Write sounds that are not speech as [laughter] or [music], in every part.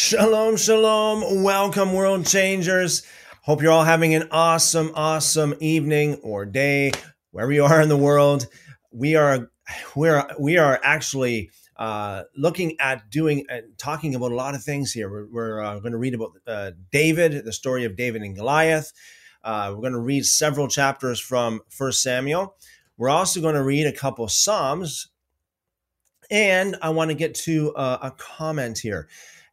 Shalom, shalom. Welcome, world changers. Hope you're all having an awesome, awesome evening or day, wherever you are in the world. We are, we are, we are actually uh, looking at doing and talking about a lot of things here. We're, we're uh, going to read about uh, David, the story of David and Goliath. Uh, we're going to read several chapters from First Samuel. We're also going to read a couple Psalms, and I want to get to uh, a comment here.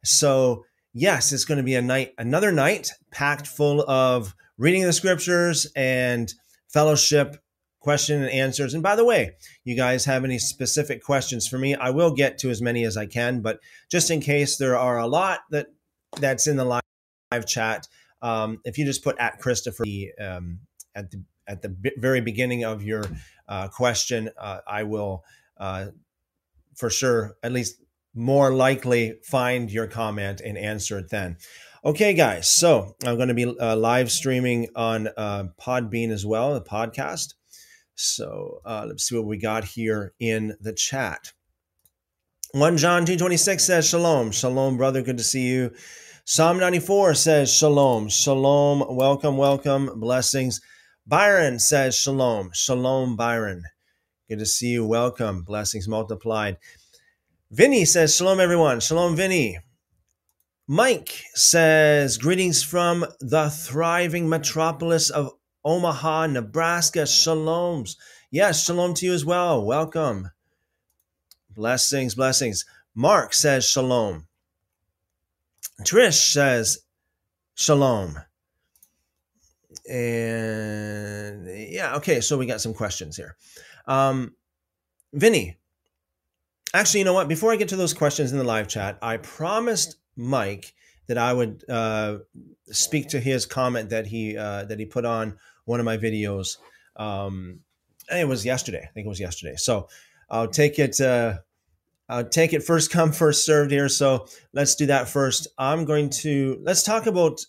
So, yes, it's going to be a night, another night packed full of reading the scriptures and fellowship, question and answers. And by the way, you guys have any specific questions for me, I will get to as many as I can, but just in case there are a lot that that's in the live, live chat, um, if you just put at Christopher um, at the at the very beginning of your uh, question, uh, I will uh, for sure at least more likely find your comment and answer it then. Okay, guys. So I'm going to be uh, live streaming on uh, Podbean as well, the podcast. So uh, let's see what we got here in the chat. 1 John 2.26 says, Shalom. Shalom, brother. Good to see you. Psalm 94 says, Shalom. Shalom. Welcome, welcome. Blessings. Byron says, Shalom. Shalom, Byron. Good to see you. Welcome. Blessings multiplied. Vinny says, Shalom, everyone. Shalom, Vinny. Mike says, Greetings from the thriving metropolis of Omaha, Nebraska. Shaloms. Yes, shalom to you as well. Welcome. Blessings, blessings. Mark says, Shalom. Trish says, Shalom. And yeah, okay, so we got some questions here. Um, Vinny, Actually, you know what? Before I get to those questions in the live chat, I promised Mike that I would uh, speak to his comment that he uh, that he put on one of my videos. Um, it was yesterday. I think it was yesterday. So I'll take it. Uh, I'll take it first come [laughs] first served here. So let's do that first. I'm going to let's talk about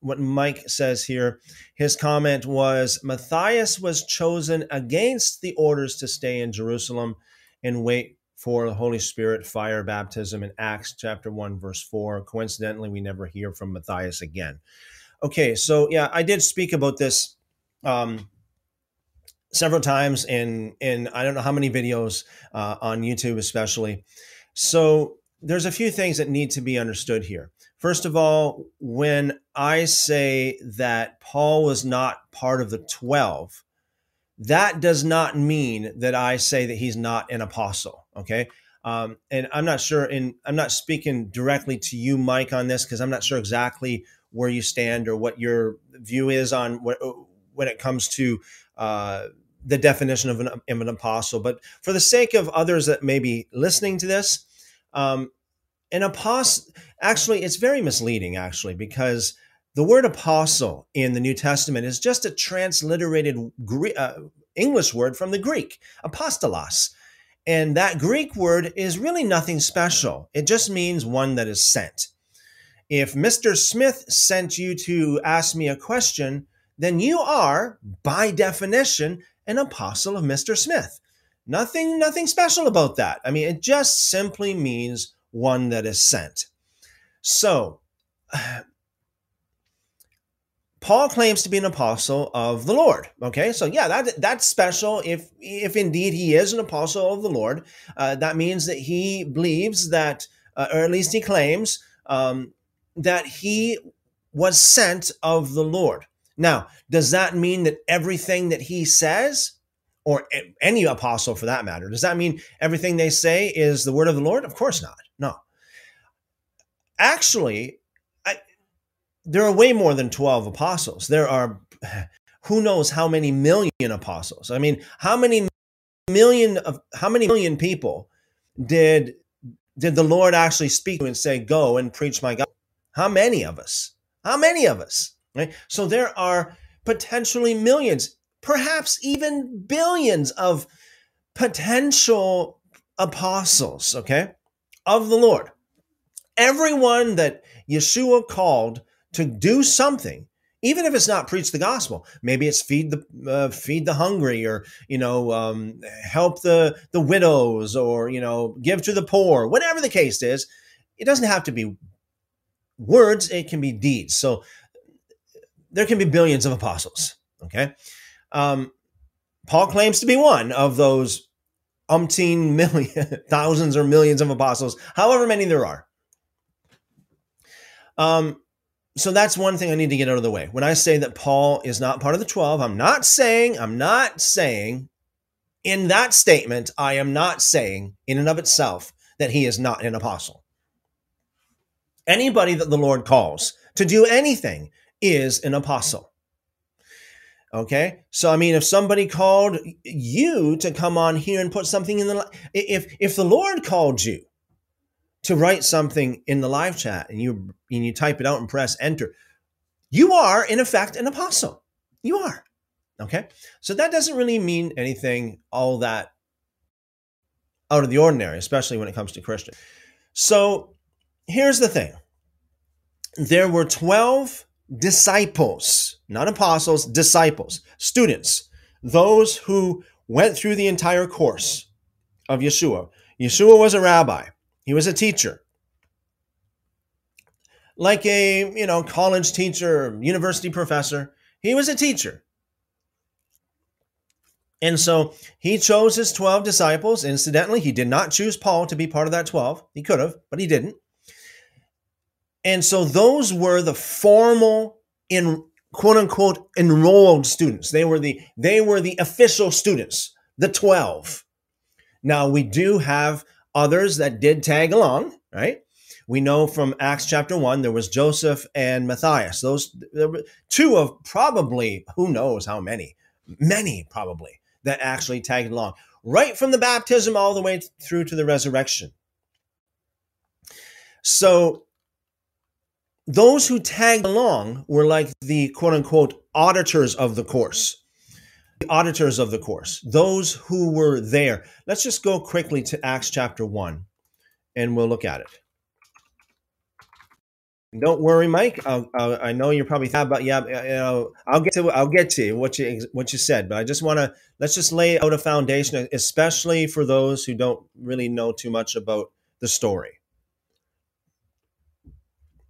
what Mike says here. His comment was Matthias was chosen against the orders to stay in Jerusalem and wait for the Holy Spirit fire baptism in Acts chapter 1, verse 4. Coincidentally, we never hear from Matthias again. Okay, so yeah, I did speak about this um, several times in in I don't know how many videos uh, on YouTube, especially. So there's a few things that need to be understood here. First of all, when I say that Paul was not part of the 12, that does not mean that I say that he's not an apostle. Okay. Um, and I'm not sure, and I'm not speaking directly to you, Mike, on this because I'm not sure exactly where you stand or what your view is on what, when it comes to uh, the definition of an, of an, apostle. But for the sake of others that may be listening to this, um, an apostle actually it's very misleading actually because the word apostle in the New Testament is just a transliterated uh, English word from the Greek, apostolos. And that Greek word is really nothing special. It just means one that is sent. If Mr. Smith sent you to ask me a question, then you are, by definition, an apostle of Mr. Smith. Nothing, nothing special about that. I mean, it just simply means one that is sent. So, Paul claims to be an apostle of the Lord. Okay, so yeah, that that's special. If if indeed he is an apostle of the Lord, uh, that means that he believes that, uh, or at least he claims um, that he was sent of the Lord. Now, does that mean that everything that he says, or any apostle for that matter, does that mean everything they say is the word of the Lord? Of course not. No. Actually, there are way more than 12 apostles. There are who knows how many million apostles. I mean, how many million of how many million people did did the Lord actually speak to and say, "Go and preach my gospel"? How many of us? How many of us? Right? So there are potentially millions, perhaps even billions of potential apostles, okay, of the Lord. Everyone that Yeshua called to do something even if it's not preach the gospel maybe it's feed the uh, feed the hungry or you know um, help the the widows or you know give to the poor whatever the case is it doesn't have to be words, it can be deeds. So there can be billions of apostles. Okay. Um, Paul claims to be one of those umpteen [laughs] million, thousands or millions of apostles, however many there are. Um, so that's one thing I need to get out of the way. When I say that Paul is not part of the 12, I'm not saying, I'm not saying in that statement, I am not saying in and of itself that he is not an apostle. Anybody that the Lord calls to do anything is an apostle. Okay. So, I mean, if somebody called you to come on here and put something in the, if, if the Lord called you to write something in the live chat and you, and you type it out and press enter, you are in effect an apostle. You are. Okay. So that doesn't really mean anything all that out of the ordinary, especially when it comes to Christian. So here's the thing there were 12 disciples, not apostles, disciples, students, those who went through the entire course of Yeshua. Yeshua was a rabbi, he was a teacher. Like a, you know, college teacher, university professor, he was a teacher. And so he chose his 12 disciples. Incidentally, he did not choose Paul to be part of that 12. He could have, but he didn't. And so those were the formal in quote unquote enrolled students. They were the they were the official students, the 12. Now we do have others that did tag along, right? We know from Acts chapter 1 there was Joseph and Matthias. Those there were two of probably who knows how many, many probably that actually tagged along. Right from the baptism all the way through to the resurrection. So those who tagged along were like the quote unquote auditors of the course. The auditors of the course, those who were there. Let's just go quickly to Acts chapter 1 and we'll look at it. Don't worry, Mike. I'll, I'll, i know you're probably thought about yeah. I'll get to I'll get to what you what you said, but I just want to let's just lay out a foundation, especially for those who don't really know too much about the story.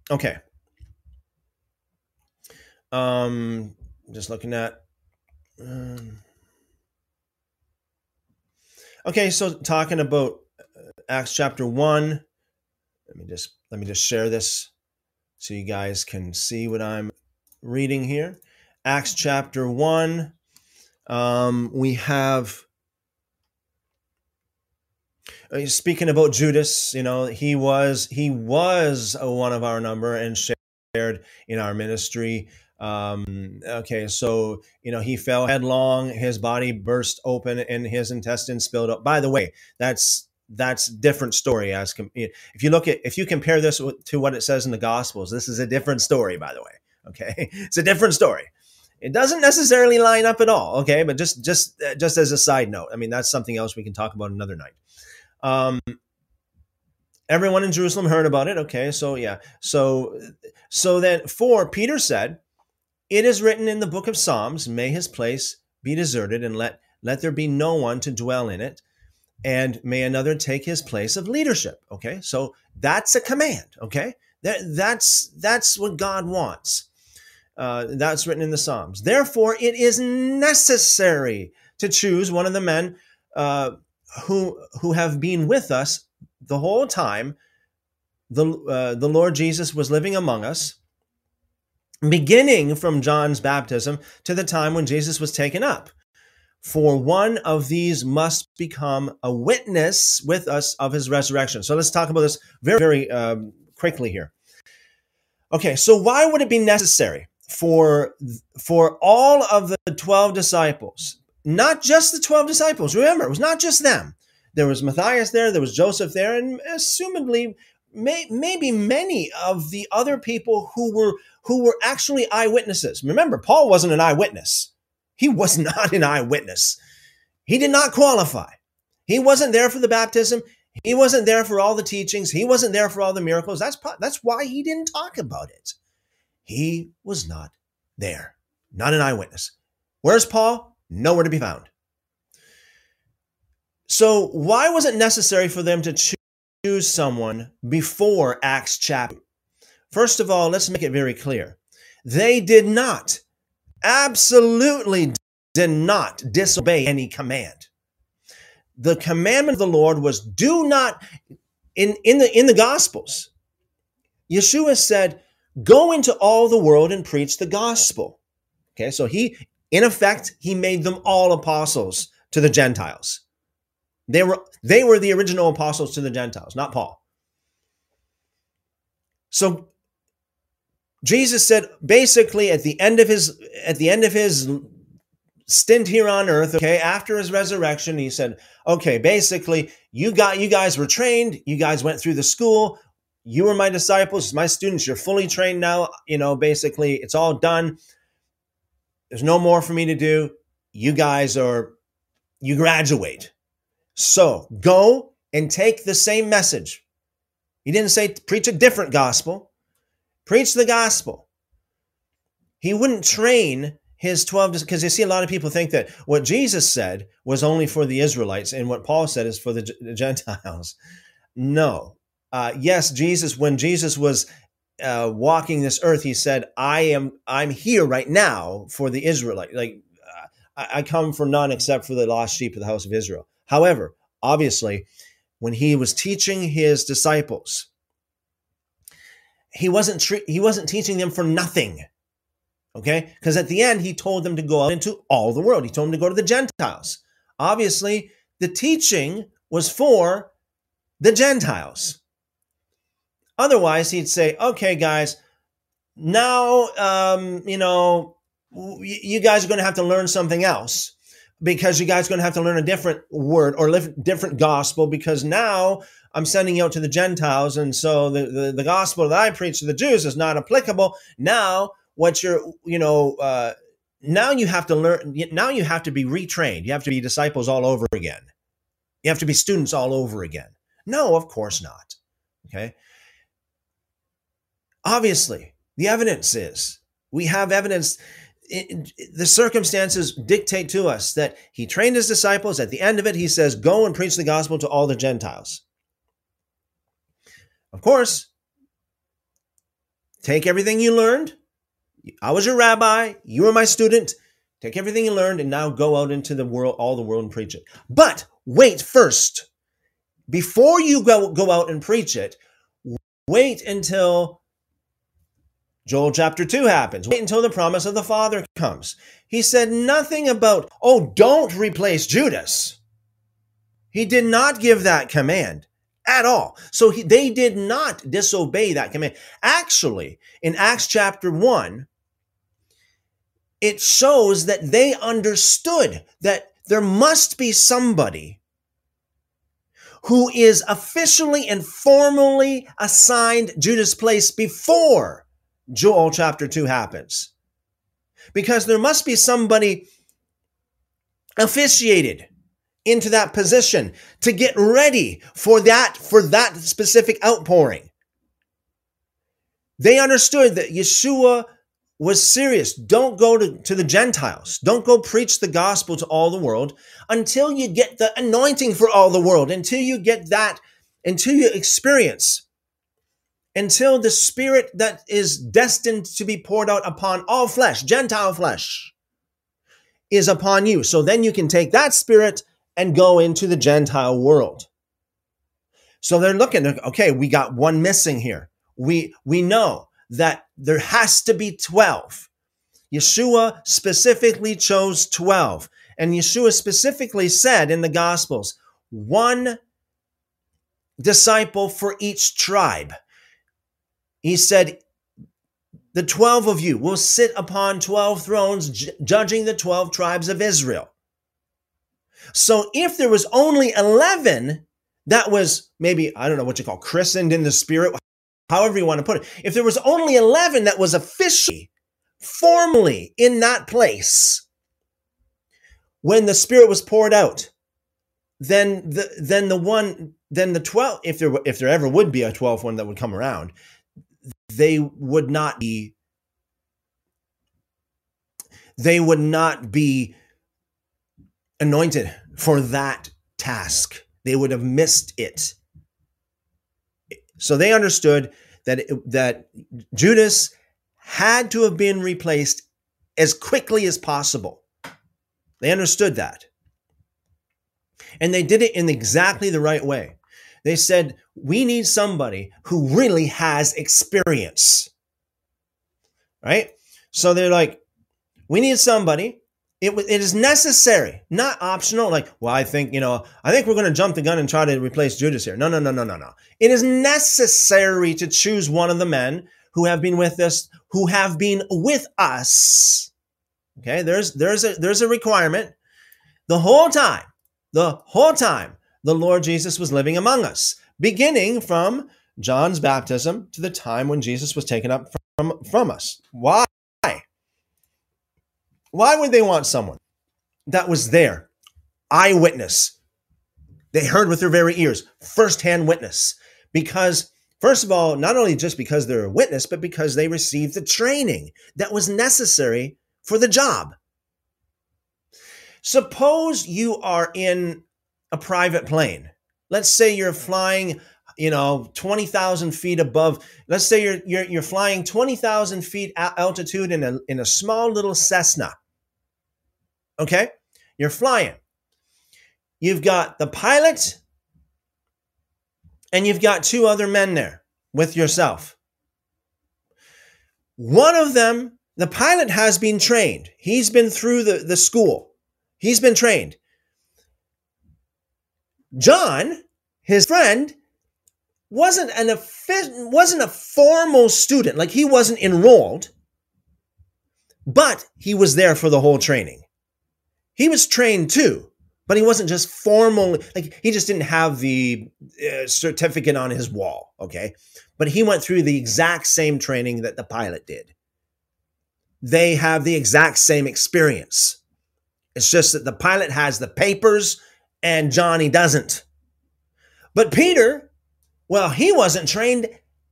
Okay, um, just looking at. Um, okay, so talking about uh, Acts chapter one. Let me just let me just share this so you guys can see what I'm reading here. Acts chapter one. Um, we have uh, speaking about Judas. You know, he was he was one of our number and shared in our ministry. Um, okay, so you know he fell headlong, his body burst open, and his intestines spilled out. By the way, that's that's different story. As com- if you look at if you compare this to what it says in the Gospels, this is a different story. By the way, okay, [laughs] it's a different story. It doesn't necessarily line up at all. Okay, but just just uh, just as a side note, I mean that's something else we can talk about another night. Um, everyone in Jerusalem heard about it. Okay, so yeah, so so then for Peter said it is written in the book of Psalms, may his place be deserted and let, let there be no one to dwell in it. And may another take his place of leadership. Okay. So that's a command. Okay. That, that's, that's what God wants. Uh, that's written in the Psalms. Therefore, it is necessary to choose one of the men uh, who who have been with us the whole time. The uh, the Lord Jesus was living among us, beginning from John's baptism to the time when Jesus was taken up. For one of these must become a witness with us of his resurrection. So let's talk about this very, very um, quickly here. Okay, so why would it be necessary for for all of the 12 disciples, not just the 12 disciples, remember, it was not just them. There was Matthias there, there was Joseph there, and assumedly may, maybe many of the other people who were who were actually eyewitnesses. Remember, Paul wasn't an eyewitness. He was [laughs] not an eyewitness. He did not qualify. He wasn't there for the baptism. He wasn't there for all the teachings. He wasn't there for all the miracles. That's that's why he didn't talk about it. He was not there. Not an eyewitness. Where's Paul? Nowhere to be found. So why was it necessary for them to choose someone before Acts chapter. First of all, let's make it very clear. They did not, absolutely did not disobey any command. The commandment of the Lord was do not in in the in the gospels. Yeshua said, "Go into all the world and preach the gospel." Okay? So he in effect, he made them all apostles to the Gentiles. They were they were the original apostles to the Gentiles, not Paul. So Jesus said basically at the end of his at the end of his stint here on earth, okay, after his resurrection, he said, "Okay, basically, you got you guys were trained, you guys went through the school, you were my disciples, my students, you're fully trained now, you know, basically it's all done. There's no more for me to do. You guys are you graduate. So, go and take the same message. He didn't say preach a different gospel. Preach the gospel. He wouldn't train his 12 because you see a lot of people think that what Jesus said was only for the Israelites and what Paul said is for the, Gentiles. [laughs] No. Uh, yes, Jesus, when Jesus was uh, walking this earth, he said, I am, I'm here right now for the Israelite. Like, uh, I come for none except for the lost sheep of the house of Israel. However, obviously, when he was teaching his disciples, he wasn't tre- he wasn't teaching them for nothing. Okay? Because at the end he told them to go out into all the world. He told them to go to the Gentiles. Obviously, the teaching was for the Gentiles. Otherwise, he'd say, "Okay, guys, now um, you know you guys are going to have to learn something else." because you guys are going to have to learn a different word or different gospel because now I'm sending you out to the Gentiles. And so the, the, the, gospel that I preach to the Jews is not applicable. Now, what you're, you know, uh, now you have to learn, now you have to be retrained. You have to be disciples all over again. You have to be students all over again. No, of course not. Okay. Obviously, the evidence is we have evidence it, the circumstances dictate to us that he trained his disciples. At the end of it, he says, Go and preach the gospel to all the Gentiles. Of course, take everything you learned. I was your rabbi, you were my student. Take everything you learned and now go out into the world, all the world, and preach it. But wait first. Before you go, go out and preach it, wait until Joel chapter 2 happens. Wait until the promise of the Father comes. He said nothing about, oh, don't replace Judas. He did not give that command at all. So he, they did not disobey that command. Actually, in Acts chapter 1, it shows that they understood that there must be somebody who is officially and formally assigned Judas' place before Joel chapter 2 happens. Because there must be somebody officiated into that position to get ready for that for that specific outpouring. They understood that Yeshua was serious. Don't go to, to the Gentiles. Don't go preach the gospel to all the world until you get the anointing for all the world, until you get that, until you experience until the spirit that is destined to be poured out upon all flesh, Gentile flesh, is upon you. So then you can take that spirit and go into the Gentile world. So they're looking, okay, we got one missing here. We, we know that there has to be 12. Yeshua specifically chose 12. And Yeshua specifically said in the Gospels, one disciple for each tribe. He said, The 12 of you will sit upon 12 thrones, judging the 12 tribes of Israel. So if there was only 11 that was maybe, I don't know what you call christened in the spirit, however you want to put it, if there was only 11 that was officially, formally in that place when the spirit was poured out, then the then the one then the 12 if there if there ever would be a 12th one that would come around they would not be they would not be anointed for that task. They would have missed it. So they understood that it, that Judas had to have been replaced as quickly as possible. They understood that. And they did it in exactly the right way. They said, We need somebody who really has experience. Right? So they're like, We need somebody. It, it is necessary, not optional. Like, well, I think, you know, I think we're going to jump the gun and try to replace Judas here. No, no, no, no, no, no. It is necessary to choose one of the men who have been with us, who have been with us. Okay, there's there's a there's a requirement. The whole time the whole time the Lord Jesus was living among us, beginning from John's baptism to the time when Jesus was taken up from, from us. Why? Why would they want someone that was there, eyewitness? They heard with their very ears, firsthand witness. Because, first of all, not only just because they're a witness, but because they received the training that was necessary for the job. Suppose you are in a private plane. Let's say you're flying, you know, 20,000 feet above. Let's say you're, you're, you're flying 20,000 feet altitude in a, in a small little Cessna. Okay? You're flying. You've got the pilot and you've got two other men there with yourself. One of them, the pilot has been trained. He's been through the, the school. He's been trained. John, his friend, wasn't an wasn't a formal student, like he wasn't enrolled, but he was there for the whole training. He was trained too, but he wasn't just formal, like he just didn't have the uh, certificate on his wall, okay? But he went through the exact same training that the pilot did. They have the exact same experience. It's just that the pilot has the papers and Johnny doesn't. But Peter, well, he wasn't trained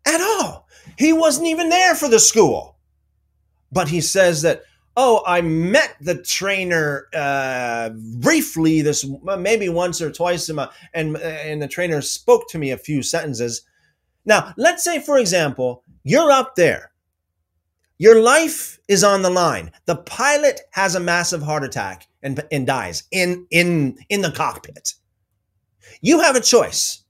at all. He wasn't even there for the school. But he says that, oh, I met the trainer uh, briefly this maybe once or twice, and and the trainer spoke to me a few sentences. Now, let's say, for example, you're up there your life is on the line. The pilot has a massive heart attack and, and dies in, in, in the cockpit. You have a choice.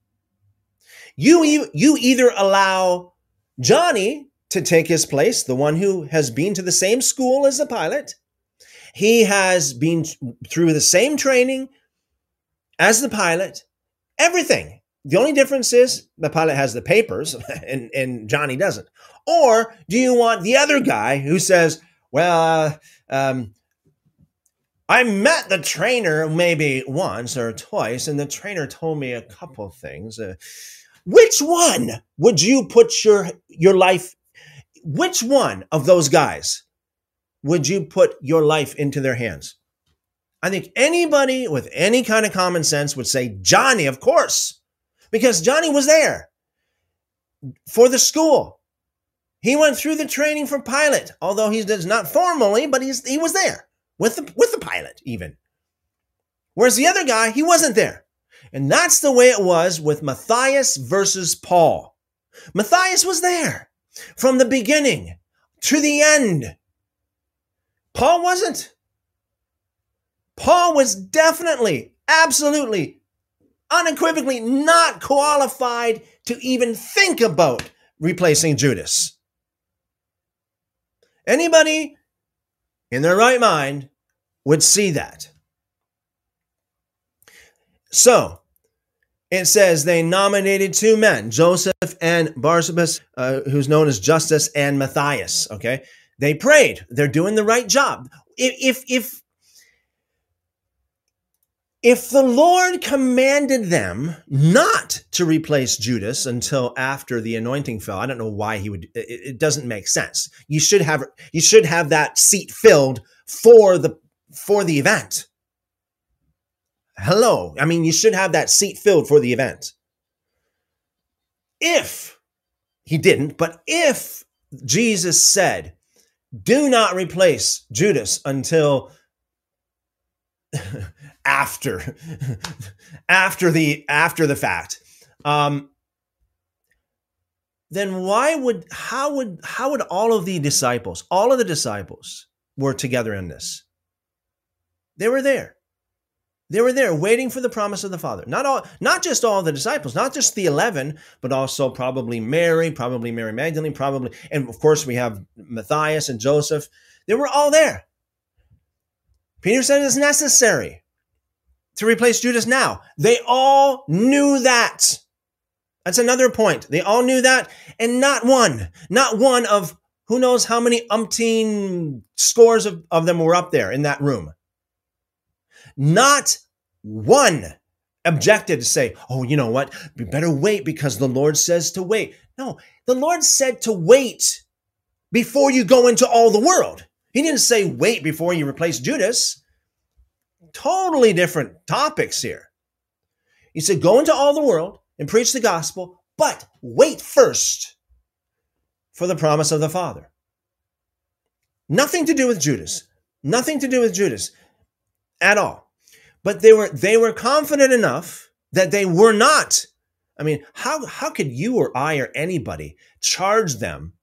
You, you, you either allow Johnny to take his place, the one who has been to the same school as the pilot. He has been through the same training as the pilot, everything. The only difference is the pilot has the papers [laughs] and, and Johnny doesn't. Or do you want the other guy who says, well, um, I met the trainer maybe once or twice, and the trainer told me a couple things. Uh, which one would you put your your life? Which one of those guys would you put your life into their hands? I think anybody with any kind of common sense would say Johnny, of course, because Johnny was there for the school. He went through the training for pilot, although he does not formally, but he's he was there with the with the pilot even. Whereas the other guy, he wasn't there. And that's the way it was with Matthias versus Paul. Matthias was there from the beginning to the end. Paul wasn't. Paul was definitely, absolutely, unequivocally not qualified to even think about replacing Judas. Anybody in their right mind would see that. So it says they nominated two men, Joseph and Barsabas, uh, who's known as Justus and Matthias. Okay, they prayed. They're doing the right job. If if if the Lord commanded them not to replace Judas until after the anointing fell, I don't know why he would. It, it, doesn't make sense. You should have you should have that seat filled for the for the event. Hello, I mean you should have that seat filled for the event. If he didn't, but if Jesus said, "Do not replace Judas until." [laughs] after [laughs] after the after the fact. Um, then why would how would how would all of the disciples, all of the disciples were together in this? They were there. They were there waiting for the promise of the Father. Not all not just all the disciples, not just the 11, but also probably Mary, probably Mary Magdalene, probably and of course we have Matthias and Joseph. They were all there. Peter said it's necessary to replace Judas now. They all knew that. That's another point. They all knew that, and not one, not one of who knows how many umpteen scores of, of them were up there in that room. Not one objected to say, oh, you know what? We better wait because the Lord says to wait. No, the Lord said to wait before you go into all the world. He didn't say wait before you replace Judas. Totally different topics here. He said, go into all the world and preach the gospel, but wait first for the promise of the Father. Nothing to do with Judas. Nothing to do with Judas at all. But they were they were confident enough that they were not. I mean, how how could you or I or anybody charge them,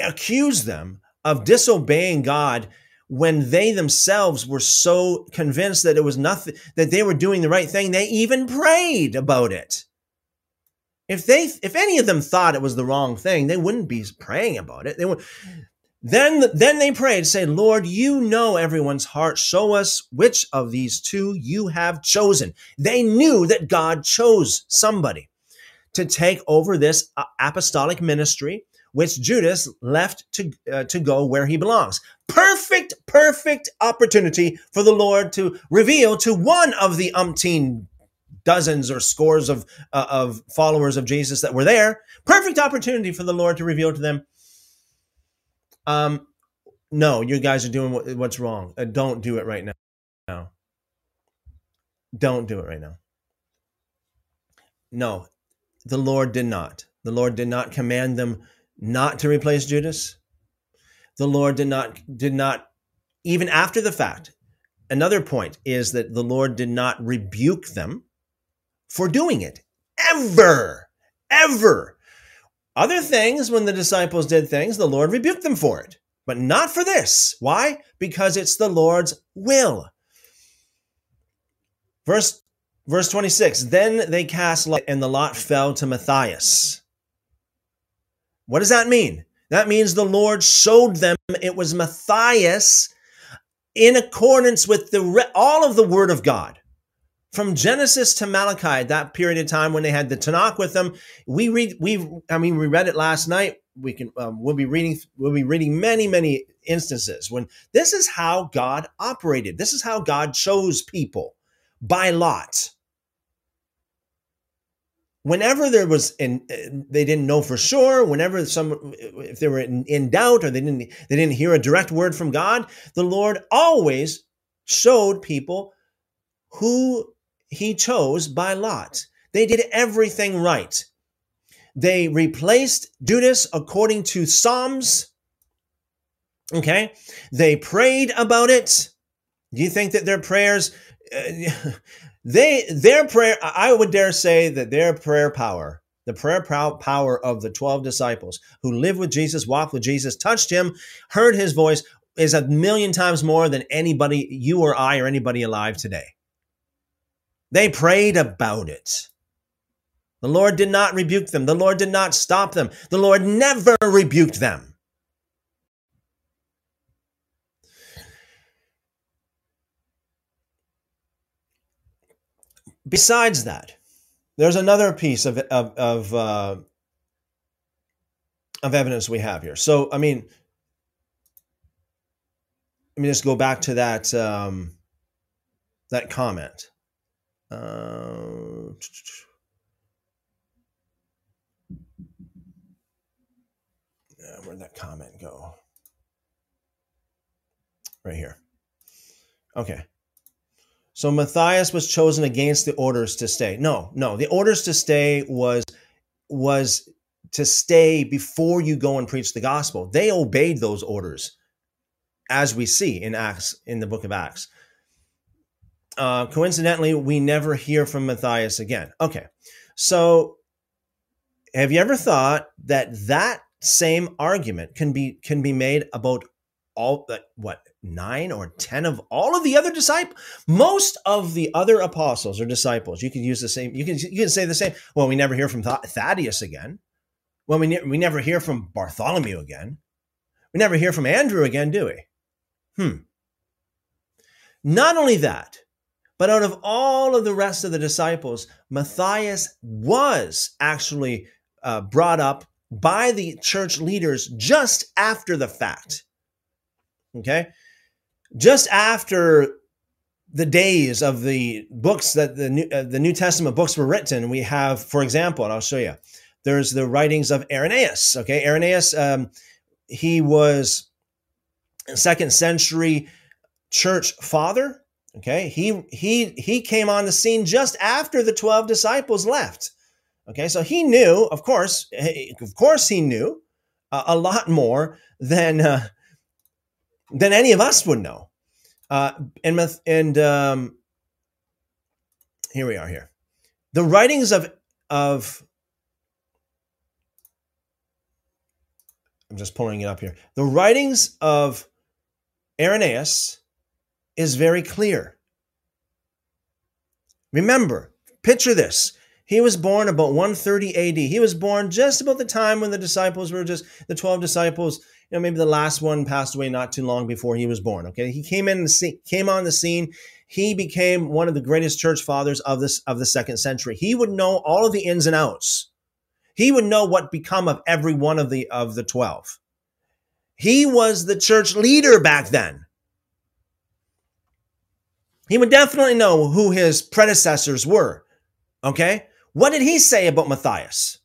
accuse them of disobeying God when they themselves were so convinced that it was nothing that they were doing the right thing they even prayed about it if they if any of them thought it was the wrong thing they wouldn't be praying about it they would then then they prayed say lord you know everyone's heart show us which of these two you have chosen they knew that god chose somebody to take over this uh, apostolic ministry which Judas left to, uh, to go where he belongs. Perfect, perfect opportunity for the Lord to reveal to one of the umpteen dozens or scores of, uh, of followers of Jesus that were there. Perfect opportunity for the Lord to reveal to them. Um, no, you guys are doing what, what's wrong. Uh, don't do it right now. No. Don't do it right now. No, the Lord did not. The Lord did not command them not to replace Judas. The Lord did not did not even after the fact. Another point is that the Lord did not rebuke them for doing it ever ever. Other things when the disciples did things the Lord rebuked them for it, but not for this. Why? Because it's the Lord's will. Verse verse 26 then they cast lot and the lot fell to matthias what does that mean? That means the Lord showed them it was Matthias in accordance with the all of the word of God. From Genesis to Malachi, that period of time when they had the Tanakh with them, we read we I mean we read it last night. We can um, we'll be reading we'll be reading many many instances when this is how God operated. This is how God chose people by lot whenever there was in they didn't know for sure whenever some if they were in, in, doubt or they didn't they didn't hear a direct word from god the lord always showed people who he chose by lot. They did everything right. They replaced judas according to psalms. Okay? They prayed about it. Do you think that their prayers uh, [laughs] they their prayer i would dare say that their prayer power the prayer power of the 12 disciples who lived with jesus walked with jesus touched him heard his voice is a million times more than anybody you or i or anybody alive today they prayed about it the lord did not rebuke them the lord did not stop them the lord never rebuked them Besides that, there's another piece of of of, uh, of evidence we have here. So, I mean, let me just go back to that um, that comment. Uh, where'd that comment go? Right here. Okay. So Matthias was chosen against the orders to stay. No, no, the orders to stay was was to stay before you go and preach the gospel. They obeyed those orders, as we see in Acts in the book of Acts. Uh, coincidentally, we never hear from Matthias again. Okay, so have you ever thought that that same argument can be can be made about all that what nine or ten of all of the other disciples most of the other apostles or disciples? You can use the same you can you can say the same well we never hear from thaddeus again. Well we, ne- we never hear from bartholomew again. We never hear from andrew again do we? Hmm. Not only that but out of all of the rest of the disciples matthias was actually uh, brought up by the church leaders just after the fact okay just after the days of the books that the New, uh, the New Testament books were written, we have, for example, and I'll show you, there's the writings of Irenaeus. Okay, Irenaeus, um, he was a second century church father. Okay, he he he came on the scene just after the twelve disciples left. Okay, so he knew, of course, of course, he knew uh, a lot more than uh, than any of us would know. Uh, and and um, here we are here. The writings of of I'm just pulling it up here. The writings of Irenaeus is very clear. Remember, picture this. He was born about 130 AD. He was born just about the time when the disciples were just the 12 disciples you know, maybe the last one passed away not too long before he was born. Okay, he came in, the came on the scene. He became one of the greatest church fathers of this of the second century. He would know all of the ins and outs. He would know what become of every one of the of the twelve. He was the church leader back then. He would definitely know who his predecessors were. Okay? What did he say about Matthias?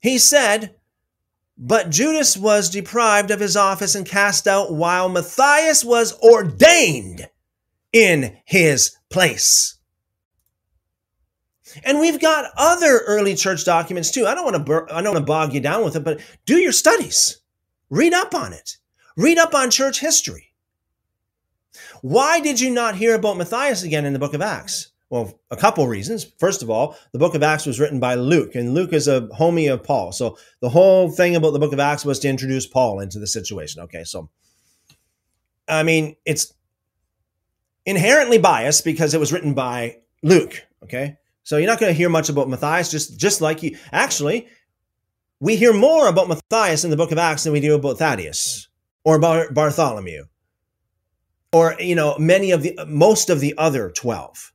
He said, but Judas was deprived of his office and cast out while Matthias was ordained in his place. And we've got other early church documents too. I don't want to I don't want to bog you down with it, but do your studies. Read up on it. Read up on church history. Why did you not hear about Matthias again in the book of Acts? Well, a couple reasons. First of all, the book of Acts was written by Luke, and Luke is a homie of Paul. So the whole thing about the book of Acts was to introduce Paul into the situation. Okay, so I mean, it's inherently biased because it was written by Luke. Okay, so you're not going to hear much about Matthias, just just like you. Actually, we hear more about Matthias in the book of Acts than we do about Thaddeus or Bar- Bartholomew, or you know, many of the most of the other twelve.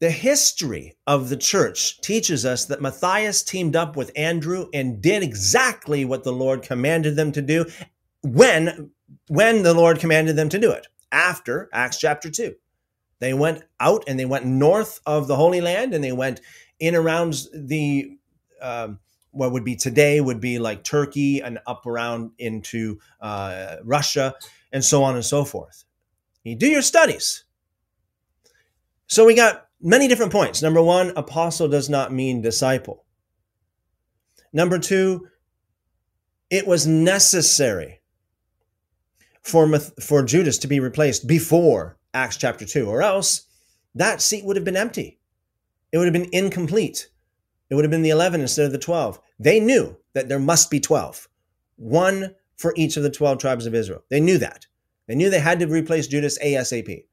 The history of the church teaches us that Matthias teamed up with Andrew and did exactly what the Lord commanded them to do when, when the Lord commanded them to do it, after Acts chapter 2. They went out and they went north of the Holy Land and they went in around the, um, what would be today would be like Turkey and up around into uh, Russia and so on and so forth. You do your studies. So we got many different points. Number one, apostle does not mean disciple. Number two, it was necessary for, for Judas to be replaced before Acts chapter 2, or else that seat would have been empty. It would have been incomplete. It would have been the 11 instead of the 12. They knew that there must be 12, one for each of the 12 tribes of Israel. They knew that. They knew they had to replace Judas ASAP.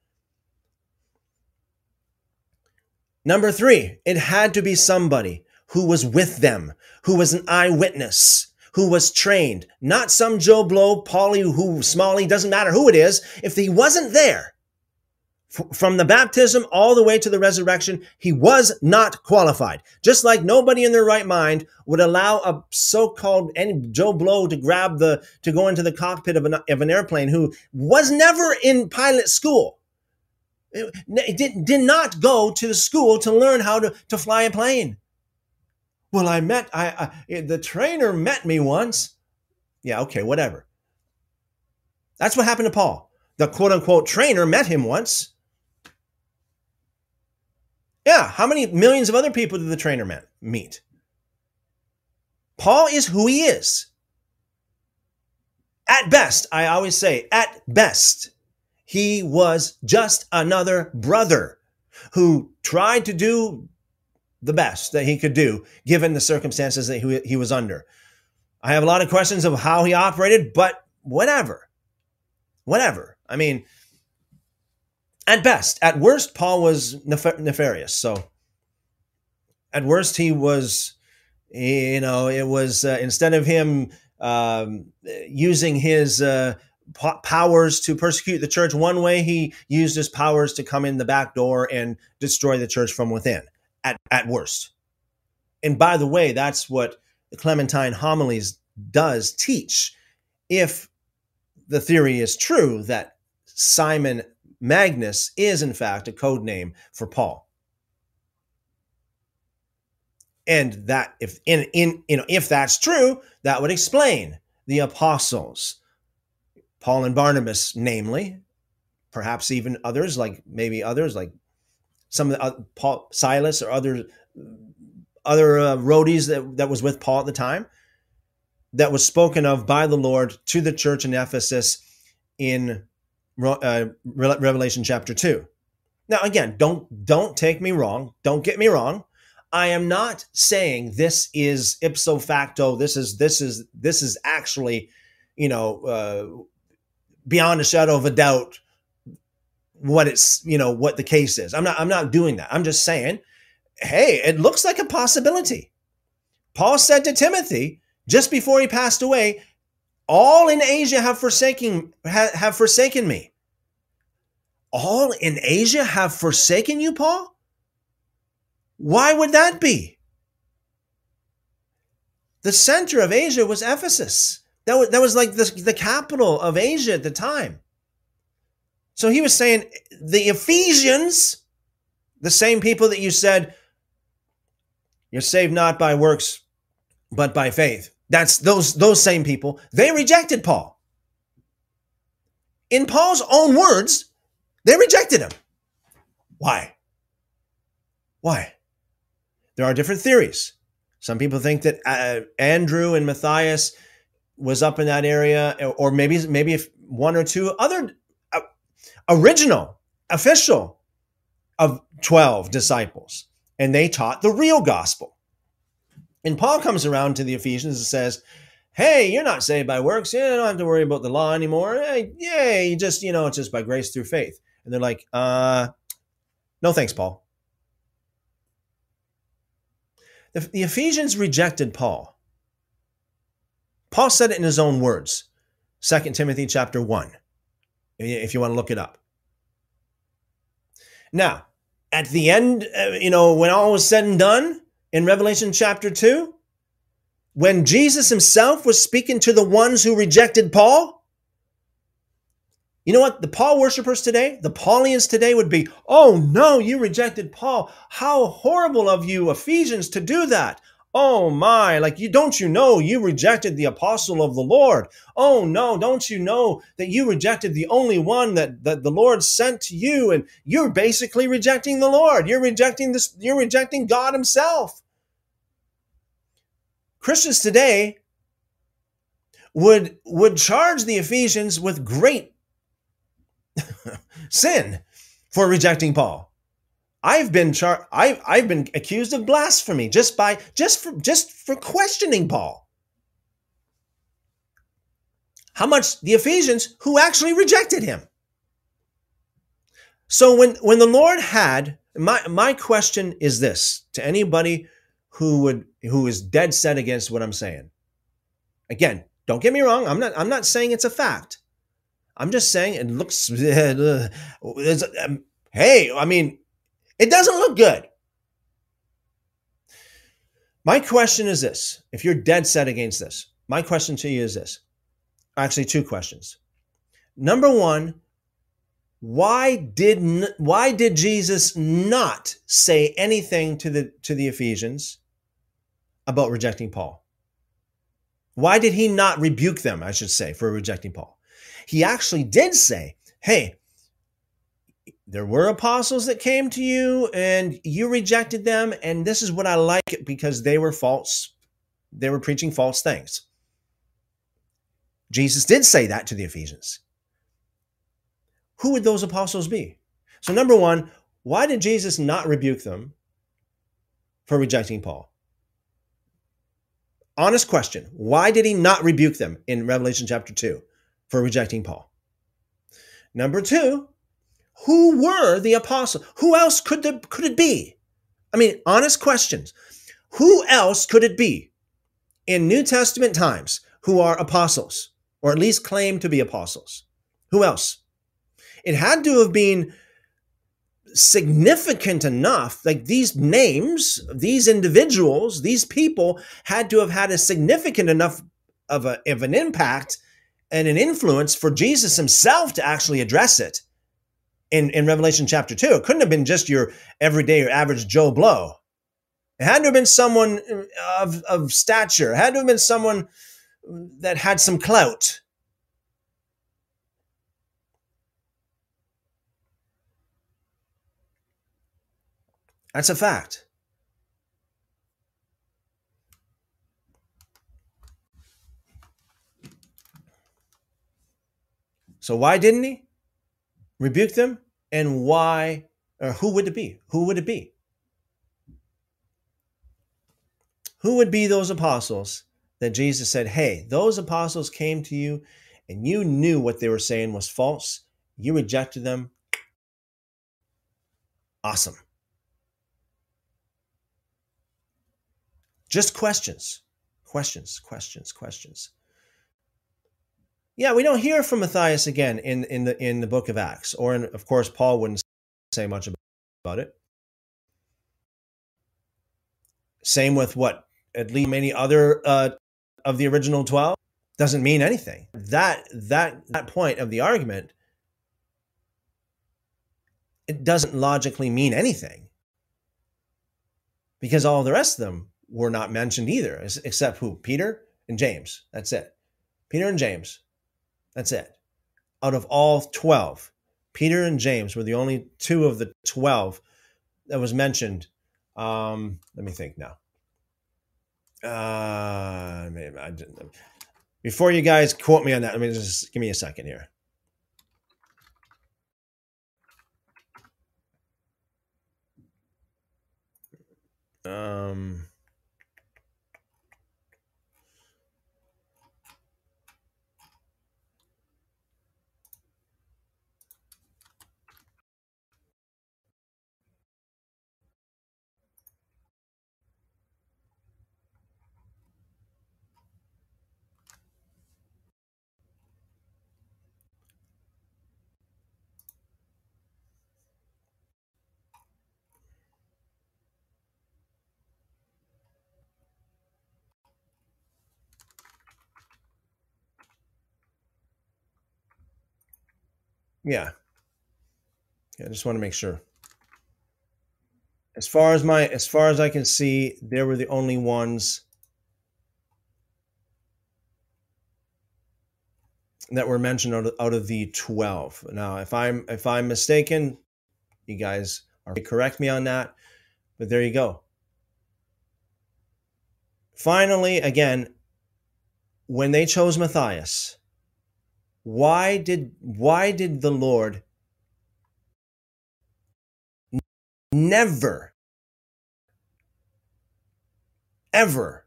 Number three, it had to be somebody who was with them, who was an eyewitness, who was trained, not some Joe Blow, Polly, who Smalley, doesn't matter who it is. If he wasn't there from the baptism all the way to the resurrection, he was not qualified. Just like nobody in their right mind would allow a so-called Joe Blow to grab the to go into the cockpit of an, of an airplane who was never in pilot school It did, did not go to the school to learn how to, to fly a plane. Well, I met, I, I eh, the trainer met me once. Yeah, okay, whatever. That's what happened to Paul. The quote unquote trainer met him once. Yeah, how many millions of other people did the trainer met, meet? Paul is who he is. At best, I always say, at best, he was just another brother who tried to do the best that he could do given the circumstances that he, he was under. I have a lot of questions of how he operated, but whatever. Whatever. I mean, at best, at worst, Paul was nef- nefarious. So, at worst, he was, you know, it was uh, instead of him um, using his uh, powers to persecute the church one way, he used his powers to come in the back door and destroy the church from within. At at worst, and by the way, that's what the Clementine homilies does teach. If the theory is true that Simon Magus is in fact a code name for Paul. And that if in in you know if that's true, that would explain the apostles, Paul and Barnabas, namely, perhaps even others like maybe others like some of the uh, Paul, Silas or other other uh, roadies that that was with Paul at the time that was spoken of by the Lord to the church in Ephesus in uh, Revelation chapter 2. Now again, don't don't take me wrong, don't get me wrong. I am not saying this is ipso facto this is this is this is actually, you know, uh, beyond a shadow of a doubt what it's, you know, what the case is. I'm not I'm not doing that. I'm just saying, hey, it looks like a possibility. Paul said to Timothy just before he passed away, all in Asia have forsaken have forsaken me. All in Asia have forsaken you, Paul? Why would that be? The center of Asia was Ephesus. That was, that was like the, the capital of Asia at the time. So he was saying the Ephesians, the same people that you said, you're saved not by works, but by faith. That's those those same people. They rejected Paul. In Paul's own words, they rejected him. Why? Why? There are different theories. Some people think that uh, Andrew and Matthias was up in that area, or maybe maybe if one or two other uh, original official of twelve disciples, and they taught the real gospel. And Paul comes around to the Ephesians and says, Hey, you're not saved by works. You don't have to worry about the law anymore. Hey, yeah, you just, you know, it's just by grace through faith. And they're like, uh, no thanks, Paul. The, the Ephesians rejected Paul. Paul said it in his own words. 2 Timothy chapter 1, if you want to look it up. Now, at the end, uh, you know, when all was said and done, in Revelation chapter 2? When Jesus himself was speaking to the ones who rejected Paul? You know what? The Paul worshippers today, the Paulians today would be, oh no, you rejected Paul. How horrible of you, Ephesians, to do that. Oh my, like you don't you know you rejected the apostle of the Lord? Oh no, don't you know that you rejected the only one that, that the Lord sent to you and you're basically rejecting the Lord. You're rejecting this you're rejecting God himself. Christians today would would charge the Ephesians with great [laughs] sin for rejecting Paul. I've been char- I've, I've been accused of blasphemy just by just for just for questioning Paul. How much the Ephesians who actually rejected him. So when when the Lord had my my question is this to anybody who would who is dead set against what I'm saying. Again, don't get me wrong. I'm not I'm not saying it's a fact. I'm just saying it looks. [laughs] Um, hey, I mean, it doesn't look good. My question is this: If you're dead set against this, my question to you is this. Actually, two questions. Number one, why did why did Jesus not say anything to the to the Ephesians about rejecting Paul? Why did he not rebuke them, I should say, for rejecting Paul? He actually did say, hey, there were apostles that came to you and you rejected them, and this is what I like because they were false. They were preaching false things. Jesus did say that to the Ephesians. Who would those apostles be? So, number one, why did Jesus not rebuke them for rejecting Paul? Honest question. Why did he not rebuke them in Revelation chapter 2 for rejecting Paul? Number two, who were the apostles? Who else could, the, could it be? I mean, honest questions. Who else could it be in New Testament times who are apostles, or at least claim to be apostles? Who else? It had to have been significant enough like these names these individuals these people had to have had a significant enough of, a, of an impact and an influence for jesus himself to actually address it. In, in revelation chapter 2 it couldn't have been just your everyday or average joe blow. It had to have been someone uh, of, of stature. It had to have been someone that had some clout That's a fact. So why didn't he rebuke them? And why, or who would it be? Who would it be? Who would be those apostles that Jesus said, Hey, those apostles came to you and you knew what they were saying was false. You rejected them. Awesome. Just questions, questions, questions, questions. Yeah, we don't hear from Matthias again in, in the in the book of Acts, or in, of course Paul wouldn't say much about it. Same with what at least many other uh, of the original twelve doesn't mean anything. That that that point of the argument it doesn't logically mean anything because all the rest of them were not mentioned either, except who? Peter and James. That's it. Peter and James. That's it. Out of all 12, Peter and James were the only two of the 12 that was mentioned. Um, let me think now. Uh, I didn't, before you guys quote me on that, let me just give me a second here. Um, Yeah. Yeah, I just want to make sure. As far as my as far as I can see, they were the only ones that were mentioned out of, out of the 12. Now, if I'm if I'm mistaken, you guys are correct me on that, but there you go. Finally, again, when they chose Matthias, why did why did the lord never ever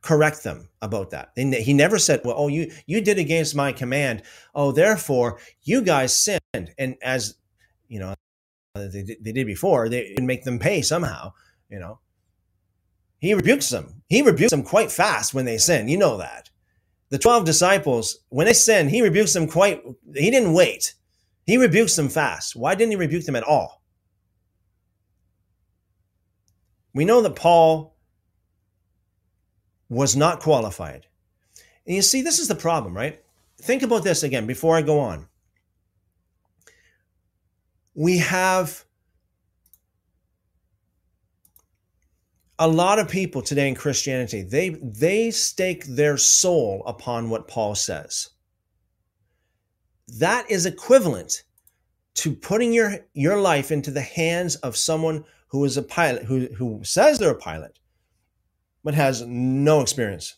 correct them about that? He never said well oh you you did against my command. Oh therefore you guys sinned. And as you know they, they did before they make them pay somehow you know. He rebukes them. He rebukes them quite fast when they sin. You know that the 12 disciples, when they sinned, he rebukes them quite, he didn't wait. He rebukes them fast. Why didn't he rebuke them at all? We know that Paul was not qualified. And you see, this is the problem, right? Think about this again before I go on. We have a lot of people today in Christianity, they they stake their soul upon what Paul says. That is equivalent to putting your your life into the hands of someone who is a pilot who who says they're a pilot but has no experience.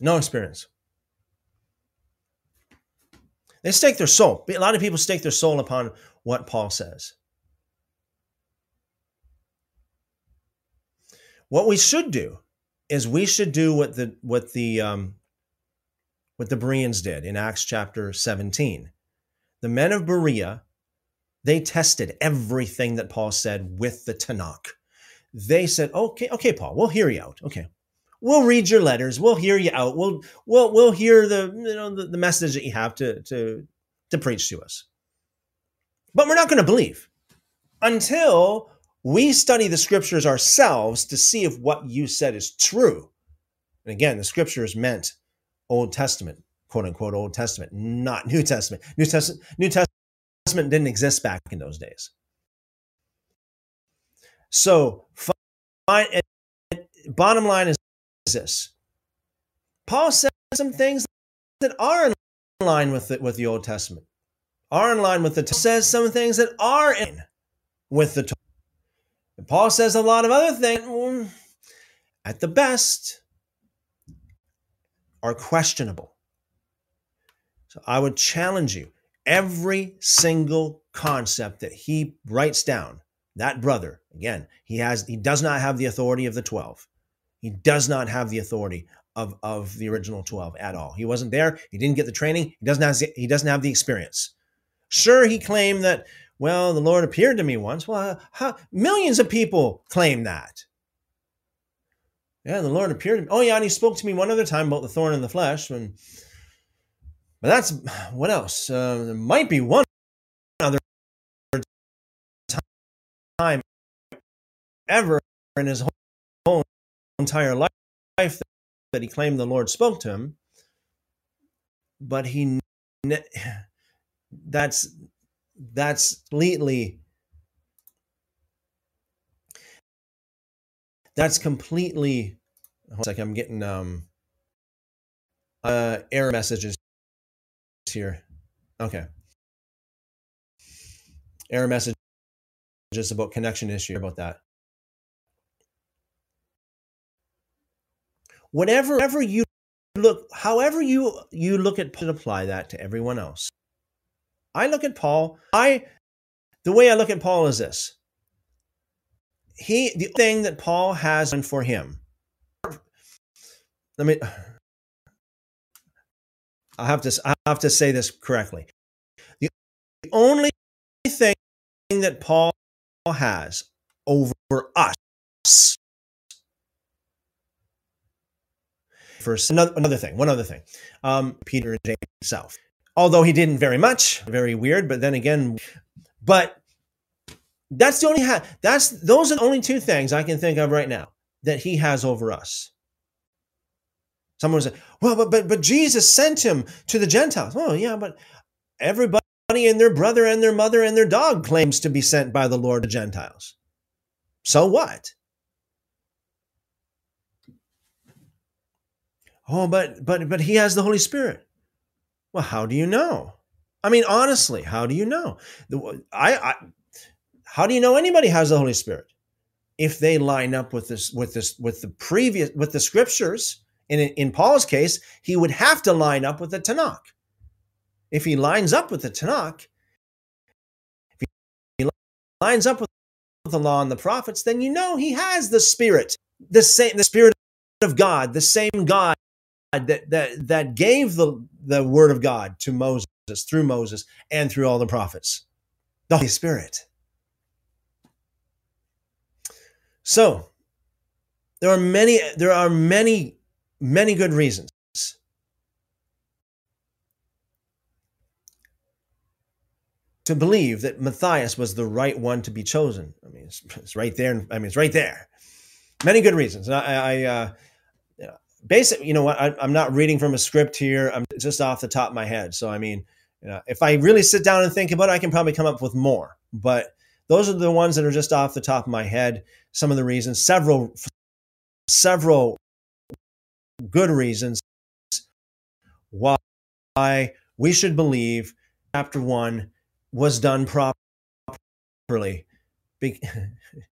No experience. They stake their soul. A lot of people stake their soul upon what Paul says. What we should do is we should do what the what the um, what the Bereans did in Acts chapter 17. The men of Berea, they tested everything that Paul said with the Tanakh. They said, "Okay, okay, Paul, we'll hear you out. Okay, we'll read your letters. We'll hear you out. We'll we'll we'll hear the you know the, the message that you have to to to preach to us. But we're not going to believe until we study the scriptures ourselves to see if what you said is true. And again, the scriptures meant Old Testament, quote unquote Old Testament, not New Testament. New Testament New Testament didn't exist back in those days. So, bottom line is this Paul says some things that are in line with the, with the Old Testament, are in line with the says some things that are in with the. And Paul says a lot of other things, mm, at the best, are questionable. So I would challenge you every single concept that he writes down, that brother, again, he has he does not have the authority of the 12. He does not have the authority of, of the original 12 at all. He wasn't there. He didn't get the training. He doesn't have he doesn't have the experience. Sure, he claimed that, well, the Lord appeared to me once. Well, how, millions of people claim that. Yeah, the Lord appeared to me. Oh, yeah, and he spoke to me one other time about the thorn in the flesh. And, but that's what else? Uh, there might be one other time ever in his whole entire life that he claimed the Lord spoke to him, but he that's that's completely that's completely hold on I'm getting um uh error messages here. Okay. Error messages about connection issue about that. whatever, whatever you look, however you you look at apply that to everyone else. I look at Paul. I the way I look at Paul is this. He the thing that Paul has for him. Let me. I have to. I have to say this correctly. The only thing that Paul has over us First, another, another thing, one other thing. Um, Peter himself, although he didn't very much, very weird. But then again, but that's the only ha- that's those are the only two things I can think of right now that he has over us. Someone said, "Well, but but but Jesus sent him to the Gentiles." Oh yeah, but everybody and their brother and their mother and their dog claims to be sent by the Lord to Gentiles. So what? Oh, but but but he has the Holy Spirit. Well, how do you know? I mean, honestly, how do you know? The, I, I how do you know anybody has the Holy Spirit? If they line up with this with this with the previous with the scriptures. In in Paul's case, he would have to line up with the Tanakh. If he lines up with the Tanakh, if he lines up with the law and the prophets, then you know he has the Spirit, the same the Spirit of God, the same God that that that gave the the word of God to Moses through Moses and through all the prophets, the Holy Spirit. So there are many there are many many good reasons to believe that Matthias was the right one to be chosen. I mean, it's, it's right there. I mean, it's right there. Many good reasons. I, I uh, basic you know what I, am not reading from a script here. I'm just off the top of my head. So i mean you know, if i really sit down and think about it i can probably come up with more. But those are the ones that are just off the top of my head. Some of the reasons several several good reasons why we should believe chapter one was done properly [laughs]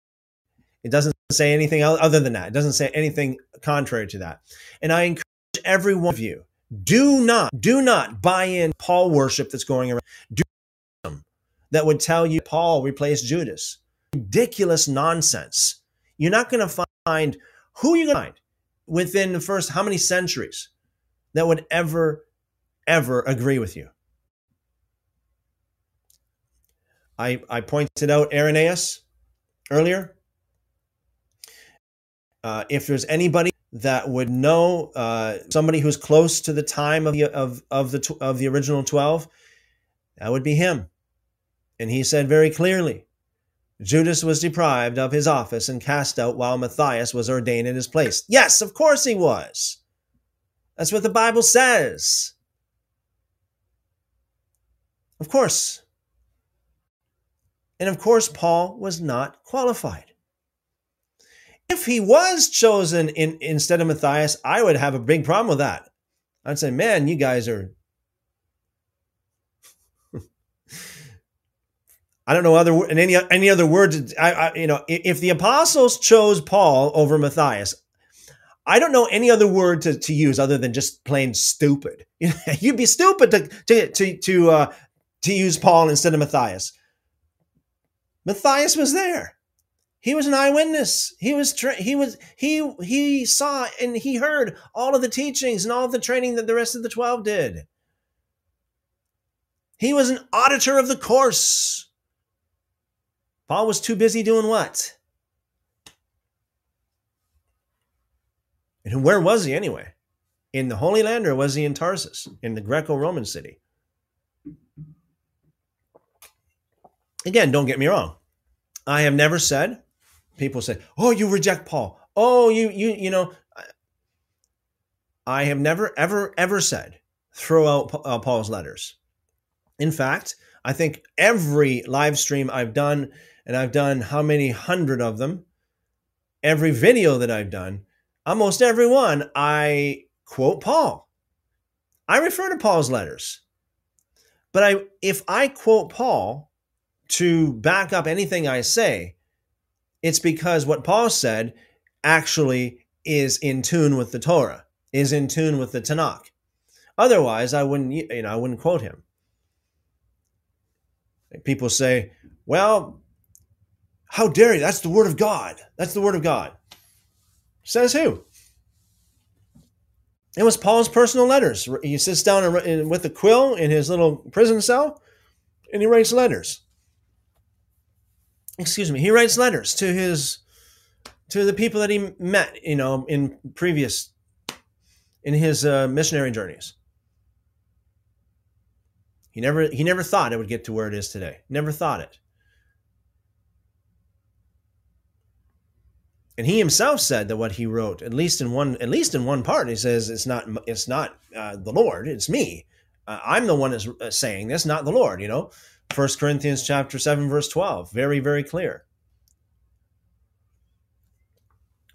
It doesn't say anything other than that. It doesn't say anything contrary to that. And I encourage every one of you, do not, do not buy in Paul worship that's going around. Do that would tell you Paul replaced Judas. Ridiculous nonsense. You're not going to find who you going to find within the first how many centuries that would ever, ever agree with you. I, I pointed out Irenaeus earlier. Uh, if there's anybody that would know uh, somebody who's close to the time of the of, of the of the original 12 that would be him and he said very clearly Judas was deprived of his office and cast out while Matthias was ordained in his place. Yes, of course he was. That's what the Bible says. Of course. And of course, Paul was not qualified. If he was chosen in, instead of Matthias, I would have a big problem with that. I'd say, man, you guys are. [laughs] I don't know other and any any other words. I, I, you know, if the apostles chose Paul over Matthias, I don't know any other word to, to use other than just plain stupid. [laughs] You'd be stupid to to to to, uh, to use Paul instead of Matthias. Matthias was there. He was an eyewitness. He was tra- he was he he saw and he heard all of the teachings and all of the training that the rest of the 12 did. He was an auditor of the course. Paul was too busy doing what? And where was he anyway? In the Holy Land or was he in Tarsus, in the Greco Roman city? Again, don't get me wrong. I have never said, people say, oh, you reject Paul. Oh, you, you, you know, I have never, ever, ever said, throw out uh, Paul's letters. In fact, I think every live stream I've done, and I've done how many hundred of them, every video that I've done, almost every one, I quote Paul. I refer to Paul's letters. But I if I quote Paul, to back up anything I say, it's because what Paul said actually is in tune with the Torah, is in tune with the Tanakh. Otherwise, I wouldn't, you know, I wouldn't quote him. People say, "Well, how dare you? That's the word of God. That's the word of God." Says who? It was Paul's personal letters. He sits down with a quill in his little prison cell, and he writes letters excuse me, he writes letters to his to the people that he met, you know, in previous in his uh, missionary journeys. He never he never thought it would get to where it is today. Never thought it. And he himself said that what he wrote, at least in one at least in one part, he says it's not it's not uh, the Lord, it's me. Uh, I'm the one that's uh, saying this, not the Lord. You know, First Corinthians chapter 7 verse 12. Very very clear.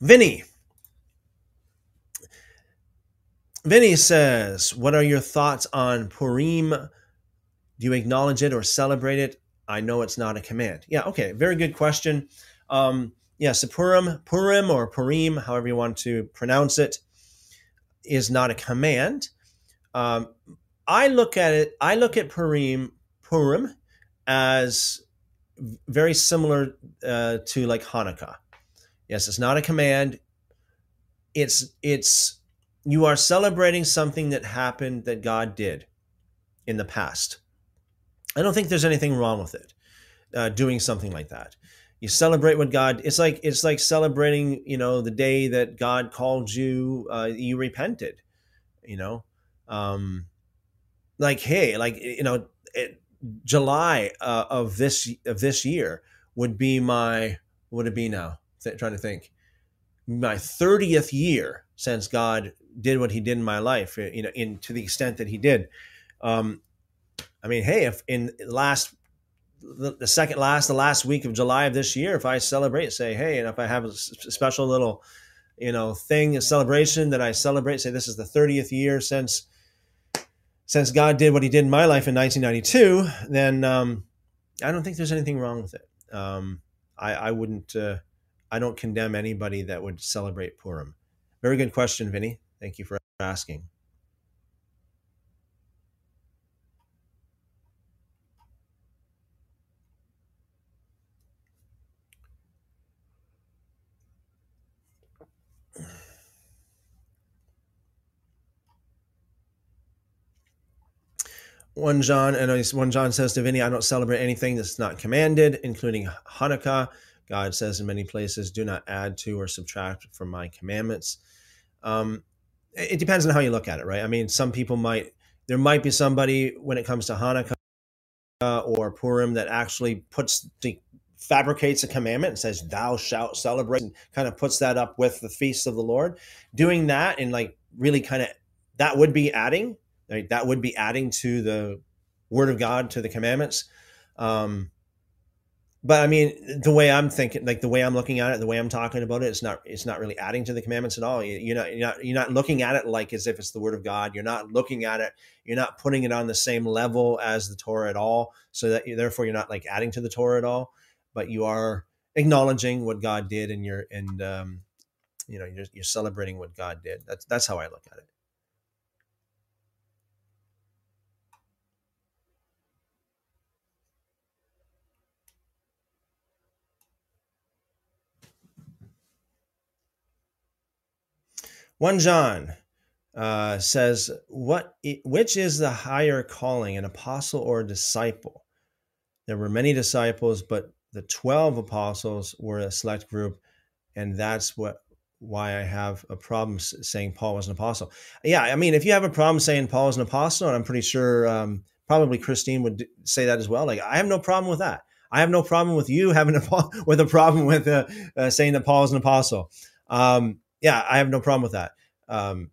Vinny. Vinny says, "What are your thoughts on Purim? Do you acknowledge it or celebrate it? I know it's not a command." Yeah, okay, very good question. Um, yes, Purim, Purim or Purim, however you want to pronounce it, is not a command. Um, I look at it. I look at Purim, Purim as very similar uh, to like Hanukkah. Yes, it's not a command. It's it's you are celebrating something that happened that God did in the past. I don't think there's anything wrong with it, uh, doing something like that. You celebrate what God. It's like it's like celebrating, you know, the day that God called you. Uh, you repented, you know, um, like hey, like you know, it, July uh, of this of this year would be my would it be now? Th- trying to think, my thirtieth year since God did what He did in my life. Eh, you know, in to the extent that He did. Um, I mean, hey, if in last the, the second last the last week of July of this year, if I celebrate, say, hey, and if I have a special little you know thing a celebration that I celebrate, say this is the thirtieth year since since God did what He did in my life in 1992, then um, I don't think there's anything wrong with it. Um, I, I, wouldn't. Uh, I don't condemn anybody that would celebrate Purim. Very good question, Vinny. Thank you for asking. One John and one John says to Vinny, I don't celebrate anything that's not commanded, including Hanukkah. God says in many places, do not add to or subtract from my commandments. Um, it depends on how you look at it, right? I mean, some people might, there might be somebody when it comes to Hanukkah or Purim that actually puts the fabricates a commandment and says thou shalt celebrate and kind of puts that up with the feasts of the lord doing that and like really kind of that would be adding that would be adding to the word of god to the commandments. Um but i mean the way i'm thinking like the way i'm looking at it the way i'm talking about it it's not it's not really adding to the commandments at all. You're not you're not you're not looking at it like as if it's the word of god. You're not looking at it you're not putting it on the same level as the torah at all. So that therefore you're not like adding to the torah at all. But you are acknowledging what God did and you're and um, you know you're, you're celebrating what God did. That's that's how I look at it. One John uh, says, "What? Which is the higher calling, an apostle or a disciple? There were many disciples, but the 12 apostles were a select group and that's what why I have a problem saying Paul was an apostle. Yeah, I mean, if you have a problem saying Paul is an apostle, and I'm pretty sure um, probably Christine would say that as well. Like, I have no problem with that. I have no problem with you having a with [laughs] a problem with uh, uh, saying that Paul is an apostle. Um, yeah, I have no problem with that. Um,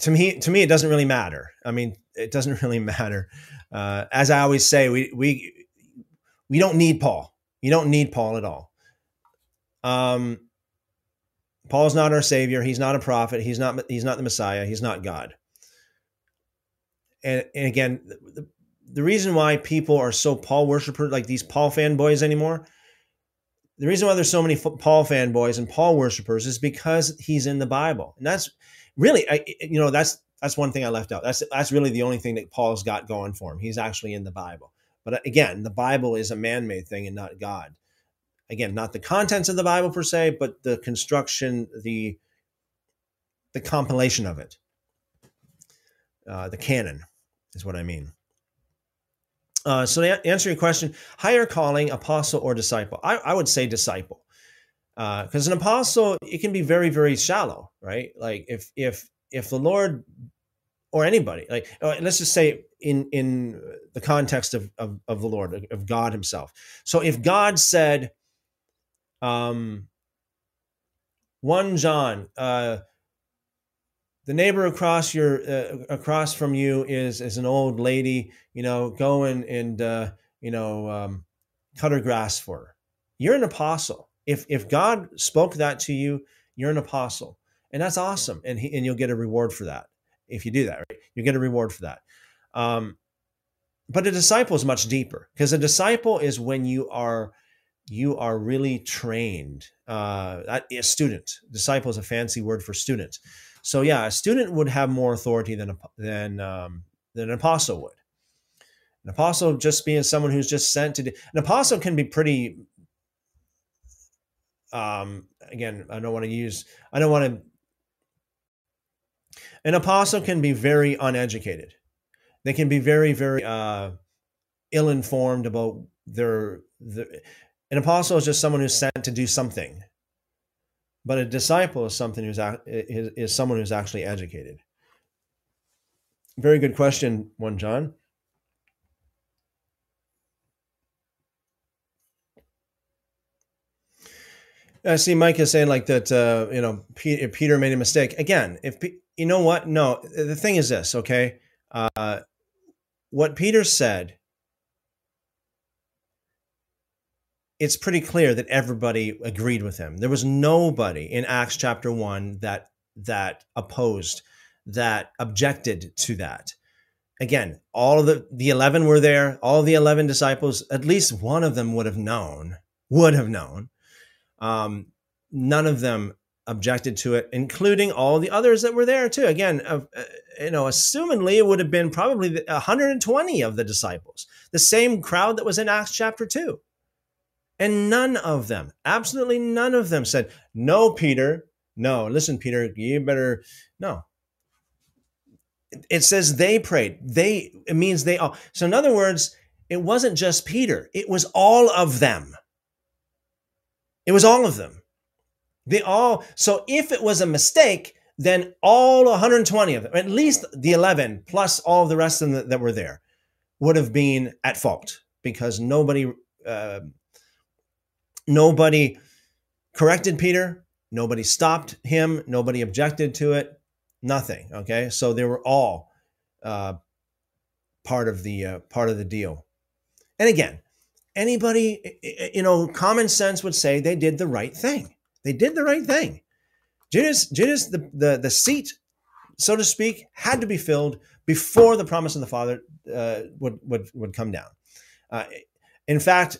to me, to me, it doesn't really matter. I mean, it doesn't [laughs] really matter. Uh, as I always say, we we we don't need Paul. You don't need Paul at all. Um, Paul's not our savior. He's not a prophet. He's not. He's not the Messiah. He's not God. And, and again, the, the reason why people are so Paul worshipers, like these Paul fanboys anymore, the reason why there's so many Paul fanboys and Paul worshipers is because he's in the Bible, and that's really, I, you know, that's that's one thing I left out. That's that's really the only thing that Paul's got going for him. He's actually in the Bible. But uh, again, the Bible is a man made thing and not God. Again, not the contents of the Bible per se, but the construction, the the compilation of it. Uh, the canon is what I mean. Uh, so to answer your question, higher calling, apostle or disciple? I, I would say disciple, because uh, an apostle it can be very very shallow, right? Like if if if the Lord or anybody like uh, let's just say in in the context of of, of the lord of god himself so if god said um 1 john uh the neighbor across your uh, across from you is is an old lady you know go and and uh you know um cut her grass for her you're an apostle if if god spoke that to you you're an apostle and that's awesome and he, and you'll get a reward for that if you do that, right? You get a reward for that. Um, but a disciple is much deeper because a disciple is when you are you are really trained. Uh, a student, disciple is a fancy word for student. So yeah, a student would have more authority than a, than um, than an apostle would. An apostle just being someone who's just sent to do, an apostle can be pretty. Um, again, I don't want to use. I don't want to an apostle can be very uneducated. They can be very, very uh, ill-informed about their, their. An apostle is just someone who's sent to do something, but a disciple is something who's is, is someone who's actually educated. Very good question, one John. I see Mike is saying like that. Uh, you know, Peter made a mistake again. If you know what? No, the thing is this, okay? Uh, what Peter said, it's pretty clear that everybody agreed with him. There was nobody in Acts chapter 1 that that opposed, that objected to that. Again, all of the, the 11 were there, all the 11 disciples, at least one of them would have known, would have known. Um, none of them objected to it, including all the others that were there too. Again, uh, you know, assumingly it would have been probably 120 of the disciples, the same crowd that was in Acts chapter 2. And none of them, absolutely none of them said, No, Peter, no, listen, Peter, you better, no. it says they prayed. They it means they all. So in other words, it wasn't just Peter. It was all of them. It was all of them. They all. So if it was a mistake, then all 120 of them, at least the 11 plus all the rest of them that were there, would have been at fault because nobody, uh, nobody corrected Peter. Nobody stopped him. Nobody objected to it. Nothing. Okay, so they were all uh, part of the uh, part of the deal. And again, anybody, you know, common sense would say they did the right thing. They did the right thing. Judas, Judas, the, the, the seat, so to speak, had to be filled before the promise of the Father uh, would, would, would come down. Uh, in fact,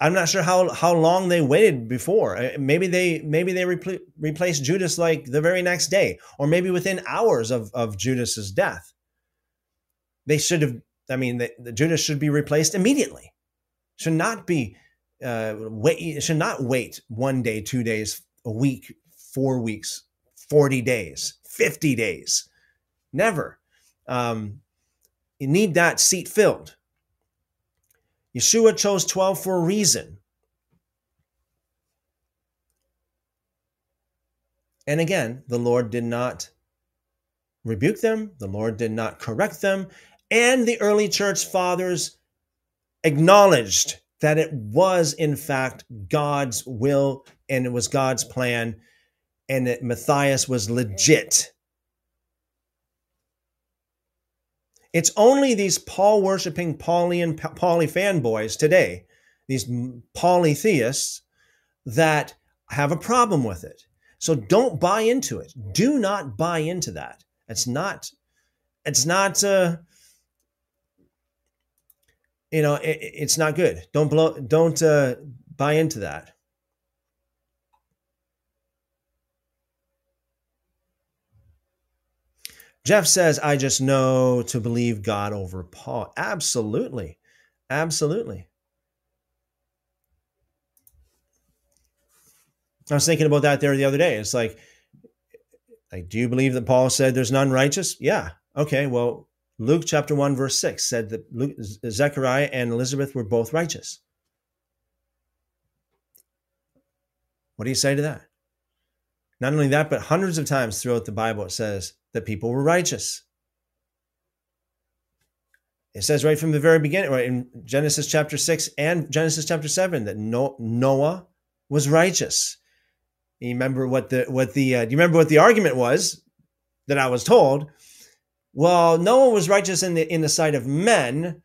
I'm not sure how, how long they waited before. Uh, maybe they maybe they repl- replaced Judas like the very next day, or maybe within hours of, of Judas's death. They should have. I mean, the, the Judas should be replaced immediately. Should not be uh, wait. Should not wait one day, two days, a week four weeks, 40 days, 50 days. Never. Um, you need that seat filled. Yeshua chose 12 for a reason. And again, the Lord did not rebuke them, the Lord did not correct them, and the early church fathers acknowledged that it was, in fact, God's will and it was God's plan and that Matthias was legit. It's only these Paul worshiping Paulian Pauli fanboys today, these polytheists, that have a problem with it. So don't buy into it. Do not buy into that. It's not. It's not. Uh, you know, it, it's not good. Don't blow. Don't uh, buy into that. Jeff says, I just know to believe God over Paul. Absolutely. Absolutely. I was thinking about that there the other day. It's like, like, do you believe that Paul said there's none righteous? Yeah. Okay. Well, Luke chapter 1, verse 6 said that Luke, Zechariah and Elizabeth were both righteous. What do you say to that? Not only that, but hundreds of times throughout the Bible, it says that people were righteous. It says right from the very beginning, right in Genesis chapter 6 and Genesis chapter 7, that Noah was righteous. You remember what the what the uh, do you remember what the argument was that I was told? Well, Noah was righteous in the in the sight of men.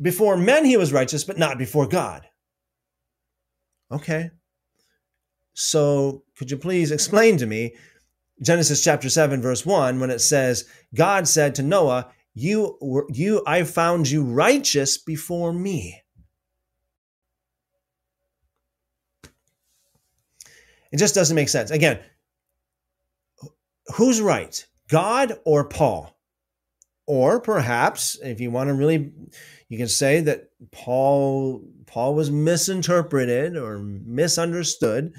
Before men he was righteous, but not before God. Okay. So could you please explain to me Genesis chapter 7 verse 1 when it says God said to Noah, "You were you I found you righteous before me." It just doesn't make sense. Again, who's right? God or Paul? Or perhaps if you want to really you can say that Paul Paul was misinterpreted or misunderstood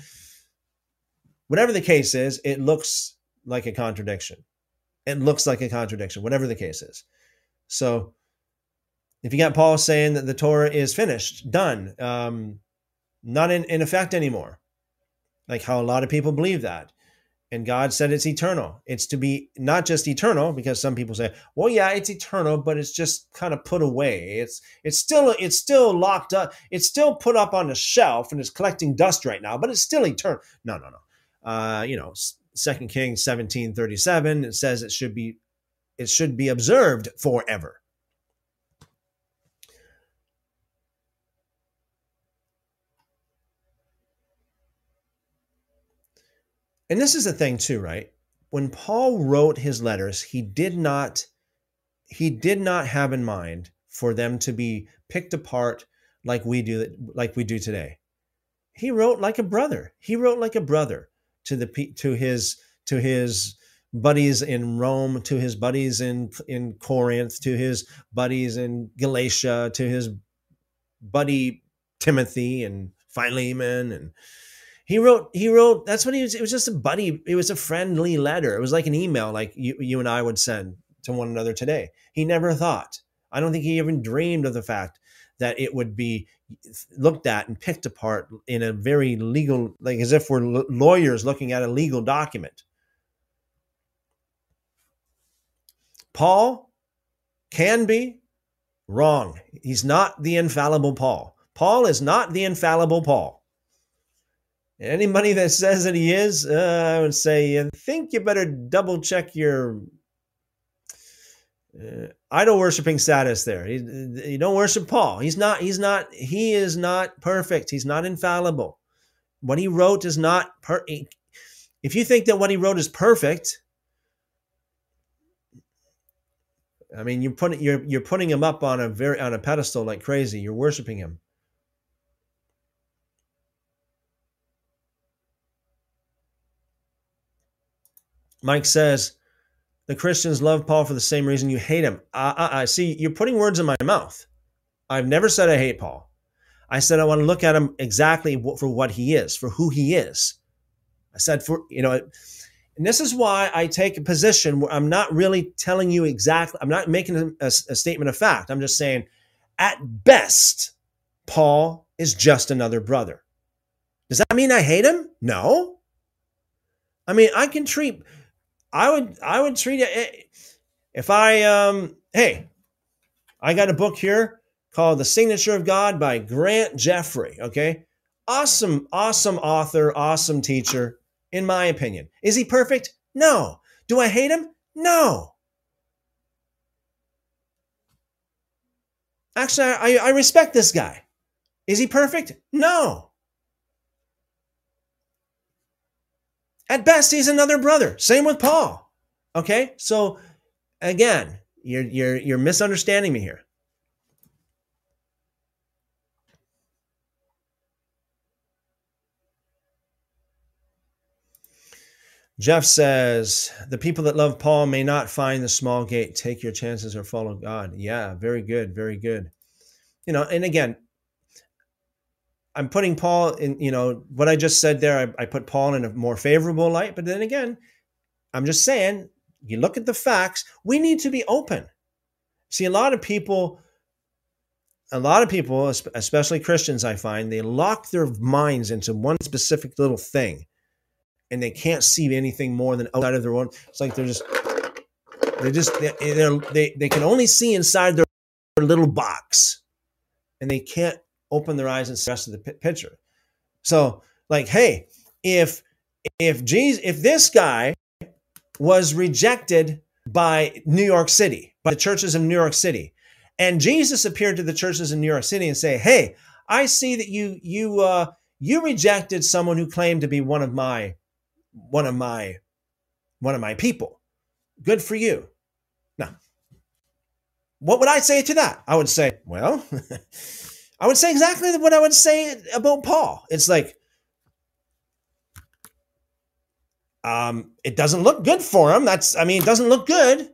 whatever the case is, it looks like a contradiction. It looks like a contradiction, whatever the case is. So if you got Paul saying that the Torah is finished, done, um, not in, in effect anymore, like how a lot of people believe that. And God said it's eternal. It's to be not just eternal, because some people say, well, yeah, it's eternal, but it's just kind of put away. It's it's still it's still locked up. It's still put up on a shelf and it's collecting dust right now, but it's still eternal. No, no, no uh, you know, Second Kings seventeen thirty seven. It says it should be it should be observed forever. And this is the thing too, right? When Paul wrote his letters, he did not he did not have in mind for them to be picked apart like we do like we do today. He wrote like a brother. He wrote like a brother to the to his to his buddies in Rome, to his buddies in in Corinth, to his buddies in Galatia, to his buddy Timothy and Philemon, and He wrote, he wrote, that's what he was. It was just a buddy. It was a friendly letter. It was like an email, like you, you and I would send to one another today. He never thought, I don't think he even dreamed of the fact that it would be looked at and picked apart in a very legal, like as if we're lawyers looking at a legal document. Paul can be wrong. He's not the infallible Paul. Paul is not the infallible Paul. Anybody that says that he is, uh, I would say, think you better double check your uh, idol worshiping status there. You don't worship Paul. He's not, he's not, he is not perfect. He's not infallible. What he wrote is not per if you think that what he wrote is perfect, I mean, you put you're you're putting him up on a very on a pedestal like crazy. You're worshiping him. Mike says, the Christians love Paul for the same reason you hate him. I, see you're putting words in my mouth. I've never said I hate Paul. I said I want to look at him exactly for what he is, for who he is. I said for you know, and this is why I take a position where I'm not really telling you exactly. I'm not making a, a statement of fact. I'm just saying, at best, Paul is just another brother. Does that mean I hate him? No. I mean, I can treat I would I would treat it eh, if I um hey, I got a book here called The Signature of God by Grant Jeffrey, okay? Awesome awesome author, awesome teacher in my opinion. Is he perfect? No. Do I hate him? No. Actually, I, I respect this guy. Is he perfect? No. At best, he's another brother. Same with Paul. Okay? So again, you're you're you're misunderstanding me here. Jeff says, the people that love Paul may not find the small gate. Take your chances or follow God. Yeah, very good, very good. You know, and again, I'm putting Paul in, you know, what I just said there, I, I, put Paul in a more favorable light. But then again, I'm just saying, you look at the facts, we need to be open. See, a lot of people, a lot of people, especially Christians, I find, they lock their minds into one specific little thing and they can't see anything more than outside of their own. It's like they're just, they're just, they, they, they can only see inside their little box and they can't open their eyes and see the rest of the picture. So, like, hey, if if Jesus, if this guy was rejected by New York City, by the churches of New York City, and Jesus appeared to the churches in New York City and say, "Hey, I see that you you uh, you rejected someone who claimed to be one of my one of my one of my people. Good for you." Now, what would I say to that? I would say, well. [laughs] I would say exactly what I would say about Paul. It's like, um, it doesn't look good for him. That's, I mean, it doesn't look good.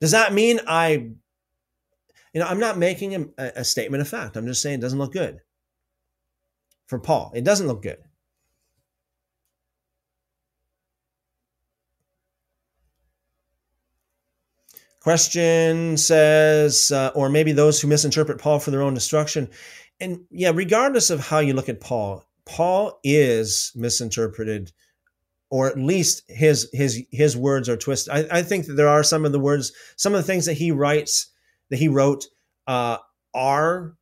Does that mean I, you know, I'm not making a, a statement of fact. I'm just saying it doesn't look good for Paul. It doesn't look good. Question says, uh, or maybe those who misinterpret Paul for their own destruction. And yeah, regardless of how you look at Paul, Paul is misinterpreted, or at least his his his words are twisted. I, I think that there are some of the words, some of the things that he writes, that he wrote, uh, are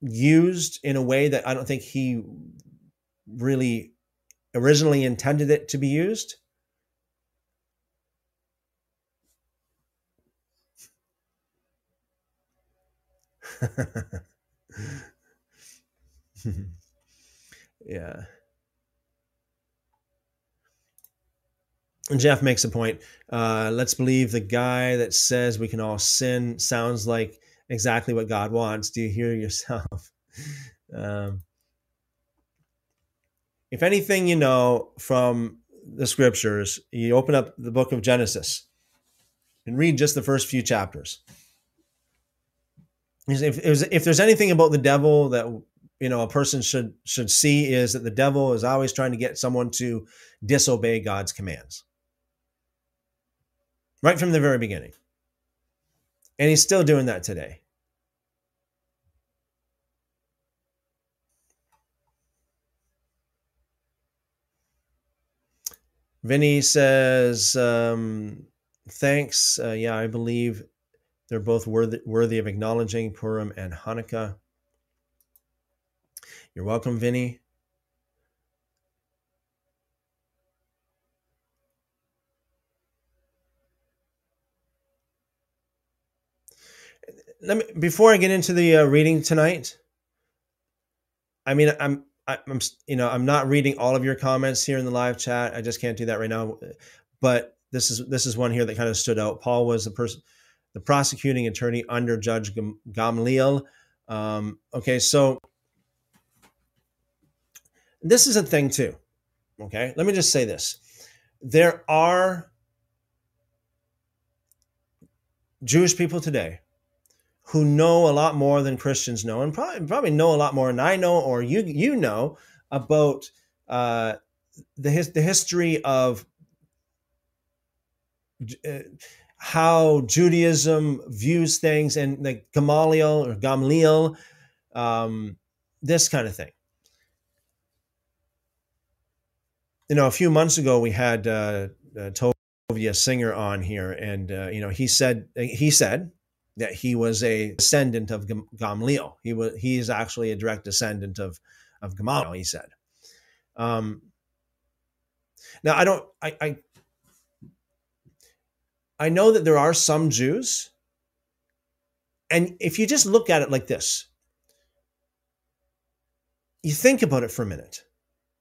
used in a way that I don't think he really originally intended it to be used. [laughs] yeah. And Jeff makes a point. Uh, let's believe the guy that says we can all sin sounds like exactly what God wants. Do you hear yourself? [laughs] um, if anything you know from the scriptures, you open up the book of Genesis and read just the first few chapters if, if there's anything about the devil that you know a person should should see is that the devil is always trying to get someone to disobey God's commands. Right from the very beginning. And he's still doing that today. Vinny says, um, thanks. Uh, yeah, I believe they're both worthy, worthy of acknowledging Purim and Hanukkah. You're welcome, Vinny. Let me before I get into the uh, reading tonight. I mean, I'm I'm you know I'm not reading all of your comments here in the live chat. I just can't do that right now. But this is this is one here that kind of stood out. Paul was the person, the prosecuting attorney under Judge Gamliel. Um, okay, so this is a thing too. Okay, let me just say this: there are Jewish people today who know a lot more than Christians know, and probably probably know a lot more than I know or you you know about uh, the his, the history of uh, how Judaism views things and the Gamaliel or Gamliel, um, this kind of thing. You know, a few months ago we had uh, uh, Tovia Singer on here, and uh, you know he said he said that he was a descendant of Gamliel. He was he is actually a direct descendant of of Gamaliel. He said. Um, now I don't I, I I know that there are some Jews, and if you just look at it like this, you think about it for a minute.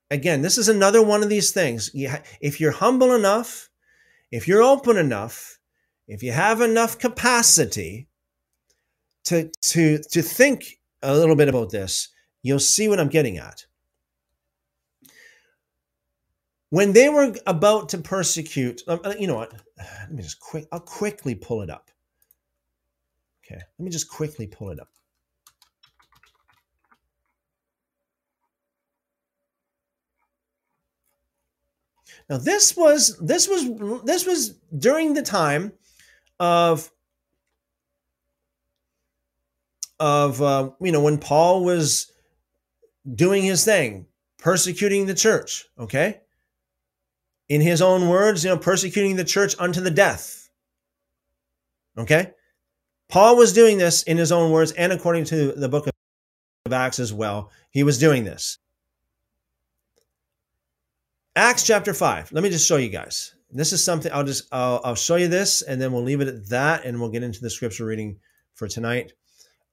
Again, this is another one of these things. If you're humble enough, if you're open enough, if you have enough capacity to to to think a little bit about this, you'll see what I'm getting at. When they were about to persecute, um, uh, you know what? [sighs] Let me just quick. I'll quickly pull it up. Okay, let me just quickly pull it up. Now this was this was this was during the time of of uh, you know when Paul was doing his thing, persecuting the church. Okay, in his own words, you know, persecuting the church unto the death. Okay, Paul was doing this in his own words, and according to the book of Acts as well, he was doing this. Acts chapter 5. Let me just show you guys. This is something I'll just I'll, I'll show you this and then we'll leave it at that and we'll get into the scripture reading for tonight.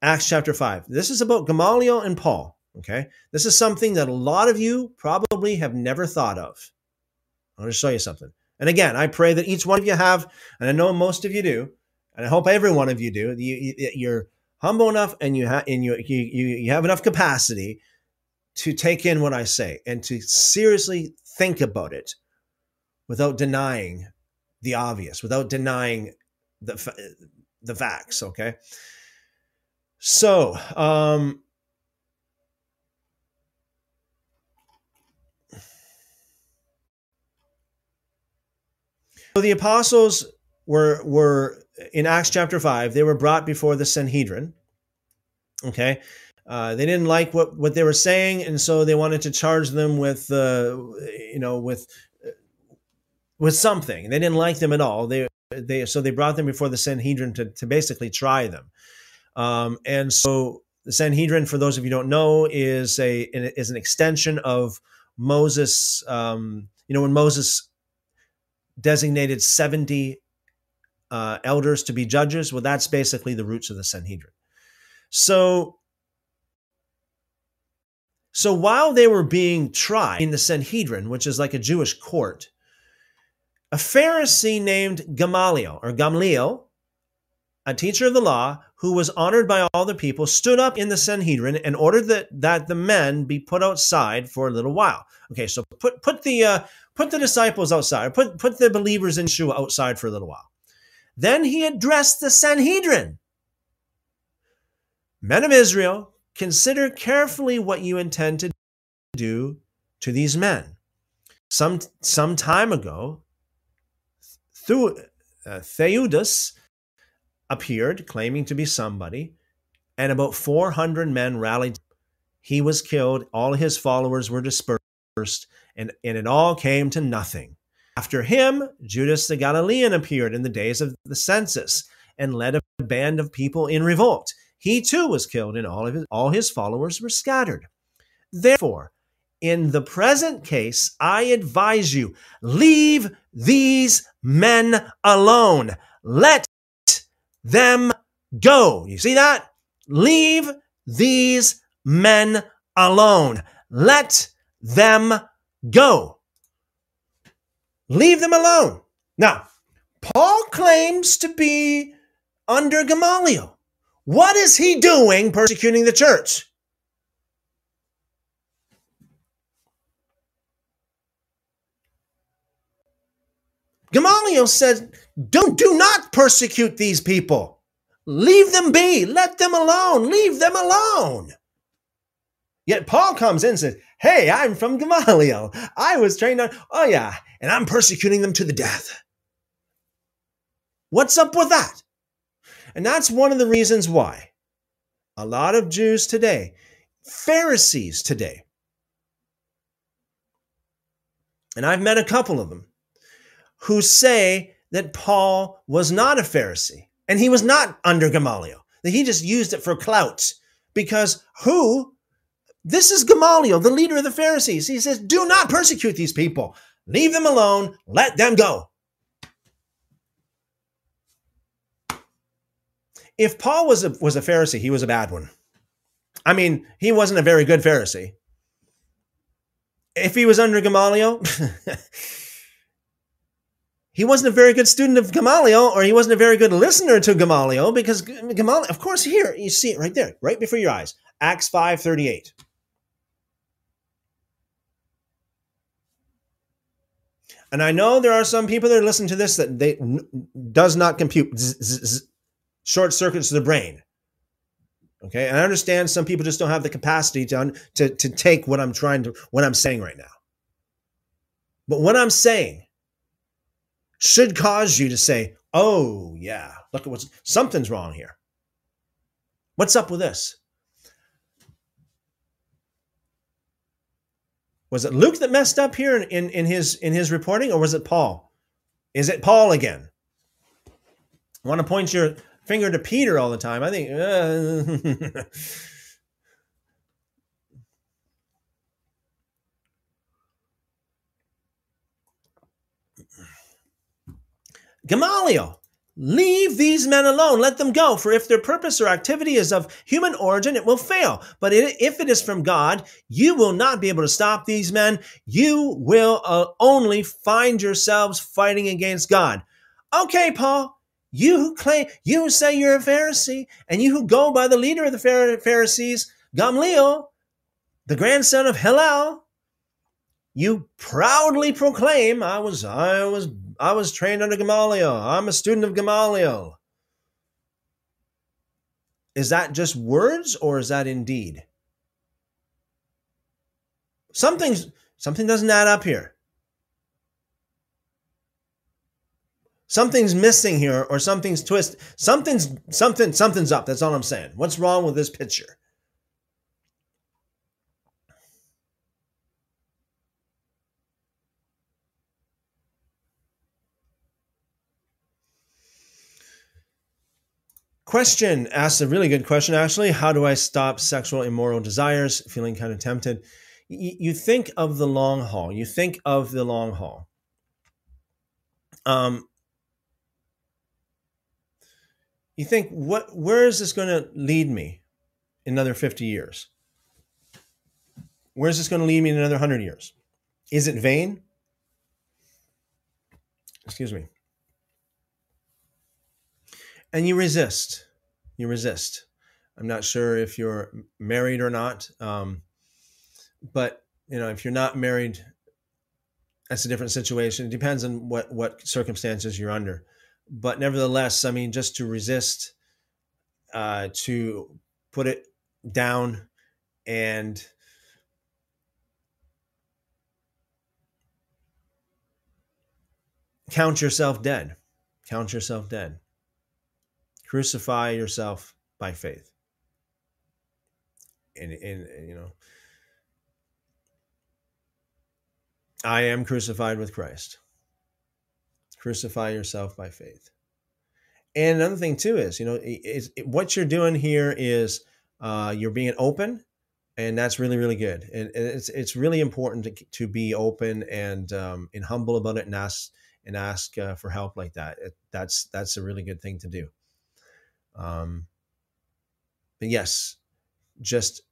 Acts chapter 5. This is about Gamaliel and Paul, okay? This is something that a lot of you probably have never thought of. I'll just show you something. And again, I pray that each one of you have, and I know most of you do, and I hope every one of you do. You, are humble enough, and you have, and you, you you have enough capacity to take in what I say and to seriously think about it without denying the obvious, without denying the the facts. Okay. So, um, so the apostles were were in Acts chapter five. They were brought before the Sanhedrin. Okay, uh, they didn't like what, what they were saying, and so they wanted to charge them with, uh, you know, with with something. They didn't like them at all. They they so they brought them before the Sanhedrin to to basically try them. Um, and so the Sanhedrin, for those of you don't know, is a is an extension of Moses. Um, you know, when Moses designated seventy uh, elders to be judges, well, that's basically the roots of the Sanhedrin. So so while they were being tried in the Sanhedrin, which is like a Jewish court, a Pharisee named Gamaliel or Gamliel, a teacher of the law who was honored by all the people, stood up in the Sanhedrin and ordered that, that the men be put outside for a little while. Okay, so put put the uh, put the disciples outside, put put the believers in Yeshua outside for a little while. Then he addressed the Sanhedrin. Men of Israel, consider carefully what you intend to do to these men. Some some time ago, uh, Theudas appeared claiming to be somebody, and about 400 men rallied. He was killed, all his followers were dispersed, and, and it all came to nothing. After him, Judas the Galilean appeared in the days of the census and led a band of people in revolt. He too was killed, and all of his, all his followers were scattered. Therefore, in the present case, I advise you leave these men alone. Let them go. You see that? Leave these men alone. Let them go. Leave them alone. Now, Paul claims to be under Gamaliel. What is he doing persecuting the church? Gamaliel said, Don't do not persecute these people. Leave them be. Let them alone. Leave them alone. Yet Paul comes in and says, Hey, I'm from Gamaliel. I was trained on, oh yeah, and I'm persecuting them to the death. What's up with that? And that's one of the reasons why a lot of Jews today, Pharisees today, and I've met a couple of them who say that Paul was not a Pharisee and he was not under Gamaliel, that he just used it for clout. Because who? This is Gamaliel, the leader of the Pharisees. He says, Do not persecute these people. Leave them alone. Let them go. If Paul was a, was a Pharisee, he was a bad one. I mean, he wasn't a very good Pharisee. If he was under Gamaliel, [laughs] he wasn't a very good student of Gamaliel, or he wasn't a very good listener to Gamaliel, because Gamaliel, of course, here you see it right there, right before your eyes. Acts five thirty eight. And I know there are some people that listen to this that they does not compute z- z- z- short circuits the brain. Okay, and I understand some people just don't have the capacity to, to to take what I'm trying to what I'm saying right now. But what I'm saying should cause you to say, "Oh yeah, look at what's something's wrong here. What's up with this?" Was it Luke that messed up here in, in, in his in his reporting, or was it Paul? Is it Paul again? I want to point your finger to Peter all the time. I think. Uh, [laughs] Gamaliel, leave these men alone. Let them go. For if their purpose or activity is of human origin, it will fail. But if it is from God, you will not be able to stop these men. You will uh, only find yourselves fighting against God. Okay, Paul, you who claim, you who say you're a Pharisee, and you who go by the leader of the Pharisees, Gamaliel, the grandson of Hillel, you proudly proclaim, I was, I was, I was trained under Gamaliel. I'm a student of Gamaliel. Is that just words or is that indeed? Something's something doesn't add up here. Something's missing here or something's twist. Something's something something's up. That's all I'm saying. What's wrong with this picture? Question asks a really good question, actually. How do I stop sexual immoral desires? Feeling kind of tempted. Y- you think of the long haul. You think of the long haul. Um, you think, what? Where is this going to lead me in another 50 years? Where is this going to lead me in another 100 years? Is it vain? Excuse me and you resist. You resist. I'm not sure if you're married or not, um, but you know if you're not married, that's a different situation. It depends on what what circumstances you're under, but nevertheless, I mean, just to resist, uh, to put it down and count yourself dead. Count yourself dead. Crucify yourself by faith. And, and you know, I am crucified with Christ. Crucify yourself by faith. And another thing too is, you know, is what you're doing here is uh, you're being open, and that's really really good. And, and it's it's really important to, to be open and um, and humble about it and ask and ask uh, for help like that. It, that's that's a really good thing to do. Um, but yes, just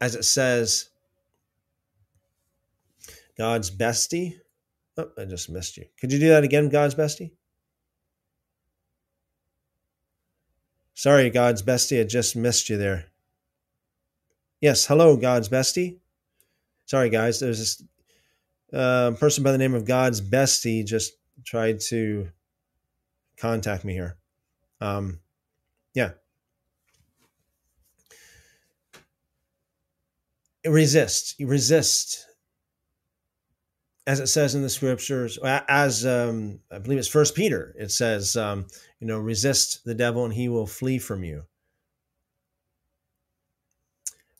as it says, God's bestie. Oh, I just missed you. Could you do that again, God's bestie? Sorry, God's bestie, I just missed you there. Yes, hello, God's bestie. Sorry, guys. There's this uh, person by the name of God's bestie just tried to contact me here. Um, yeah. Resist. Resist as it says in the scriptures, as um, I believe it's First Peter, it says, um, you know, resist the devil and he will flee from you.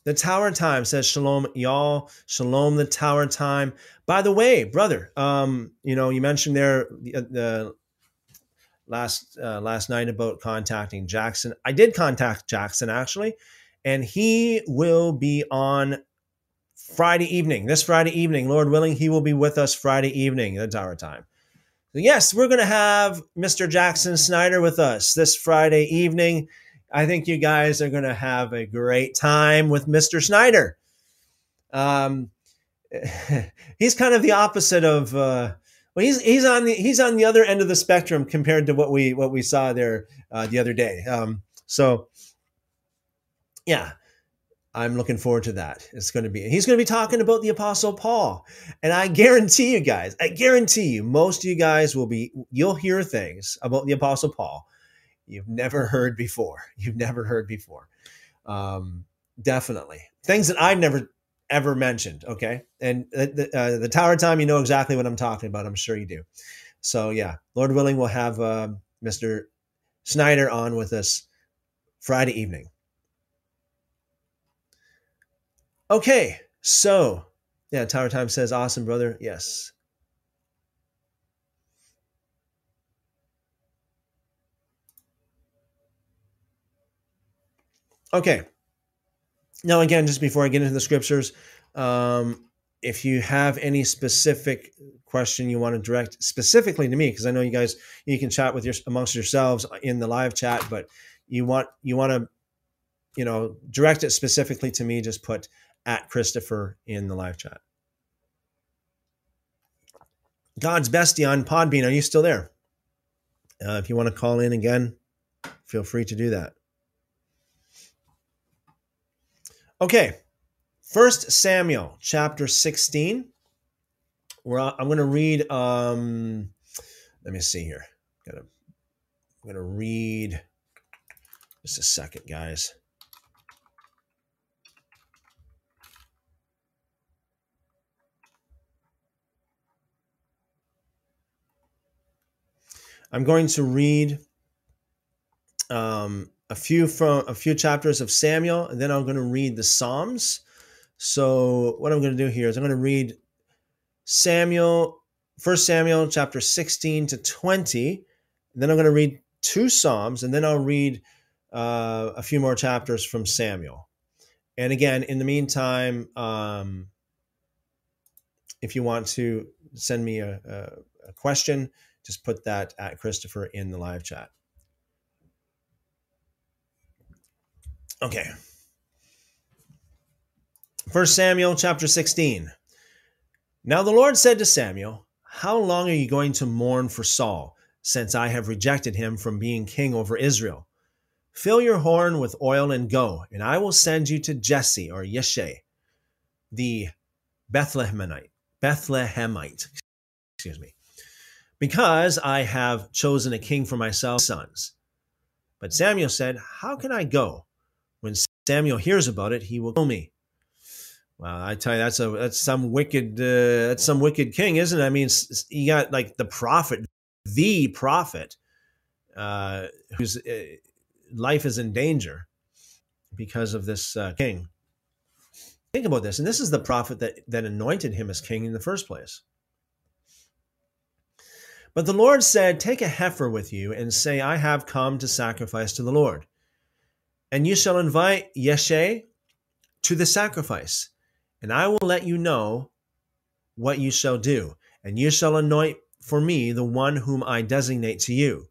The Tower Time says, Shalom, y'all. Shalom, the Tower Time. By the way, brother, um, you know, you mentioned there the, uh, the last uh, last night about contacting Jackson. I did contact Jackson actually, and he will be on Friday evening, this Friday evening, Lord willing, he will be with us Friday evening at Tower Time. Yes, we're going to have Mr. Jackson Snyder with us this Friday evening. I think you guys are going to have a great time with Mr. Snyder. Um, [laughs] he's kind of the opposite of uh, well, he's he's on the he's on the other end of the spectrum compared to what we what we saw there uh, the other day. Um, so yeah, I'm looking forward to that. It's going to be, he's going to be talking about the Apostle Paul. And I guarantee you guys, I guarantee you, most of you guys will be, you'll hear things about the Apostle Paul you've never heard before. You've never heard before. Um, definitely. Things that I've never ever mentioned. Okay. And the, uh, the Tower Time, you know exactly what I'm talking about. I'm sure you do. So, yeah, Lord willing, we'll have uh, Mr. Snyder on with us Friday evening. Okay, so yeah, Tower Time says, awesome, brother. Yes. Okay. Now, again, just before I get into the scriptures, um, if you have any specific question you want to direct specifically to me, because I know you guys you can chat with your amongst yourselves in the live chat, but you want you want to you know direct it specifically to me, just put at Christopher in the live chat. God's bestie on Podbean. Are you still there? Uh, if you want to call in again, feel free to do that. Okay, First Samuel chapter 16. Where I'm going to read. Um, let me see here. I'm going to read. Just a second, guys. I'm going to read um, a few from a few chapters of Samuel, and then I'm going to read the Psalms. So what I'm going to do here is I'm going to read Samuel, First Samuel, chapter 16 to 20. Then I'm going to read two Psalms, and then I'll read uh, a few more chapters from Samuel. And again, in the meantime, um, if you want to send me a, a, a question, just put that at Christopher in the live chat. Okay. First Samuel chapter 16. Now the Lord said to Samuel, How long are you going to mourn for Saul, since I have rejected him from being king over Israel? Fill your horn with oil and go, and I will send you to Jesse or Yeshai, the Bethlehemite. Bethlehemite. Excuse me because I have chosen a king for myself, sons. But Samuel said, How can I go? Samuel hears about it, he will kill me. Well, I tell you, that's a that's some wicked uh, that's some wicked king, isn't it? I mean, you got like the prophet, the prophet, uh, whose uh, life is in danger because of this uh, king. Think about this, and this is the prophet that that anointed him as king in the first place. But the Lord said, Take a heifer with you and say, I have come to sacrifice to the Lord. And you shall invite Yeshai to the sacrifice, and I will let you know what you shall do. And you shall anoint for me the one whom I designate to you.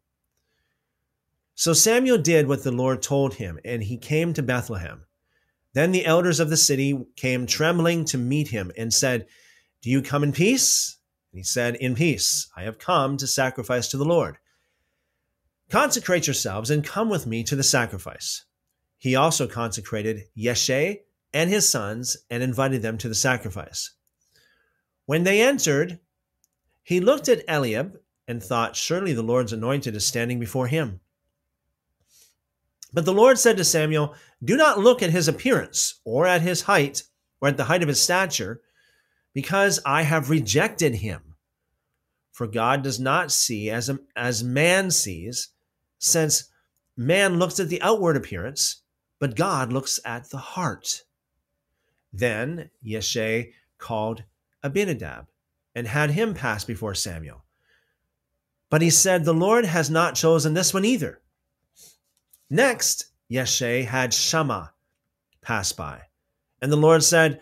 So Samuel did what the Lord told him, and he came to Bethlehem. Then the elders of the city came trembling to meet him and said, Do you come in peace? And he said, In peace, I have come to sacrifice to the Lord. Consecrate yourselves and come with me to the sacrifice. He also consecrated Yeshai and his sons and invited them to the sacrifice. When they entered, he looked at Eliab and thought, Surely the Lord's anointed is standing before him. But the Lord said to Samuel, Do not look at his appearance, or at his height, or at the height of his stature, because I have rejected him. For God does not see as, as man sees, since man looks at the outward appearance, but God looks at the heart. Then Yeshai called Abinadab and had him pass before Samuel. But he said, The Lord has not chosen this one either. Next, Yeshai had Shammah pass by. And the Lord said,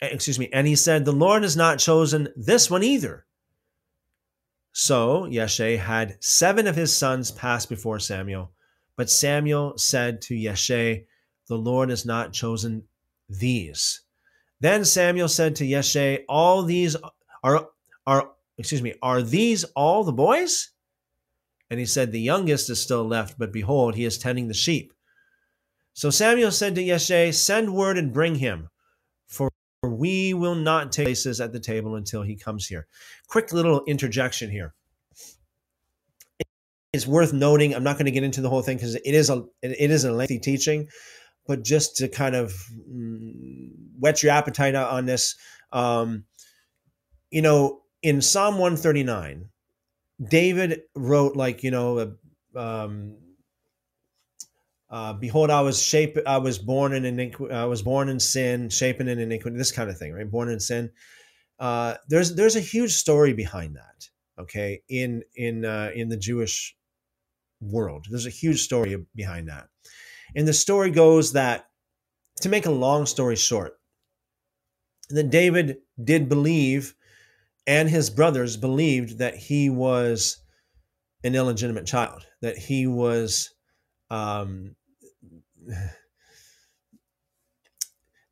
Eh, excuse me, and he said, The Lord has not chosen this one either. So Yeshai had seven of his sons pass before Samuel, but Samuel said to Yeshai, The Lord has not chosen these. Then Samuel said to Yeshai, All these are are excuse me, are these all the boys? And he said, The youngest is still left, but behold, he is tending the sheep. So Samuel said to Yeshai, Send word and bring him, for we will not take places at the table until he comes here. Quick little interjection here. It's worth noting. I'm not going to get into the whole thing because it is a it is a lengthy teaching, but just to kind of mm, whet your appetite on this, um, you know, in Psalm 139, David wrote like you know, um, uh, behold, I was shaped, I was born in iniquity, I was born in sin, shapen in iniquity, this kind of thing, right? Born in sin. Uh, there's there's a huge story behind that. Okay, in in uh, in the Jewish world, there's a huge story behind that, and the story goes that, to make a long story short, that David did believe, and his brothers believed that he was an illegitimate child, that he was um,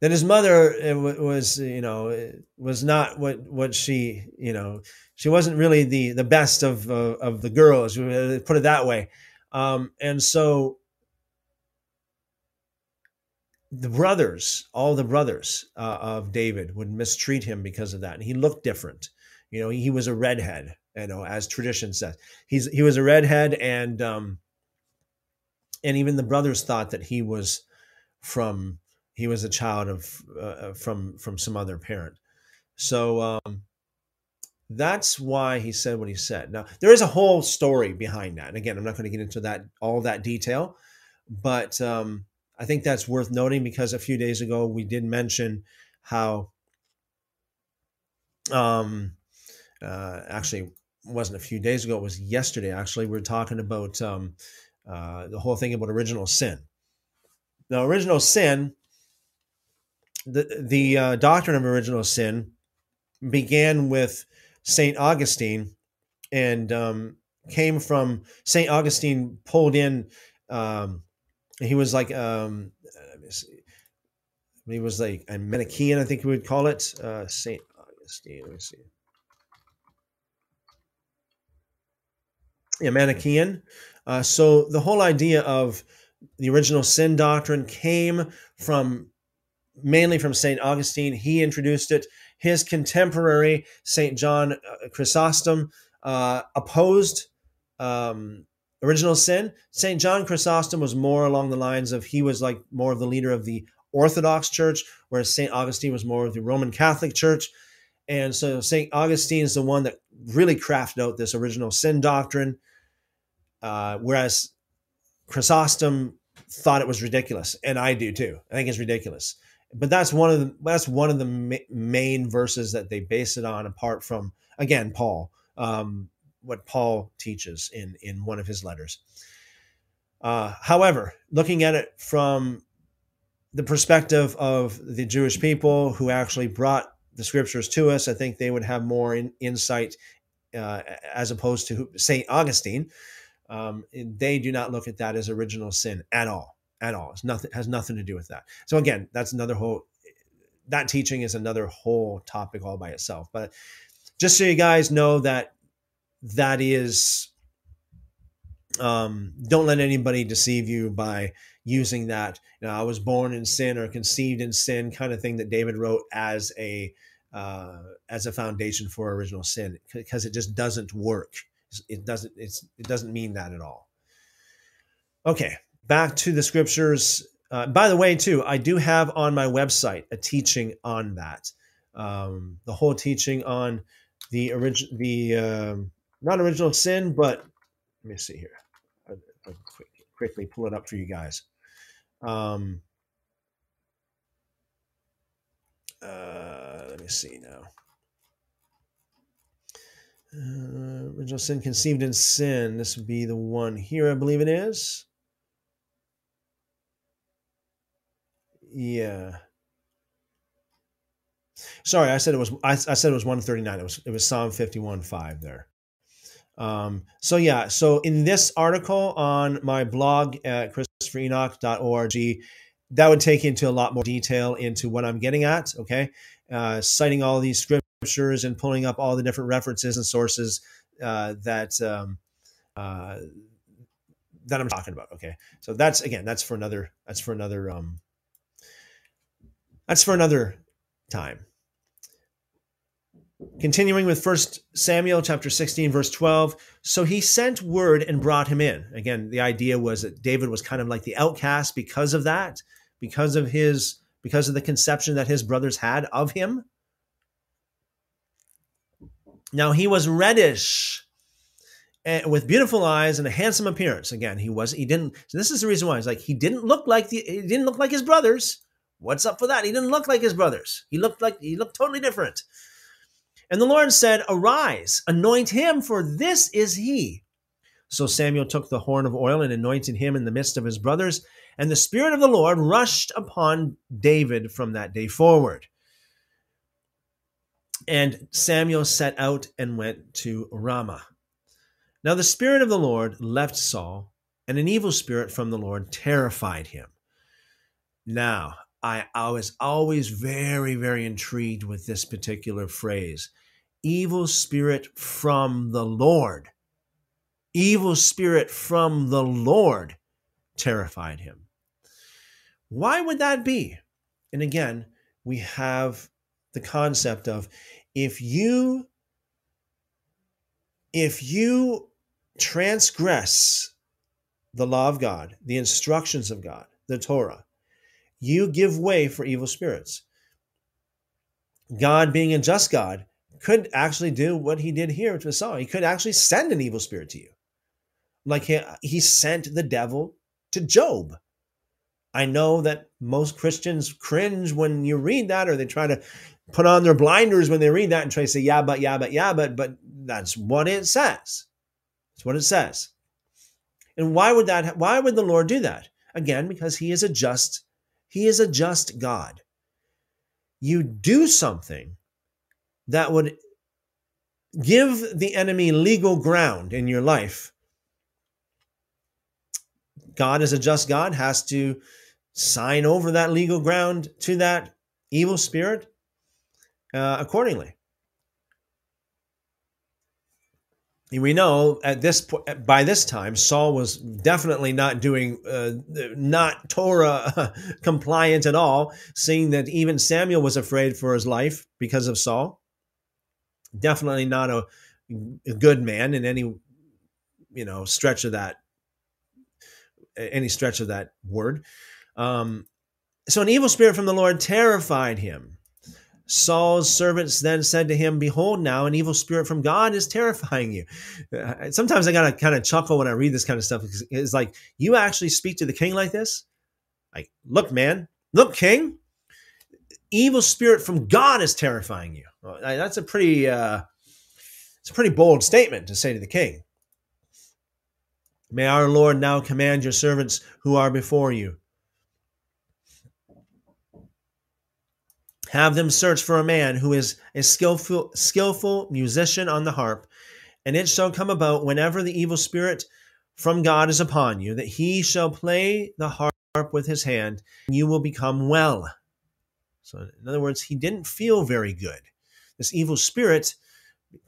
that his mother was you know was not what what she you know she wasn't really the the best of uh, of the girls put it that way. Um, and so the brothers all the brothers uh, of david would mistreat him because of that. And he looked different. You know he was a redhead you know as tradition says. He's he was a redhead and um and even the brothers thought that he was from he was a child of uh, uh, from from some other parent. So um, that's why he said what he said. Now there is a whole story behind that. And again i'm not going to get into that all that detail but um, i think that's worth noting because a few days ago we did mention how um uh, actually wasn't a few days ago it was yesterday actually we are talking about um, uh, the whole thing about original sin. Now, original sin, the the uh, doctrine of original sin began with Saint Augustine, and um, came from Saint Augustine. Pulled in, um, he was like um, he was like a Manichaean, I think we would call it. Uh, Saint Augustine. Let me see. Yeah, Manichaean. Uh, so the whole idea of the original sin doctrine came from mainly from St. Augustine. He introduced it. His contemporary, St. John uh, Chrysostom, uh, opposed um, original sin. St. John Chrysostom was more along the lines of he was like more of the leader of the Orthodox Church, whereas St. Augustine was more of the Roman Catholic Church. And so St. Augustine is the one that really crafted out this original sin doctrine, uh, whereas Chrysostom thought it was ridiculous, and I do too. I think it's ridiculous. But that's one of the that's one of the ma- main verses that they base it on, apart from again Paul, um, what Paul teaches in in one of his letters. Uh, however, looking at it from the perspective of the Jewish people who actually brought the scriptures to us, I think they would have more in, insight uh, as opposed to Saint Augustine. Um, they do not look at that as original sin at all, at all. It's nothing has nothing to do with that. So again, that's another whole. That teaching is another whole topic all by itself. But just so you guys know that that is um, don't let anybody deceive you by using that you know i was born in sin or conceived in sin kind of thing that david wrote as a uh, as a foundation for original sin because it just doesn't work it doesn't it's it doesn't mean that at all okay back to the scriptures uh, by the way too i do have on my website a teaching on that um, the whole teaching on the original the um, not original sin but let me see here I'll, I'll quick, quickly pull it up for you guys um, uh, let me see now. Uh, original sin conceived in sin. This would be the one here, I believe it is. Yeah. Sorry, I said it was. I, I said it was one thirty nine. It was. It was Psalm fifty one five there. Um, so yeah, so in this article on my blog at christopherenoch.org, that would take into a lot more detail into what I'm getting at. Okay, uh, citing all these scriptures and pulling up all the different references and sources uh, that um, uh, that I'm talking about. Okay, so that's again, that's for another. That's for another. Um, that's for another time. Continuing with First Samuel chapter 16, verse 12. So he sent word and brought him in. Again, the idea was that David was kind of like the outcast because of that, because of his because of the conception that his brothers had of him. Now he was reddish and eh, with beautiful eyes and a handsome appearance. Again, he was he didn't so this is the reason why. He's like he didn't look like the he didn't look like his brothers. What's up for that? He didn't look like his brothers. He looked like he looked totally different. And the Lord said, Arise, anoint him, for this is he. So Samuel took the horn of oil and anointed him in the midst of his brothers. And the Spirit of the Lord rushed upon David from that day forward. And Samuel set out and went to Ramah. Now the Spirit of the Lord left Saul, and an evil spirit from the Lord terrified him. Now, I, I was always very, very intrigued with this particular phrase evil spirit from the Lord. Evil spirit from the Lord terrified him. Why would that be? And again, we have the concept of if you if you transgress the law of God, the instructions of God, the Torah, you give way for evil spirits. God being a just God could actually do what he did here to Saul. He could actually send an evil spirit to you. Like he, he sent the devil to Job. I know that most Christians cringe when you read that, or they try to put on their blinders when they read that and try to say, yeah, but, yeah, but, yeah, but, but that's what it says. That's what it says. And why would that, why would the Lord do that? Again, because he is a just, he is a just God. You do something that would give the enemy legal ground in your life. God, is a just God, has to sign over that legal ground to that evil spirit uh, accordingly. We know at this point, by this time, Saul was definitely not doing, uh, not Torah [laughs] compliant at all, seeing that even Samuel was afraid for his life because of Saul definitely not a, a good man in any you know stretch of that any stretch of that word. Um, so an evil spirit from the Lord terrified him. Saul's servants then said to him, Behold, now an evil spirit from God is terrifying you. Uh, sometimes I gotta kind of chuckle when I read this kind of stuff. because It's like, you actually speak to the king like this? Like, look, man, look, king, evil spirit from God is terrifying you. That's a pretty, uh, it's a pretty bold statement to say to the king. May our Lord now command your servants who are before you Have them search for a man who is a skillful, skillful musician on the harp, and it shall come about whenever the evil spirit from God is upon you, that he shall play the harp with his hand, and you will become well. So, in other words, he didn't feel very good. This evil spirit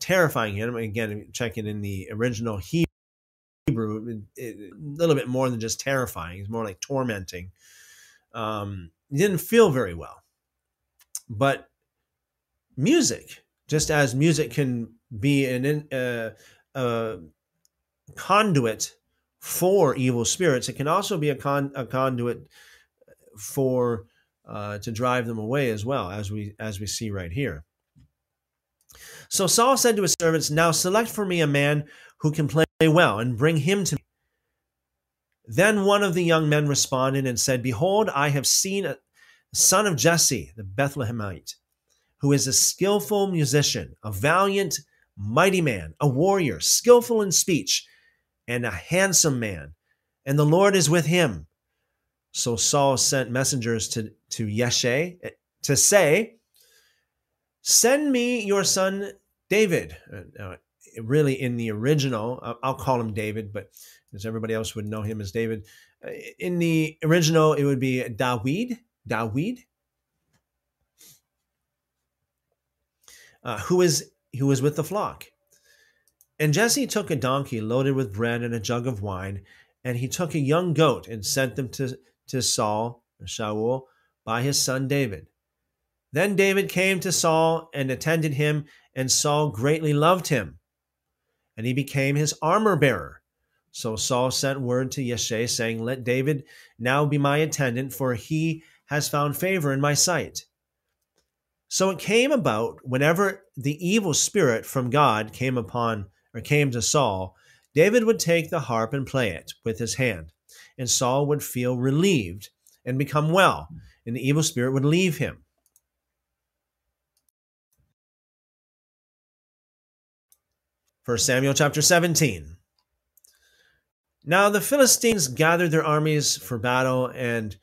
terrifying him. Again, checking in the original Hebrew, a little bit more than just terrifying. It's more like tormenting. Um, he didn't feel very well. But music, just as music can be an uh, conduit for evil spirits, it can also be a, con- a conduit for uh, to drive them away as well, as we as we see right here. So Saul said to his servants, Now select for me a man who can play well, and bring him to me. Then one of the young men responded and said, Behold, I have seen a, son of Jesse, the Bethlehemite, who is a skillful musician, a valiant, mighty man, a warrior, skillful in speech, and a handsome man. And the Lord is with him. So Saul sent messengers to, to Yeshai eh, to say, Send me your son David. Uh, really, in the original, I'll call him David, but as everybody else would know him as David. Uh, in the original, it would be Dawid, Dawid, uh, who is who was with the flock. And Jesse took a donkey loaded with bread and a jug of wine, and he took a young goat and sent them to, to Saul, Shaul, by his son David. Then David came to Saul and attended him, and Saul greatly loved him, and he became his armor bearer. So Saul sent word to Yeshai, saying, Let David now be my attendant, for he has found favor in my sight. So it came about whenever the evil spirit from God came upon or came to Saul, David would take the harp and play it with his hand, and Saul would feel relieved and become well, and the evil spirit would leave him. First Samuel chapter 17. Now the Philistines gathered their armies for battle, and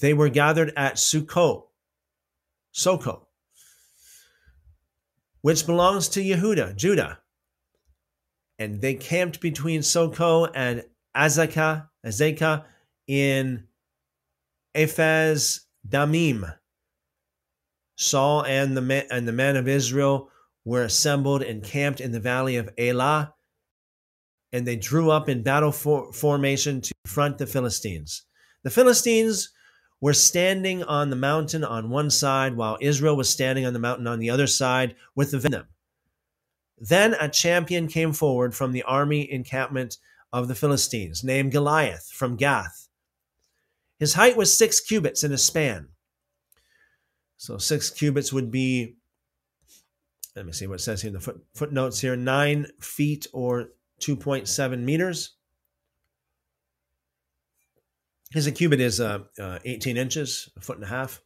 they were gathered at Sukkot, Soko, which belongs to Yehuda, Judah. And they camped between Soko and Azekah, Azekah in Ephes Damim. Saul and the men, and the men of Israel were assembled and camped in the valley of Elah, and they drew up in battle for, formation to confront the Philistines. The Philistines were standing on the mountain on one side, while Israel was standing on the mountain on the other side with the venom. Then a champion came forward from the army encampment of the Philistines, named Goliath from Gath. His height was six cubits in a span. So six cubits would be, let me see what it says here in the foot, footnotes here, nine feet or 2.7 meters. His cubit is uh, uh, 18 inches, a foot and a half.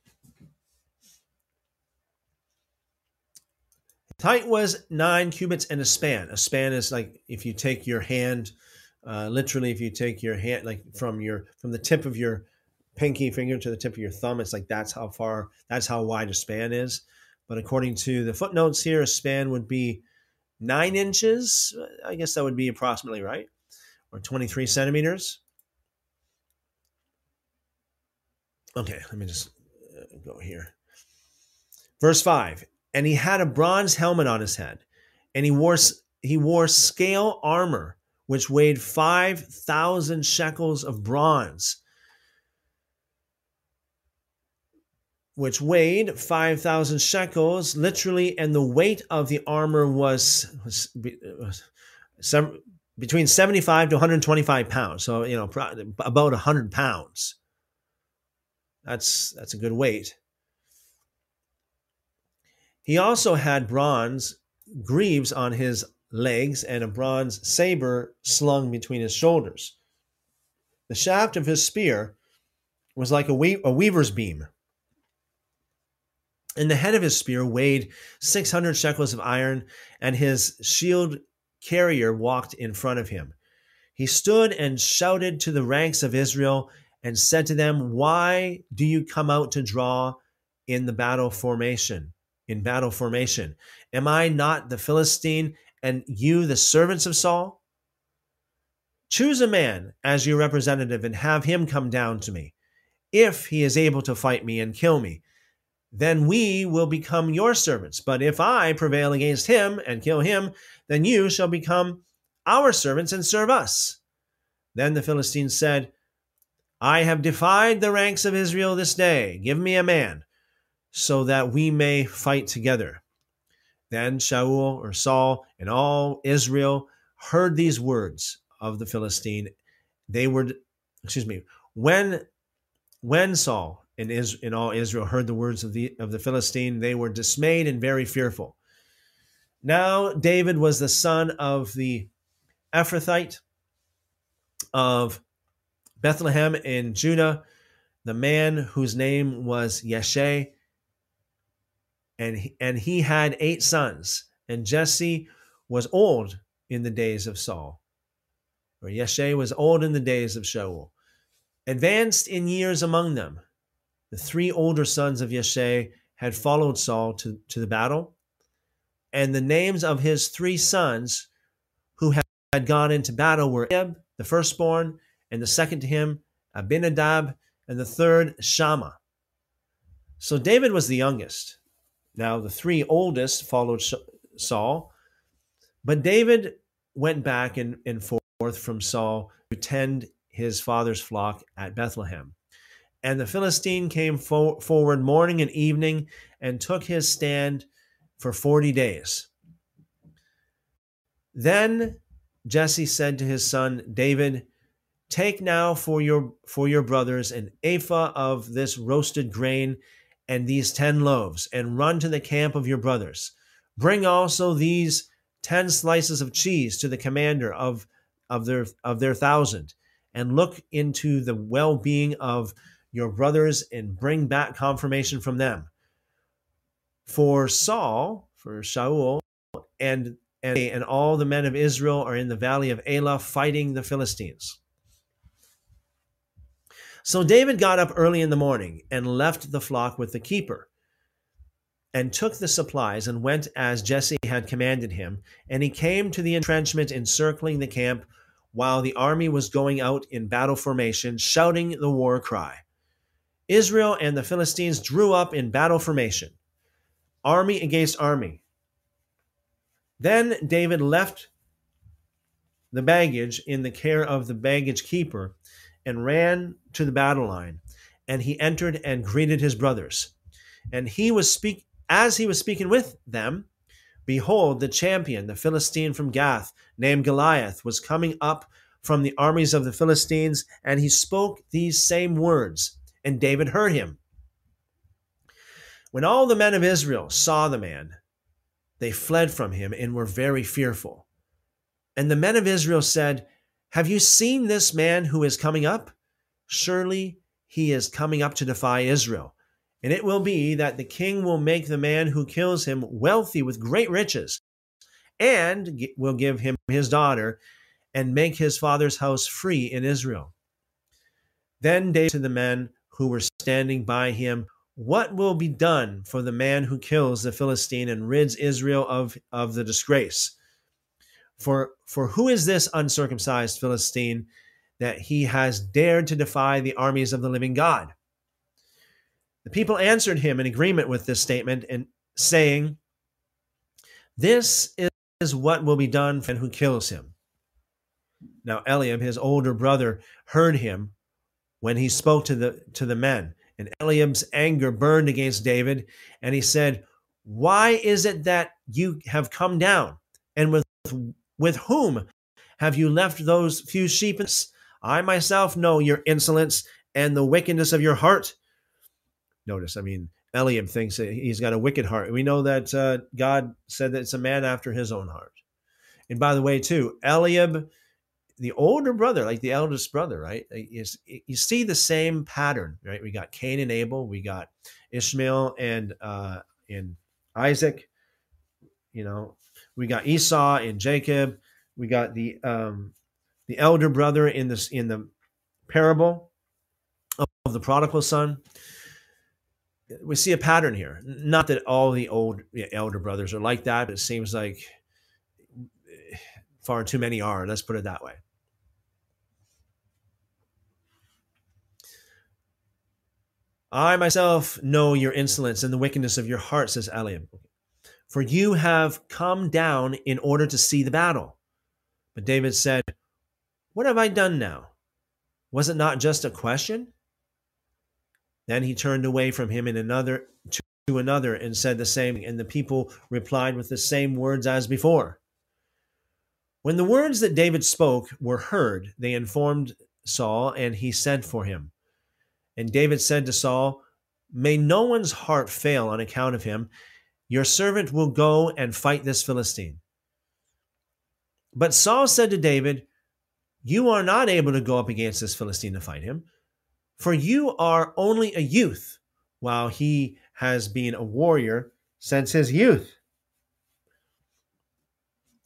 His height was nine cubits and a span. A span is like if you take your hand, uh, literally, if you take your hand, like from your from the tip of your pinky finger to the tip of your thumb, it's like that's how far, that's how wide a span is. But according to the footnotes here, a span would be nine inches. I guess that would be approximately right, or 23 centimeters. Okay, let me just uh, go here. Verse 5 And he had a bronze helmet on his head, and he wore, he wore scale armor, which weighed 5,000 shekels of bronze. Which weighed 5,000 shekels, literally, and the weight of the armor was, was, was some, between 75 to 125 pounds. So, you know, about 100 pounds. That's that's a good weight. He also had bronze greaves on his legs and a bronze saber slung between his shoulders. The shaft of his spear was like a, we- a weaver's beam. And the head of his spear weighed 600 shekels of iron, and his shield carrier walked in front of him. He stood and shouted to the ranks of Israel and said to them, Why do you come out to draw in the battle formation? In battle formation. Am I not the Philistine and you the servants of Saul? Choose a man as your representative and have him come down to me. If he is able to fight me and kill me, then we will become your servants. But if I prevail against him and kill him, then you shall become our servants and serve us. Then the Philistines said, I have defied the ranks of Israel this day. Give me a man, so that we may fight together. Then Shaul or Saul and all Israel heard these words of the Philistine. They were, excuse me, when when Saul and, Is, and all Israel heard the words of the of the Philistine, they were dismayed and very fearful. Now David was the son of the Ephrathite of Bethlehem in Judah, the man whose name was Yeshai, and he, and he had eight sons. And Jesse was old in the days of Saul, or Yeshai was old in the days of Shaul, advanced in years among them. The three older sons of Yeshai had followed Saul to, to the battle, and the names of his three sons who had, gone into battle were Eb, the firstborn, and the second to him, Abinadab, and the third, Shammah. So David was the youngest. Now, the three oldest followed Saul, but David went back and, and forth from Saul to tend his father's flock at Bethlehem. And the Philistine came fo- forward morning and evening and took his stand for 40 days. Then Jesse said to his son David, Take now for your for your brothers an ephah of this roasted grain and these ten loaves, and run to the camp of your brothers. Bring also these ten slices of cheese to the commander of, of, their, of their thousand, and look into the well being of your brothers and bring back confirmation from them. For Saul, for Shaul, and, and, and all the men of Israel are in the valley of Elah fighting the Philistines. So David got up early in the morning and left the flock with the keeper and took the supplies and went as Jesse had commanded him. And he came to the entrenchment encircling the camp while the army was going out in battle formation, shouting the war cry. Israel and the Philistines drew up in battle formation, army against army. Then David left the baggage in the care of the baggage keeper and ran to the battle line, and he entered and greeted his brothers. And he was speak as he was speaking with them, behold, the champion, the Philistine from Gath, named Goliath, was coming up from the armies of the Philistines, and he spoke these same words, and David heard him. When all the men of Israel saw the man, they fled from him and were very fearful. And the men of Israel said, have you seen this man who is coming up? Surely he is coming up to defy Israel. And it will be that the king will make the man who kills him wealthy with great riches, and will give him his daughter, and make his father's house free in Israel. Then David to the men who were standing by him, What will be done for the man who kills the Philistine and rids Israel of, of the disgrace? For, for who is this uncircumcised Philistine that he has dared to defy the armies of the living God? The people answered him in agreement with this statement and saying, This is what will be done for who kills him. Now Eliab, his older brother, heard him when he spoke to the to the men. And Eliab's anger burned against David, and he said, Why is it that you have come down? And with with whom have you left those few sheep? I myself know your insolence and the wickedness of your heart. Notice, I mean, Eliab thinks that he's got a wicked heart. We know that uh, God said that it's a man after his own heart. And by the way, too, Eliab, the older brother, like the eldest brother, right? Is you see the same pattern, right? We got Cain and Abel, we got Ishmael and uh, and Isaac. You know, we got Esau and Jacob. We got the um, the elder brother in this in the parable of the prodigal son we see a pattern here. Not that all the old elder brothers are like that, but it seems like far too many are. Let's put it that way. I myself know your insolence and the wickedness of your heart, says Eliab. For you have come down in order to see the battle. But David said, What have I done now? Was it not just a question? Then he turned away from him in another to another and said the same, and the people replied with the same words as before. When the words that David spoke were heard, they informed Saul, and he sent for him. And David said to Saul, May no one's heart fail on account of him. Your servant will go and fight this Philistine. But Saul said to David, You are not able to go up against this Philistine to fight him for you are only a youth, while he has been a warrior since his youth.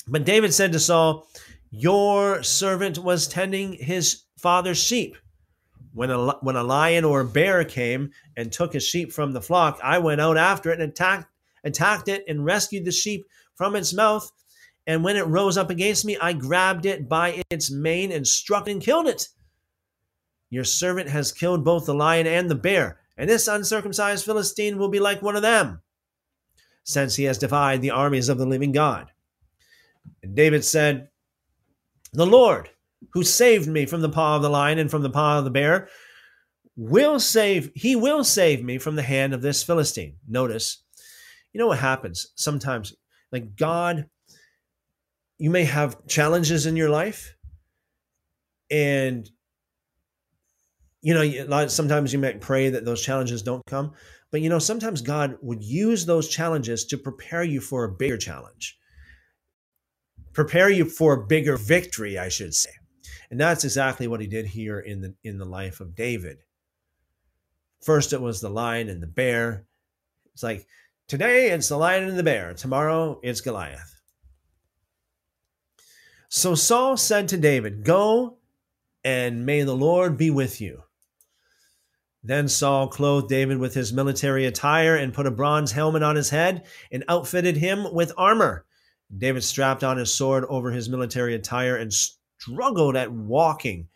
But David said to Saul, Your servant was tending his father's sheep. When a, when a lion or a bear came and took a sheep from the flock, I went out after it and attacked, attacked it and rescued the sheep from its mouth. And when it rose up against me, I grabbed it by its mane and struck and killed it. Your servant has killed both the lion and the bear, and this uncircumcised Philistine will be like one of them, since he has defied the armies of the living God. And David said, The Lord, who saved me from the paw of the lion and from the paw of the bear, will save, he will save me from the hand of this Philistine. Notice, you know what happens sometimes, like God, you may have challenges in your life, and you know, sometimes you might pray that those challenges don't come, but you know, sometimes God would use those challenges to prepare you for a bigger challenge, prepare you for a bigger victory, I should say. And that's exactly what he did here in the in the life of David. First, it was the lion and the bear. It's like today it's the lion and the bear. Tomorrow it's Goliath. So Saul said to David, Go and may the Lord be with you. Then Saul clothed David with his military attire and put a bronze helmet on his head and outfitted him with armor. David strapped on his sword over his military attire and struggled at walking,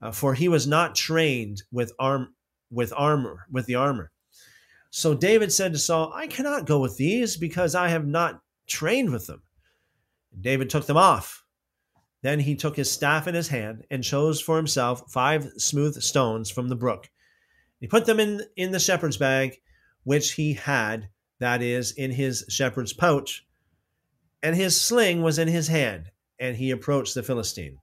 uh, for he was not trained with arm with armor with the armor. So David said to Saul, "I cannot go with these because I have not trained with them." David took them off. Then he took his staff in his hand and chose for himself five smooth stones from the brook he put them in, in the shepherd's bag, which he had, that is, in his shepherd's pouch, and his sling was in his hand, and he approached the Philistine.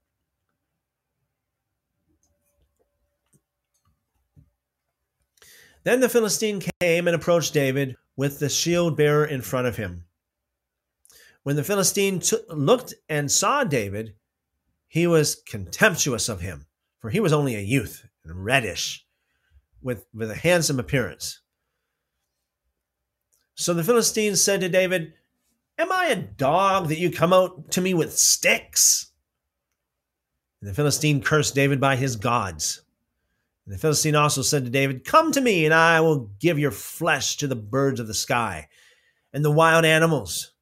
Then the Philistine came and approached David with the shield bearer in front of him. When the Philistine looked and saw David, he was contemptuous of him, for he was only a youth and reddish with, with a handsome appearance. So the Philistine said to David, Am I a dog that you come out to me with sticks? And the Philistine cursed David by his gods. And the Philistine also said to David, Come to me, and I will give your flesh to the birds of the sky and the wild animals.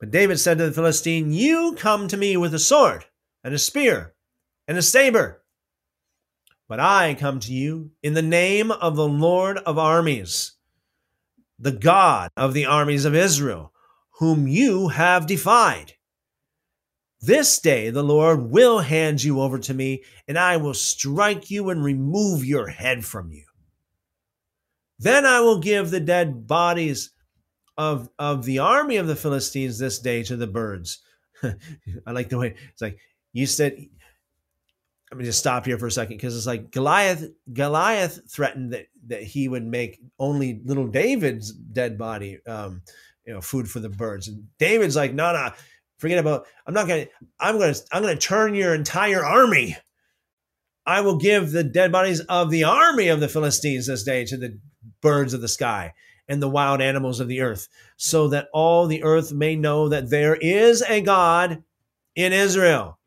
But David said to the Philistine, You come to me with a sword and a spear and a saber but I come to you in the name of the Lord of armies, the God of the armies of Israel, whom you have defied. This day the Lord will hand you over to me, and I will strike you and remove your head from you. Then I will give the dead bodies of, of the army of the Philistines this day to the birds [laughs] I like the way it's like you said. I'm just stop here for a second because it's like Goliath. Goliath threatened that that he would make only little David's dead body, um, you know, food for the birds. And David's like, no, no, forget about. I'm not gonna. I'm gonna. I'm gonna turn your entire army. I will give the dead bodies of the army of the Philistines this day to the birds of the sky and the wild animals of the earth, so that all the earth may know that there is a God in Israel,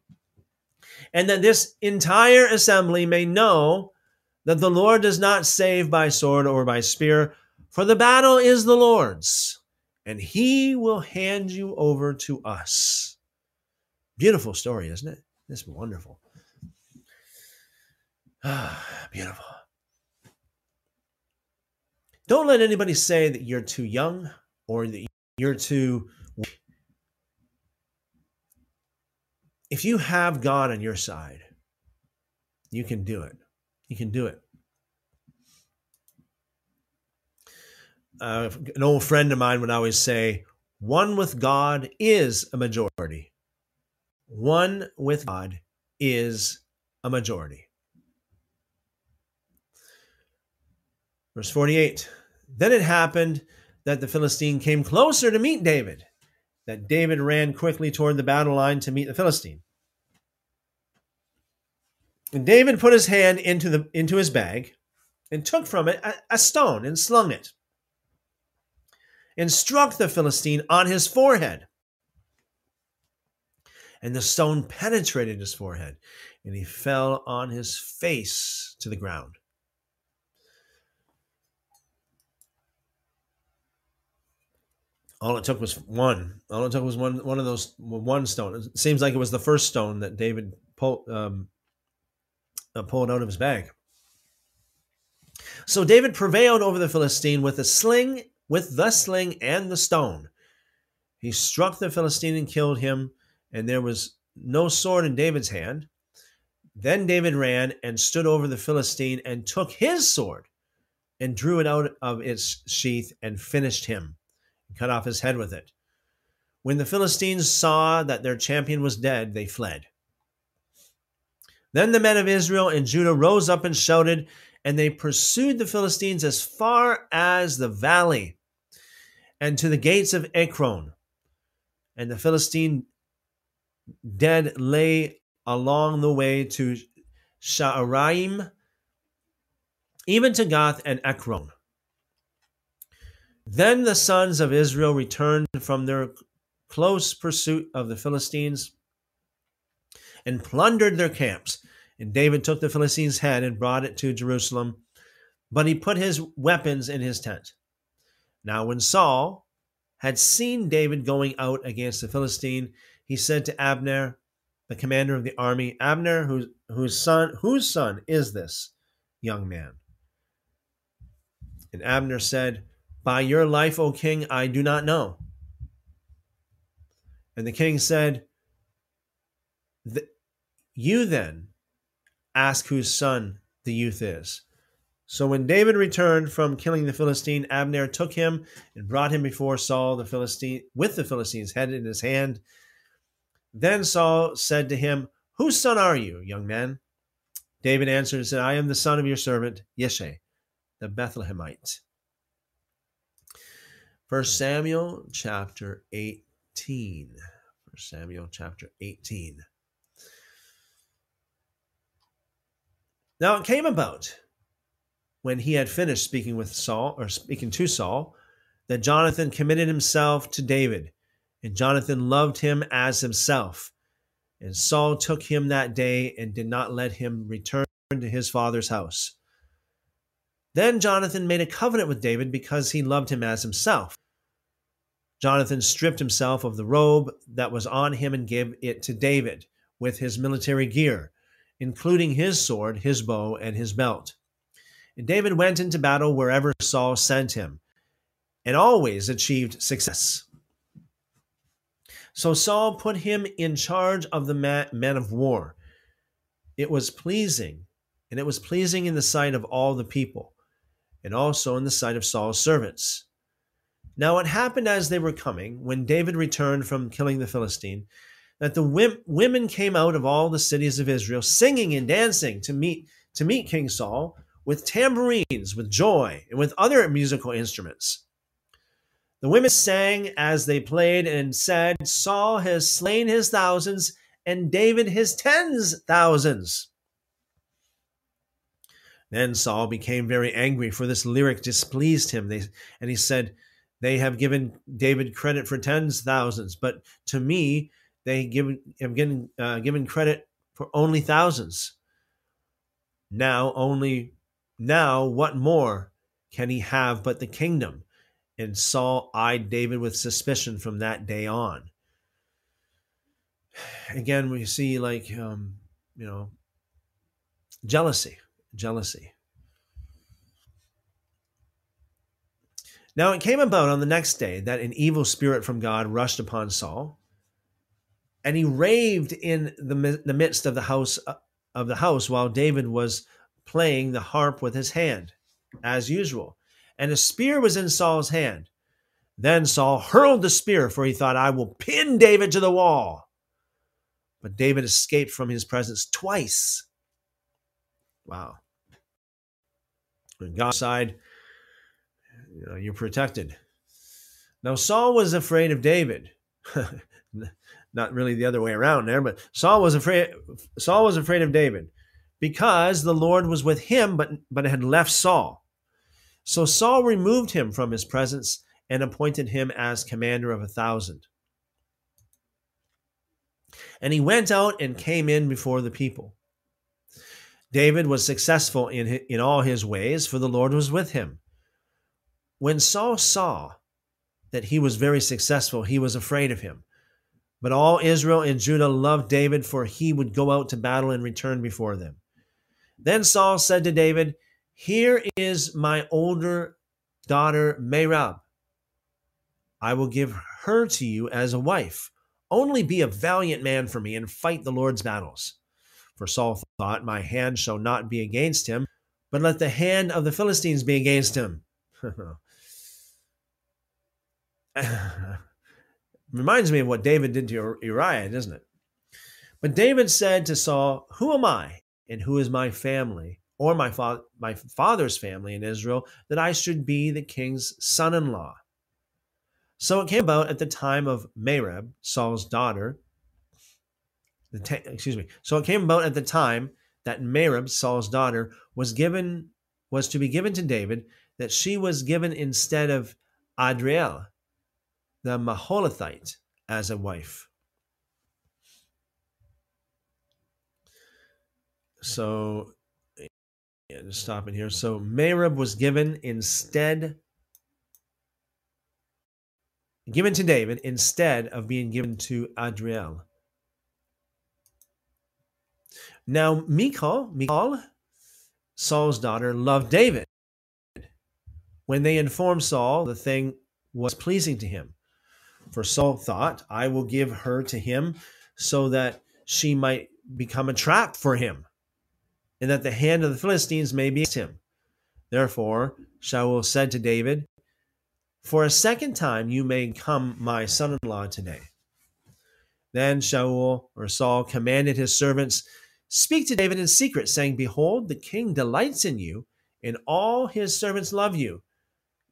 and that this entire assembly may know that the Lord does not save by sword or by spear, for the battle is the Lord's, and he will hand you over to us. Beautiful story, isn't it? It's wonderful. Ah, [sighs] beautiful. Don't let anybody say that you're too young or that you're too. If you have God on your side, you can do it. You can do it. Uh, an old friend of mine would always say, one with God is a majority. One with God is a majority. Verse 48 then it happened that the Philistine came closer to meet David, that David ran quickly toward the battle line to meet the Philistine. And David put his hand into, the, into his bag and took from it a, a stone and slung it and struck the Philistine on his forehead. And the stone penetrated his forehead, and he fell on his face to the ground. All it took was one. All it took was one. One of those one stone. It seems like it was the first stone that David pulled um, uh, pulled out of his bag. So David prevailed over the Philistine with a sling, with the sling and the stone. He struck the Philistine and killed him, and there was no sword in David's hand. Then David ran and stood over the Philistine and took his sword and drew it out of its sheath and finished him and cut off his head with it. When the Philistines saw that their champion was dead, they fled. Then the men of Israel and Judah rose up and shouted, and they pursued the Philistines as far as the valley and to the gates of Ekron. And the Philistine dead lay along the way to Shaaraim, even to Gath and Ekron. Then the sons of Israel returned from their close pursuit of the Philistines and plundered their camps. And David took the Philistines' head and brought it to Jerusalem, but he put his weapons in his tent. Now, when Saul had seen David going out against the Philistine, he said to Abner, the commander of the army, Abner, whose, whose son whose son is this young man? And Abner said, by your life, O king, I do not know. And the king said, You then ask whose son the youth is. So when David returned from killing the Philistine, Abner took him and brought him before Saul the Philistine with the Philistine's head in his hand. Then Saul said to him, Whose son are you, young man? David answered and said, I am the son of your servant Yeshai, the Bethlehemite. First Samuel chapter 18. First Samuel chapter 18. Now it came about when he had finished speaking with Saul, or speaking to Saul, that Jonathan committed himself to David, and Jonathan loved him as himself. And Saul took him that day and did not let him return to his father's house. Then Jonathan made a covenant with David because he loved him as himself. Jonathan stripped himself of the robe that was on him and gave it to David with his military gear, including his sword, his bow, and his belt. And David went into battle wherever Saul sent him and always achieved success. So Saul put him in charge of the men of war. It was pleasing, and it was pleasing in the sight of all the people, and also in the sight of Saul's servants. Now it happened as they were coming, when David returned from killing the Philistine, that the women came out of all the cities of Israel singing and dancing to meet to meet King Saul with tambourines, with joy, and with other musical instruments. The women sang as they played and said, Saul has slain his thousands and David his tens thousands. Then Saul became very angry, for this lyric displeased him. They, and he said, They have given David credit for tens thousands, but to me, they give, have given, uh, given credit for only thousands. Now, only now, what more can he have but the kingdom? And Saul eyed David with suspicion from that day on. Again, we see like, um, you know, jealousy jealousy. Now it came about on the next day that an evil spirit from God rushed upon Saul, and he raved in the, the midst of the house uh, of the house while David was playing the harp with his hand, as usual. And a spear was in Saul's hand. Then Saul hurled the spear, for he thought, I will pin David to the wall. But David escaped from his presence twice. Wow. On God's side, you know, you're protected. Now, Saul was afraid of David. [laughs] Not really the other way around there, but Saul was afraid. Saul was afraid of David because the Lord was with him, but but had left Saul. So Saul removed him from his presence and appointed him as commander of a thousand. And he went out and came in before the people. David was successful in, in all his ways, for the Lord was with him. When Saul saw that he was very successful, he was afraid of him. But all Israel and Judah loved David, for he would go out to battle and return before them. Then Saul said to David, Here is my older daughter Merab. I will give her to you as a wife. Only be a valiant man for me and fight the Lord's battles. For Saul thought, My hand shall not be against him, but let the hand of the Philistines be against him. [laughs] Reminds me of what David did to Uriah, doesn't it? But David said to Saul, Who am I, and who is my family, or my, fa- my father's family in Israel, that I should be the king's son in law? So it came about at the time of Merab, Saul's daughter, excuse me. So it came about at the time that Merab, Saul's daughter, was given was to be given to David, that she was given instead of Adriel, the Maholathite, as a wife. So yeah, just stop it here. So Merab was given instead given to David instead of being given to Adriel. Now, Michal, Michal, Saul's daughter, loved David. When they informed Saul, the thing was pleasing to him. For Saul thought, I will give her to him so that she might become a trap for him, and that the hand of the Philistines may be against him. Therefore, Shaul said to David, For a second time you may come my son in law today. Then Shaul or Saul commanded his servants Speak to David in secret, saying, Behold, the king delights in you, and all his servants love you.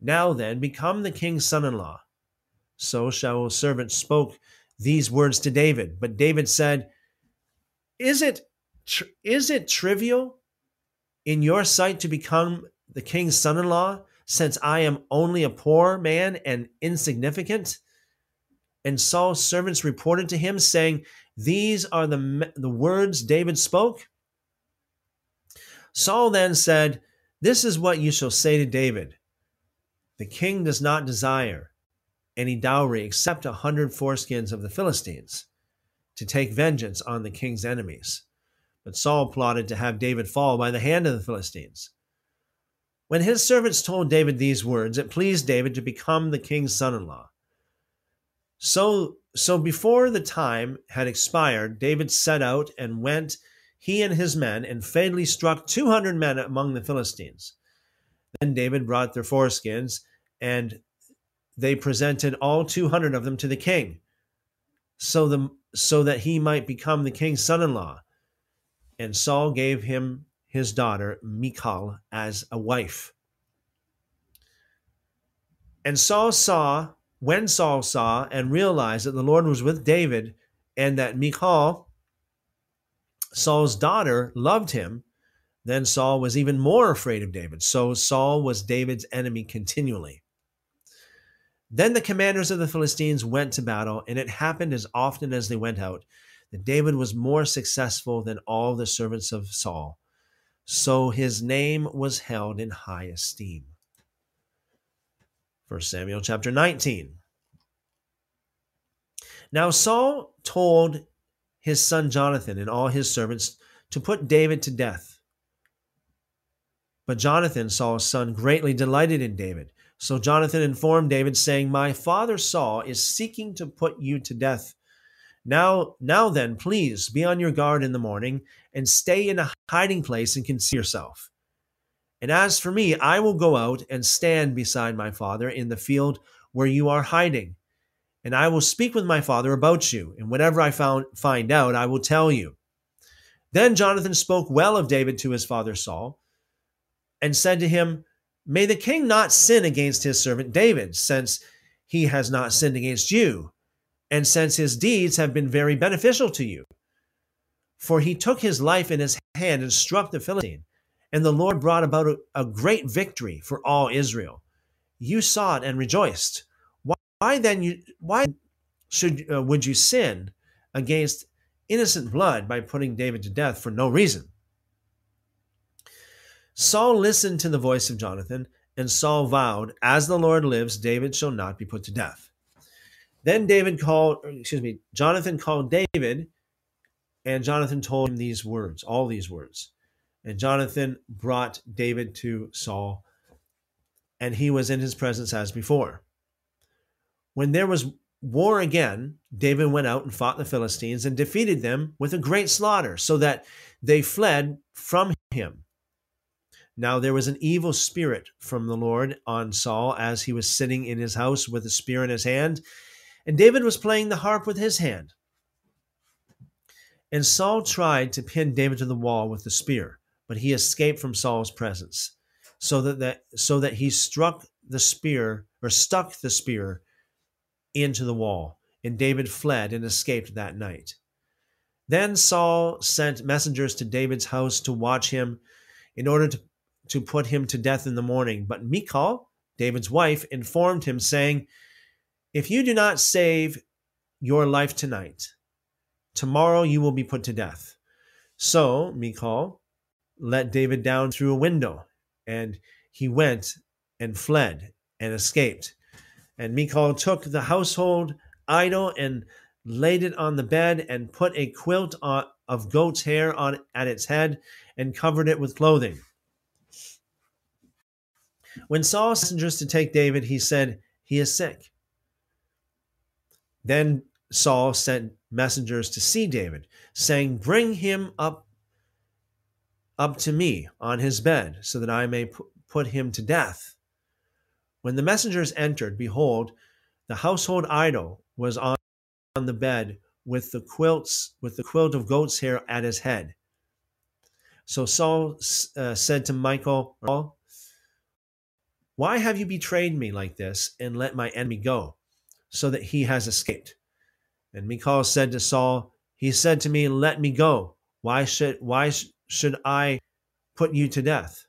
Now then, become the king's son in law. So Shaul's servant spoke these words to David. But David said, Is it, tr- is it trivial in your sight to become the king's son in law, since I am only a poor man and insignificant? And Saul's servants reported to him, saying, these are the, the words David spoke. Saul then said, This is what you shall say to David The king does not desire any dowry except a hundred foreskins of the Philistines to take vengeance on the king's enemies. But Saul plotted to have David fall by the hand of the Philistines. When his servants told David these words, it pleased David to become the king's son in law. So so before the time had expired, David set out and went, he and his men, and fatally struck 200 men among the Philistines. Then David brought their foreskins, and they presented all 200 of them to the king. So the so that he might become the king's son in law. And Saul gave him his daughter Michal as a wife. And Saul saw, when Saul saw and realized that the Lord was with David and that Michal, Saul's daughter, loved him, then Saul was even more afraid of David. So Saul was David's enemy continually. Then the commanders of the Philistines went to battle, and it happened as often as they went out that David was more successful than all the servants of Saul. So his name was held in high esteem. 1 Samuel chapter 19. Now Saul told his son Jonathan and all his servants to put David to death. But Jonathan, Saul's son, greatly delighted in David. So Jonathan informed David, saying, My father Saul is seeking to put you to death. Now, now then, please be on your guard in the morning and stay in a hiding place and conceal yourself. And as for me, I will go out and stand beside my father in the field where you are hiding. And I will speak with my father about you, and whatever I found, find out, I will tell you. Then Jonathan spoke well of David to his father Saul and said to him, May the king not sin against his servant David, since he has not sinned against you, and since his deeds have been very beneficial to you. For he took his life in his hand and struck the Philistine, and the Lord brought about a, a great victory for all Israel. You saw it and rejoiced. Why, why then you why should uh, would you sin against innocent blood by putting David to death for no reason? Saul listened to the voice of Jonathan, and Saul vowed, As the Lord lives, David shall not be put to death. Then David called, excuse me, Jonathan called David, and Jonathan told him these words, all these words. And Jonathan brought David to Saul, and he was in his presence as before. When there was war again, David went out and fought the Philistines and defeated them with a great slaughter, so that they fled from him. Now there was an evil spirit from the Lord on Saul as he was sitting in his house with a spear in his hand, and David was playing the harp with his hand. And Saul tried to pin David to the wall with the spear, but he escaped from Saul's presence, so that, that so that he struck the spear or stuck the spear into the wall, and David fled and escaped that night. Then Saul sent messengers to David's house to watch him in order to to put him to death in the morning. But Michal, David's wife, informed him, saying, If you do not save your life tonight, tomorrow you will be put to death. So Michal let David down through a window, and he went and fled and escaped. And Michal took the household idol and laid it on the bed and put a quilt of goat's hair on at its head and covered it with clothing. When Saul sent messengers to take David, he said, He is sick. Then Saul sent messengers to see David, saying, Bring him up up to me on his bed, so that I may put him to death. When the messengers entered, behold, the household idol was on the bed with the quilts with the quilt of goat's hair at his head. So Saul uh, said to Michal, why have you betrayed me like this and let my enemy go, so that he has escaped? And Michal said to Saul, He said to me, Let me go. Why should why should I put you to death?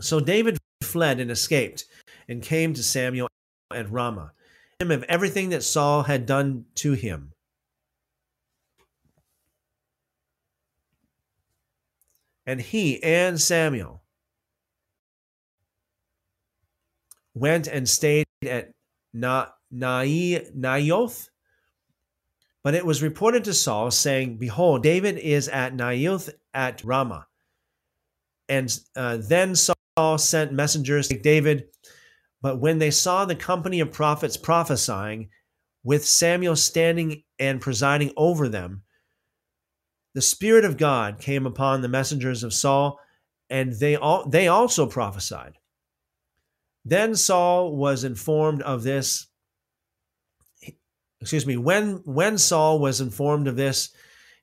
So David fled and escaped, and came to Samuel at Ramah, him of everything that Saul had done to him. And he and Samuel went and stayed at Na- Naioth. But it was reported to Saul, saying, Behold, David is at Naioth at Ramah. And uh, then Saul sent messengers to David. But when they saw the company of prophets prophesying, with Samuel standing and presiding over them, the Spirit of God came upon the messengers of Saul, and they all they also prophesied. Then Saul was informed of this, excuse me, when when Saul was informed of this,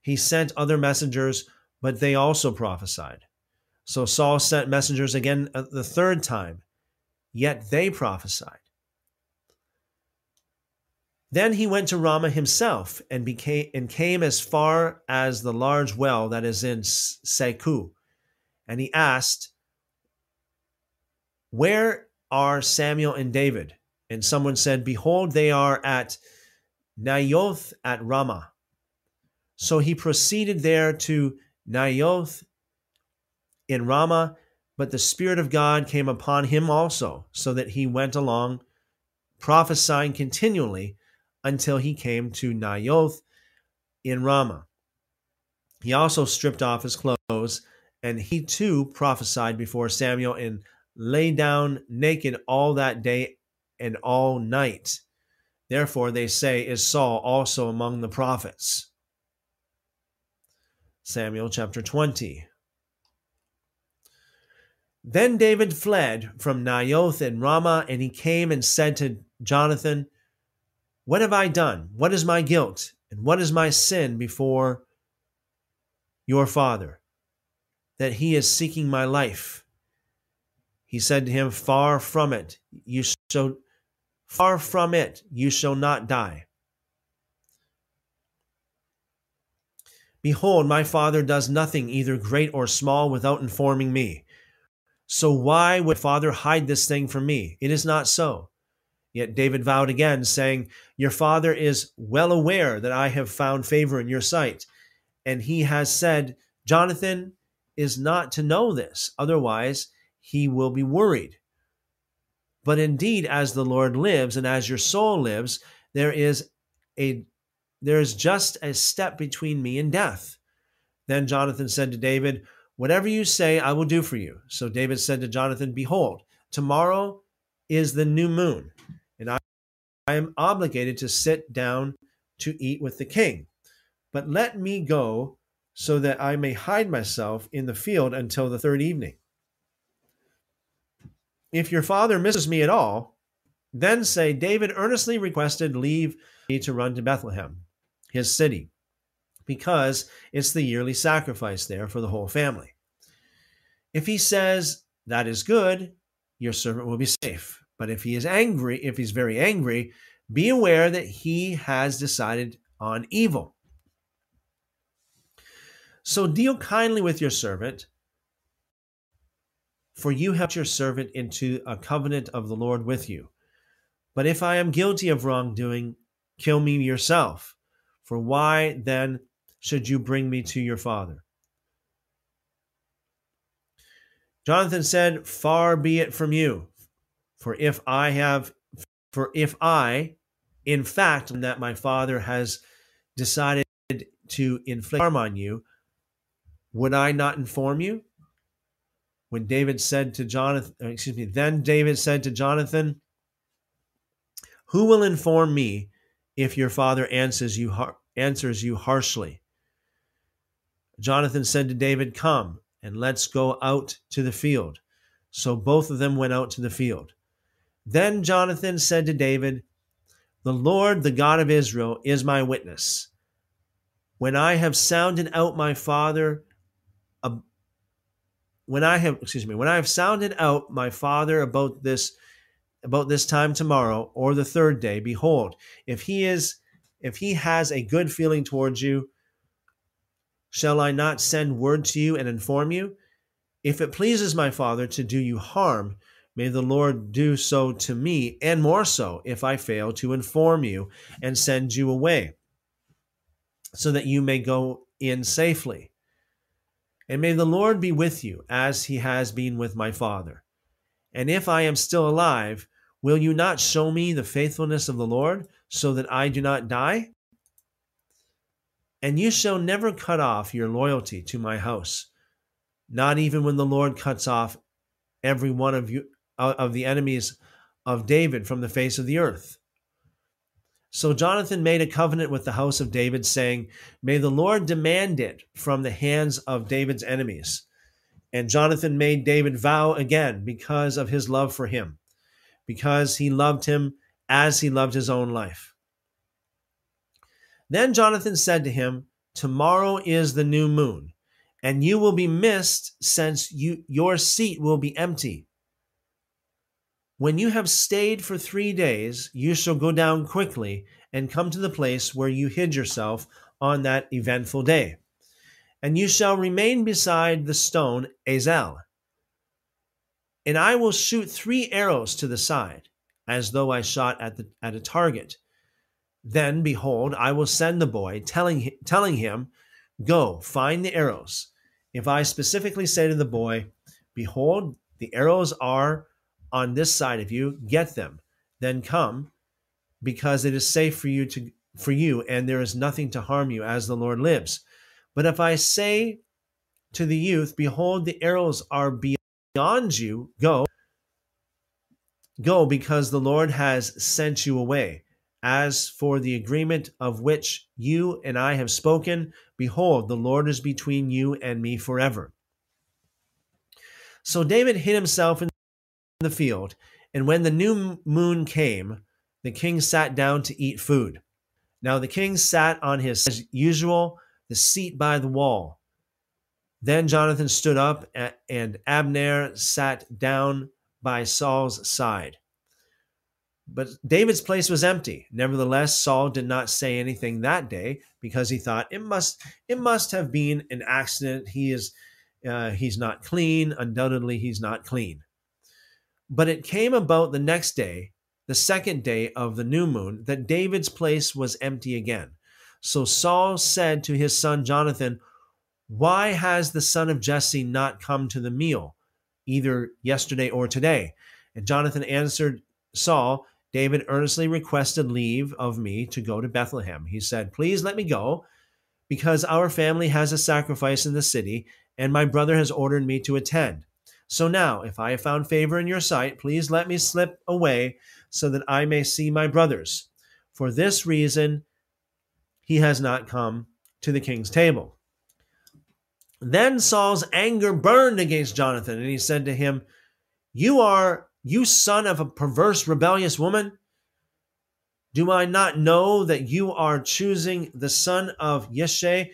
he sent other messengers, but they also prophesied. So Saul sent messengers again uh, the third time, yet they prophesied. Then he went to Ramah himself and became and came as far as the large well that is in Secu. And he asked, Where are Samuel and David? And someone said, Behold, they are at Naioth at Ramah. So he proceeded there to Naioth in Ramah, but the Spirit of God came upon him also, so that he went along prophesying continually until he came to Naioth in Ramah. He also stripped off his clothes, and he too prophesied before Samuel and lay down naked all that day and all night. Therefore, they say, is Saul also among the prophets? Samuel chapter 20. Then David fled from Naioth and Ramah, and he came and said to Jonathan, What have I done? What is my guilt? And what is my sin before your father? That he is seeking my life. He said to him, Far from it, you so far from it, you shall not die. Behold, my father does nothing, either great or small, without informing me. So why would father hide this thing from me? It is not so. Yet David vowed again, saying, Your father is well aware that I have found favor in your sight. And he has said, Jonathan is not to know this, otherwise he will be worried. But indeed, as the Lord lives and as your soul lives, there is a there is just a step between me and death. Then Jonathan said to David, Whatever you say, I will do for you. So David said to Jonathan, Behold, tomorrow is the new moon, and I, am obligated to sit down to eat with the king. But let me go so that I may hide myself in the field until the third evening. If your father misses me at all, then say, David earnestly requested leave me to run to Bethlehem, his city because it's the yearly sacrifice there for the whole family. If he says, That is good, your servant will be safe. But if he is angry, if he's very angry, be aware that he has decided on evil. So deal kindly with your servant, for you helped your servant into a covenant of the Lord with you. But if I am guilty of wrongdoing, kill me yourself. For why then should you bring me to your father? Jonathan said, Far be it from you, for if I have, for if I, in fact, that my father has decided to inflict harm on you, would I not inform you? When David said to Jonathan, uh, excuse me, then David said to Jonathan, Who will inform me if your father answers you answers you harshly? Jonathan said to David, Come and let's go out to the field. So both of them went out to the field. Then Jonathan said to David, The Lord, the God of Israel, is my witness. When I have sounded out my father, when I have, excuse me, when I have sounded out my father about this, about this time tomorrow or the third day, behold, if he is, if he has a good feeling towards you, Shall I not send word to you and inform you? If it pleases my Father to do you harm, may the Lord do so to me, and more so, if I fail to inform you and send you away, so that you may go in safely. And may the Lord be with you, as he has been with my Father. And if I am still alive, will you not show me the faithfulness of the Lord, so that I do not die? And you shall never cut off your loyalty to my house, not even when the Lord cuts off every one of you uh, of the enemies of David from the face of the earth. So Jonathan made a covenant with the house of David, saying, May the Lord demand it from the hands of David's enemies. And Jonathan made David vow again because of his love for him, because he loved him as he loved his own life. Then Jonathan said to him, Tomorrow is the new moon, and you will be missed, since you, your seat will be empty. When you have stayed for three days, you shall go down quickly and come to the place where you hid yourself on that eventful day. And you shall remain beside the stone Ezel. And I will shoot three arrows to the side, as though I shot at, the, at a target. Then, behold, I will send the boy, telling, telling him, Go, find the arrows. If I specifically say to the boy, Behold, the arrows are on this side of you, get them, then come, because it is safe for you to for you, and there is nothing to harm you, as the Lord lives. But if I say to the youth, Behold, the arrows are beyond you, go, go, because the Lord has sent you away. As for the agreement of which you and I have spoken, behold, the Lord is between you and me forever. So David hid himself in the field, and when the new moon came, the king sat down to eat food. Now the king sat on his, as usual, the seat by the wall. Then Jonathan stood up, and Abner sat down by Saul's side. But David's place was empty. Nevertheless, Saul did not say anything that day because he thought it must it must have been an accident. He is uh, he's not clean. Undoubtedly, he's not clean. But it came about the next day, the second day of the new moon, that David's place was empty again. So Saul said to his son Jonathan, Why has the son of Jesse not come to the meal, either yesterday or today? And Jonathan answered Saul, David earnestly requested leave of me to go to Bethlehem. He said, Please let me go, because our family has a sacrifice in the city, and my brother has ordered me to attend. So now, if I have found favor in your sight, please let me slip away so that I may see my brothers. For this reason, he has not come to the king's table. Then Saul's anger burned against Jonathan, and he said to him, You are, you son of a perverse, rebellious woman. Do I not know that you are choosing the son of Yeshai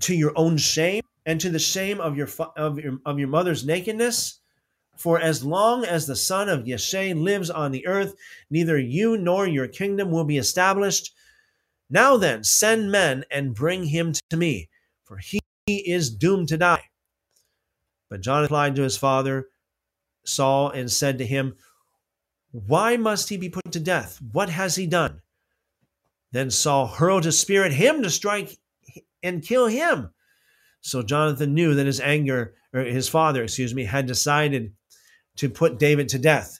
to your own shame? And to the shame of your of your of your mother's nakedness. For as long as the son of Yeshai lives on the earth, neither you nor your kingdom will be established. Now then, send men and bring him to me, for he is doomed to die. But John replied to his father Saul and said to him, Why must he be put to death? What has he done? Then Saul hurled his spear at him to strike and kill him. So Jonathan knew that his anger, or his father, excuse me, had decided to put David to death.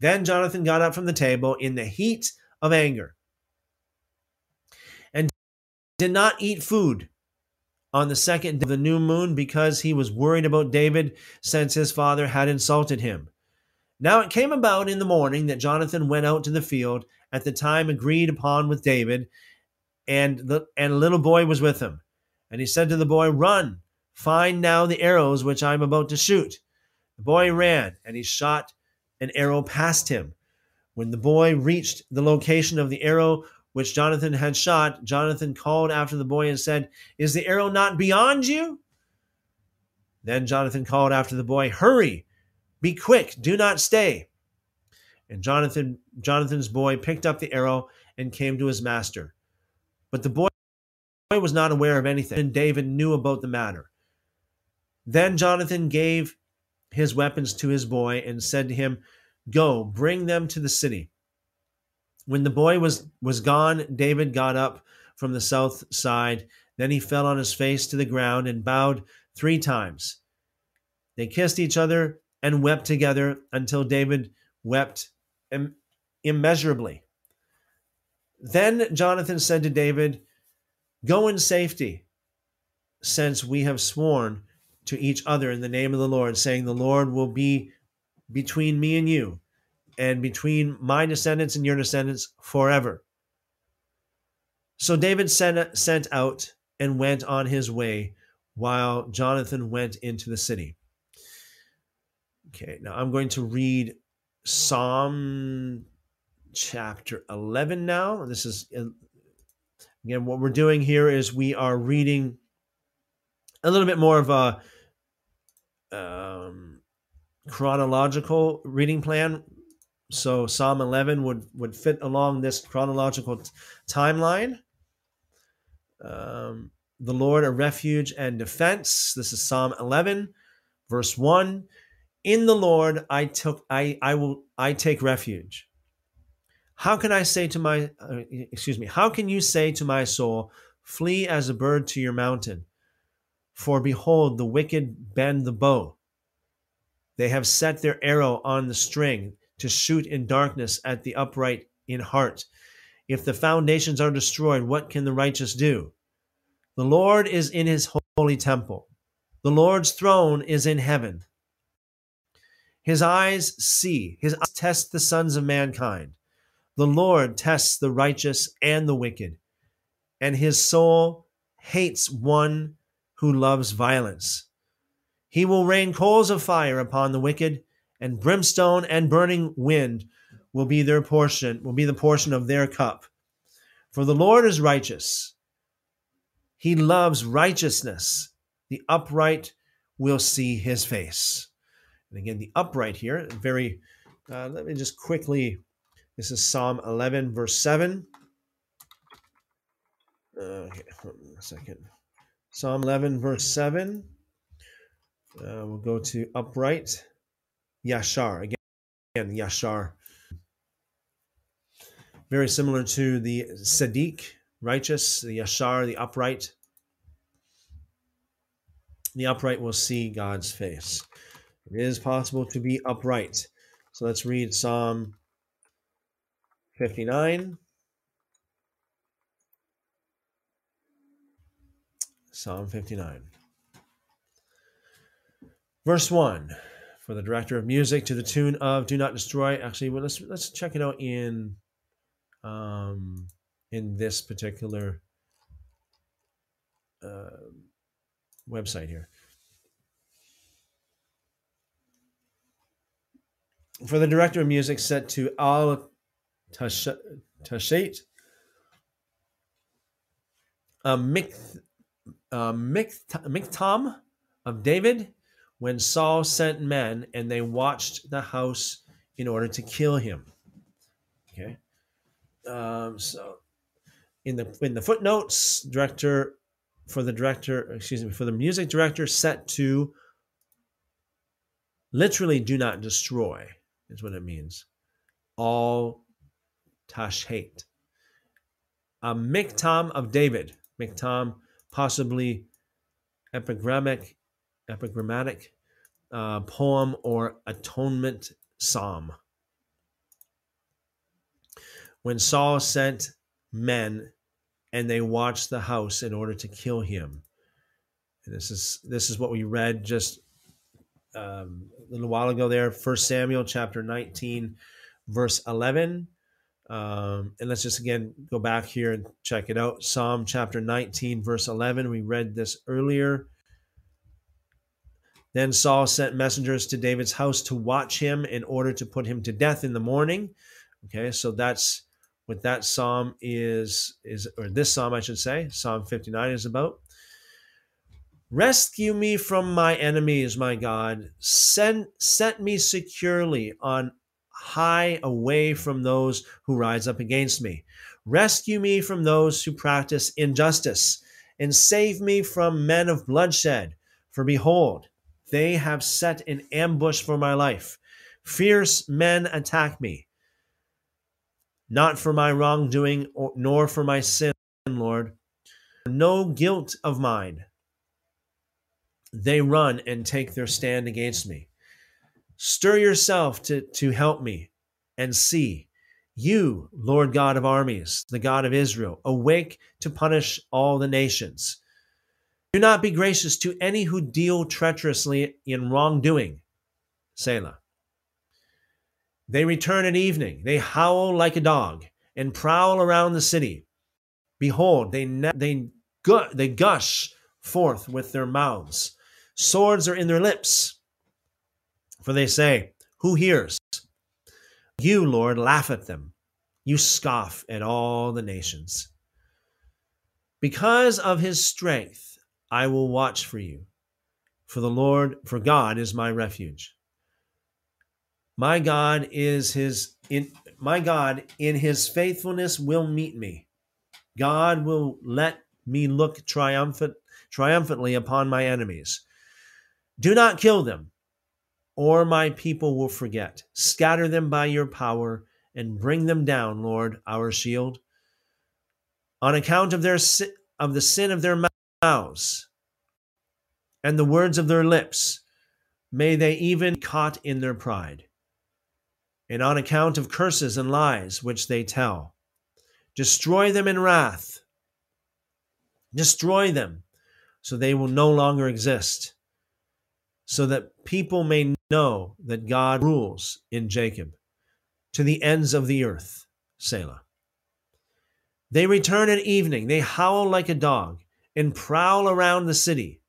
Then Jonathan got up from the table in the heat of anger and did not eat food on the second day of the new moon because he was worried about David since his father had insulted him. Now it came about in the morning that Jonathan went out to the field at the time agreed upon with David, and the and a little boy was with him. And he said to the boy, Run, find now the arrows which I am about to shoot. The boy ran, and he shot an arrow past him. When the boy reached the location of the arrow which Jonathan had shot, Jonathan called after the boy and said, Is the arrow not beyond you? Then Jonathan called after the boy, Hurry, be quick, do not stay. And Jonathan, Jonathan's boy picked up the arrow and came to his master. But the boy was not aware of anything, and David knew about the matter. Then Jonathan gave his weapons to his boy and said to him, Go, bring them to the city. When the boy was, was gone, David got up from the south side. Then he fell on his face to the ground and bowed three times. They kissed each other and wept together until David wept Im- immeasurably. Then Jonathan said to David, Go in safety, since we have sworn to each other in the name of the Lord, saying, The Lord will be between me and you, and between my descendants and your descendants forever. So David sent, out and went on his way, while Jonathan went into the city. Okay, now I'm going to read Psalm chapter 11 now. This is Again, what we're doing here is we are reading a little bit more of a um, chronological reading plan. So Psalm 11 would would fit along this chronological t- timeline. Um, the Lord a refuge and defense. This is Psalm 11, verse 1. In the Lord I took I I will I take refuge. How can I say to my uh, excuse me, how can you say to my soul, flee as a bird to your mountain? For behold, the wicked bend the bow. They have set their arrow on the string to shoot in darkness at the upright in heart. If the foundations are destroyed, what can the righteous do? The Lord is in his holy temple. The Lord's throne is in heaven. His eyes see, his eyes test the sons of mankind. The Lord tests the righteous and the wicked, and his soul hates one who loves violence. He will rain coals of fire upon the wicked, and brimstone and burning wind will be their portion, will be the portion of their cup. For the Lord is righteous. He loves righteousness. The upright will see his face. And again, the upright here, very, uh, let me just quickly, this is Psalm 11, verse 7. Uh, okay, a second. Psalm 11, verse 7. Uh, we'll go to upright. Yashar. Again, again, Yashar. Very similar to the Sadiq, righteous, the Yashar, the upright. The upright will see God's face. It is possible to be upright. So let's read Psalm 59. Psalm 59. Verse 1 for the director of music to the tune of Do Not Destroy. Actually, well, let's let's check it out in um in this particular uh, website here. For the director of music set to Al Tashet, a Miktam of David, when Saul sent men and they watched the house in order to kill him. Okay. Um, so in the in the footnotes, director for the director, excuse me, for the music director set to literally do not destroy is what it means. All tashet. A miktam of David. Miktam, possibly epigrammic epigrammatic uh, poem or atonement psalm. When Saul sent men and they watched the house in order to kill him. And this is this is what we read just um, a little while ago there, First Samuel chapter 19, verse 11. Um, and let's just again go back here and check it out. Psalm chapter 19, verse 11. We read this earlier. Then Saul sent messengers to David's house to watch him in order to put him to death in the morning. Okay, so that's what that psalm is is or this psalm I should say, Psalm 59 is about. Rescue me from my enemies, my God. Send set me securely on high away from those who rise up against me. Rescue me from those who practice injustice, and save me from men of bloodshed. For behold, they have set an ambush for my life. Fierce men attack me. Not for my wrongdoing, nor for my sin, Lord. No guilt of mine. They run and take their stand against me. Stir yourself to, to help me and see. You, Lord God of armies, the God of Israel, awake to punish all the nations. Do not be gracious to any who deal treacherously in wrongdoing. Selah. They return at evening. They howl like a dog and prowl around the city. Behold, they, ne- they, gu- they gush forth with their mouths. Swords are in their lips. For they say, Who hears? You, Lord, laugh at them. You scoff at all the nations. Because of his strength, I will watch for you. For the Lord, for God is my refuge. My God is his in my God in his faithfulness will meet me. God will let me look triumphant triumphantly upon my enemies. Do not kill them, or my people will forget. Scatter them by your power and bring them down, Lord, our shield. On account of their of the sin of their mouths and the words of their lips, may they even be caught in their pride. And on account of curses and lies which they tell, destroy them in wrath. Destroy them so they will no longer exist, so that people may know that God rules in Jacob to the ends of the earth. Selah. They return at evening, they howl like a dog and prowl around the city.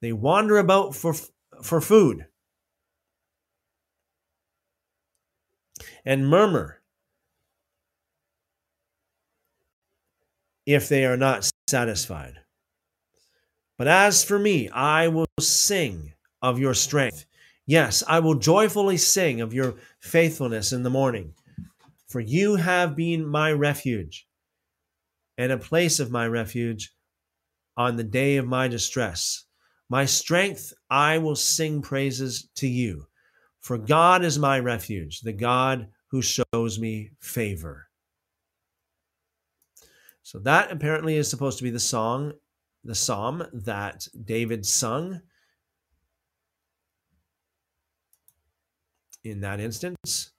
They wander about for, for food and murmur if they are not satisfied. But as for me, I will sing of your strength. Yes, I will joyfully sing of your faithfulness in the morning. For you have been my refuge and a place of my refuge on the day of my distress. My strength, I will sing praises to you. For God is my refuge, the God who shows me favor. So that apparently is supposed to be the song the psalm that David sung in that instance.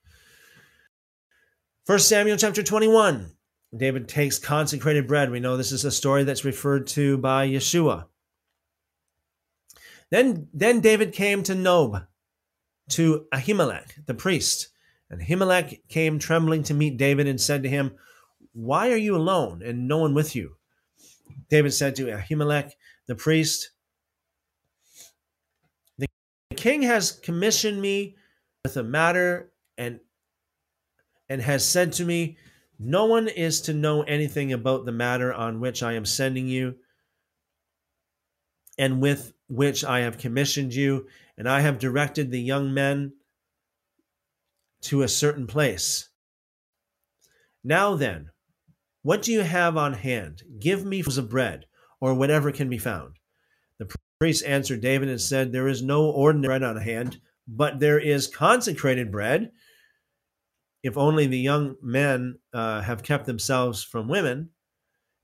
First Samuel chapter 21. David takes consecrated bread. We know this is a story that's referred to by Yeshua. Then, then David came to Nob, to Ahimelech, the priest. And Ahimelech came trembling to meet David and said to him, Why are you alone and no one with you? David said to Ahimelech, the priest, The king has commissioned me a matter and and has said to me, No one is to know anything about the matter on which I am sending you and with which I have commissioned you, and I have directed the young men to a certain place. Now then, what do you have on hand? Give me of bread, or whatever can be found. The priest answered David and said, There is no ordinary bread on hand, but there is consecrated bread. If only the young men uh, have kept themselves from women.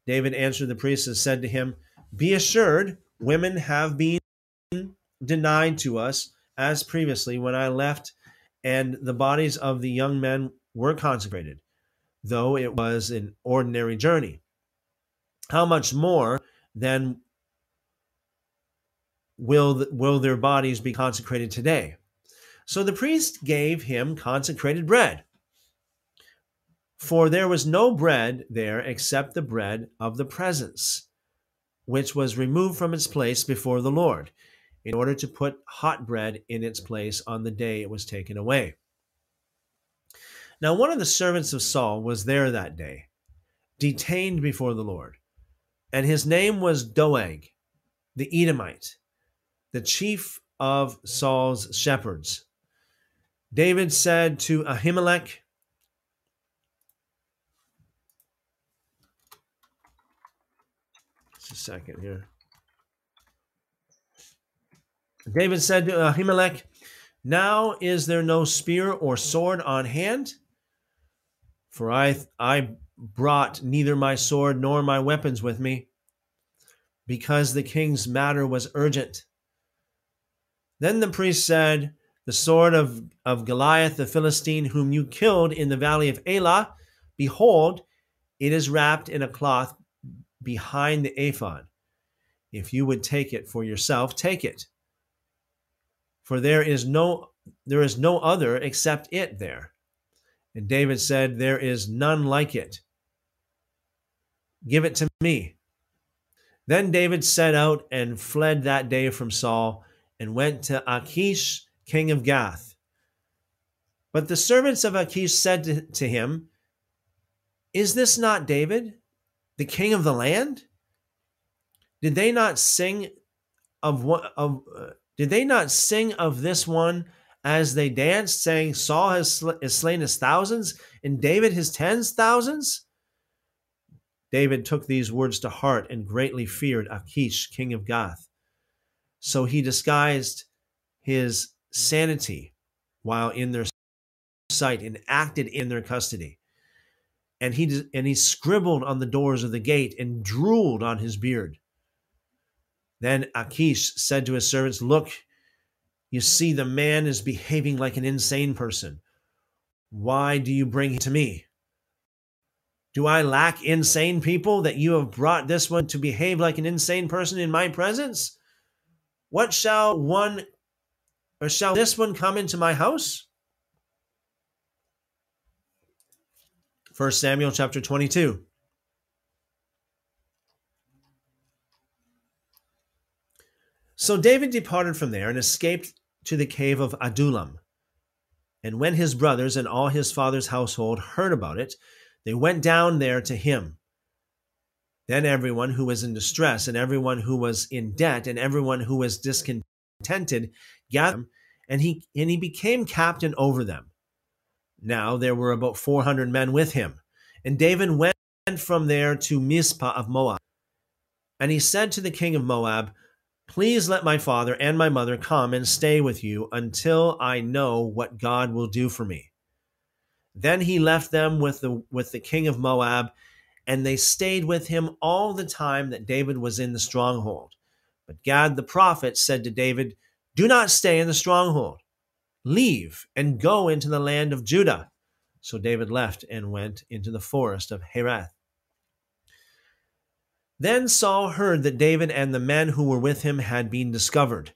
David answered the priest and said to him, Be assured, women have been denied to us as previously when I left, and the bodies of the young men were consecrated though it was an ordinary journey. How much more then will, will their bodies be consecrated today? So the priest gave him consecrated bread. For there was no bread there except the bread of the presence, which was removed from its place before the Lord, in order to put hot bread in its place on the day it was taken away. Now, one of the servants of Saul was there that day, detained before the Lord, and his name was Doeg, the Edomite, the chief of Saul's shepherds. David said to Ahimelech, Just a second here. David said to Ahimelech, Now is there no spear or sword on hand? For I, I brought neither my sword nor my weapons with me, because the king's matter was urgent. Then the priest said, The sword of, of Goliath the Philistine, whom you killed in the valley of Elah, behold, it is wrapped in a cloth behind the ephod. If you would take it for yourself, take it. For there is no there is no other except it there. And David said, There is none like it. Give it to me. Then David set out and fled that day from Saul and went to Achish, king of Gath. But the servants of Achish said to, him, Is this not David, the king of the land? Did they not sing of what of uh, did they not sing of this one as they danced, saying, Saul has, sl- has slain his thousands and David his tens thousands? David took these words to heart and greatly feared Achish, king of Gath. So he disguised his sanity while in their sight and acted in their custody. And he, and he scribbled on the doors of the gate and drooled on his beard. Then Achish said to his servants, Look, you see, the man is behaving like an insane person. Why do you bring him to me? Do I lack insane people that you have brought this one to behave like an insane person in my presence? What shall one or shall this one come into my house? 1 Samuel chapter 22. So David departed from there and escaped to the cave of Adullam. And when his brothers and all his father's household heard about it, they went down there to him. Then everyone who was in distress, and everyone who was in debt, and everyone who was discontented gathered, and he and he became captain over them. Now there were about four hundred men with him, and David went from there to Mizpah of Moab. And he said to the king of Moab, Please let my father and my mother come and stay with you until I know what God will do for me. Then he left them with the with the king of Moab, and they stayed with him all the time that David was in the stronghold. But Gad the prophet said to David, Do not stay in the stronghold. Leave and go into the land of Judah. So David left and went into the forest of Hereth. Then Saul heard that David and the men who were with him had been discovered.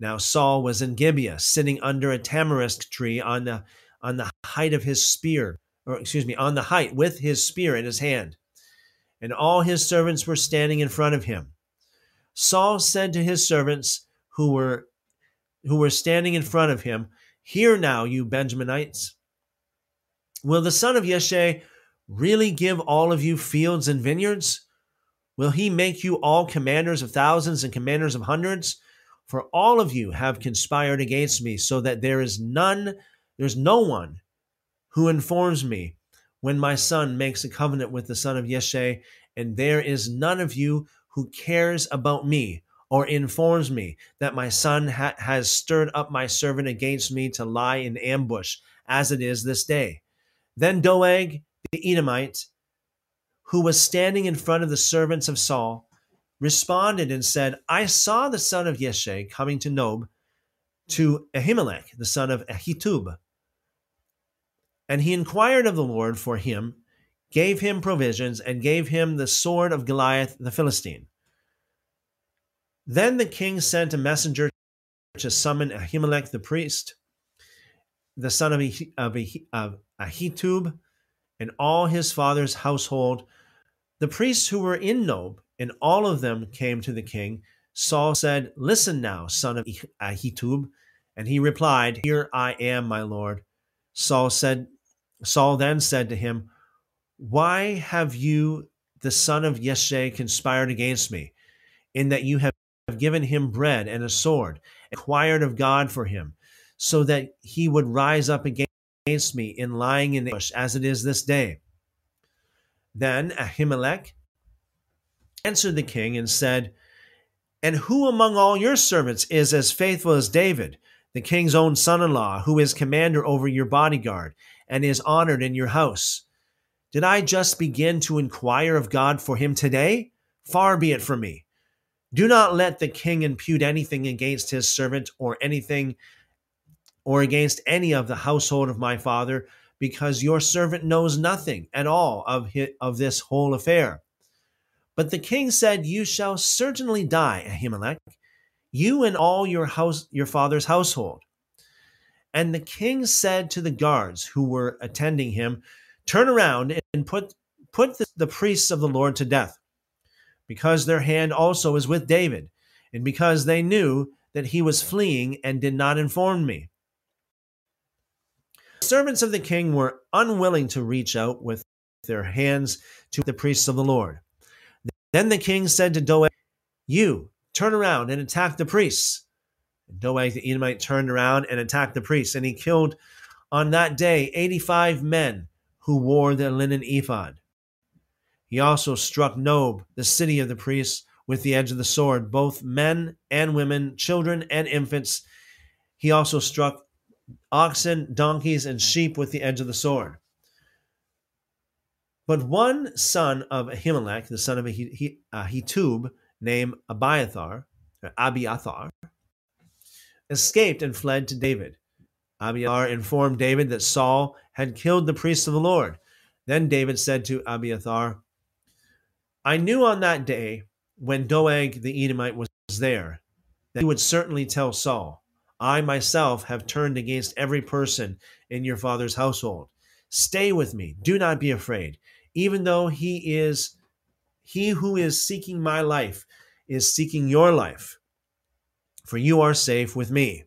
Now Saul was in Gibeah, sitting under a tamarisk tree on the on the height of his spear, or excuse me, on the height with his spear in his hand. And all his servants were standing in front of him. Saul said to his servants who were who were standing in front of him, Hear now, you Benjaminites. Will the son of Yeshai really give all of you fields and vineyards? Will he make you all commanders of thousands and commanders of hundreds? For all of you have conspired against me, so that there is none, there's no one who informs me when my son makes a covenant with the son of Yeshai, and there is none of you who cares about me or informs me that my son ha- has stirred up my servant against me to lie in ambush, as it is this day. Then Doeg the Edomite who was standing in front of the servants of Saul, responded and said, I saw the son of Yeshai coming to Nob to Ahimelech, the son of Ahitub. And he inquired of the Lord for him, gave him provisions, and gave him the sword of Goliath the Philistine. Then the king sent a messenger to summon Ahimelech the priest, the son of, Ahitub, and all his father's household the priests who were in Nob, and all of them came to the king. Saul said, Listen now, son of Ahitub. And he replied, Here I am, my lord. Saul said, Saul then said to him, Why have you, the son of Yeshai, conspired against me, in that you have given him bread and a sword, acquired of God for him, so that he would rise up against me in lying in ambush, as it is this day? Then Ahimelech answered the king and said, And who among all your servants is as faithful as David, the king's own son in law, who is commander over your bodyguard and is honored in your house? Did I just begin to inquire of God for him today? Far be it from me. Do not let the king impute anything against his servant or anything or against any of the household of my father, because your servant knows nothing at all of, his, of this whole affair. But the king said, You shall certainly die, Ahimelech, you and all your house, your father's household. And the king said to the guards who were attending him, Turn around and put, put the, the priests of the Lord to death, because their hand also is with David, and because they knew that he was fleeing and did not inform me servants of the king were unwilling to reach out with their hands to the priests of the Lord. Then the king said to Doeg, You turn around and attack the priests. And Doeg the Edomite turned around and attacked the priests, and he killed on that day 85 men who wore the linen ephod. He also struck Nob, the city of the priests, with the edge of the sword, both men and women, children and infants. He also struck oxen, donkeys, and sheep with the edge of the sword. But one son of Ahimelech, the son of Ahitub, named Abiathar, Abiathar, escaped and fled to David. Abiathar informed David that Saul had killed the priests of the Lord. Then David said to Abiathar, I knew on that day when Doeg the Edomite was there that he would certainly tell Saul, I myself have turned against every person in your father's household. Stay with me. Do not be afraid. Even though he is he who is seeking my life is seeking your life, for you are safe with me.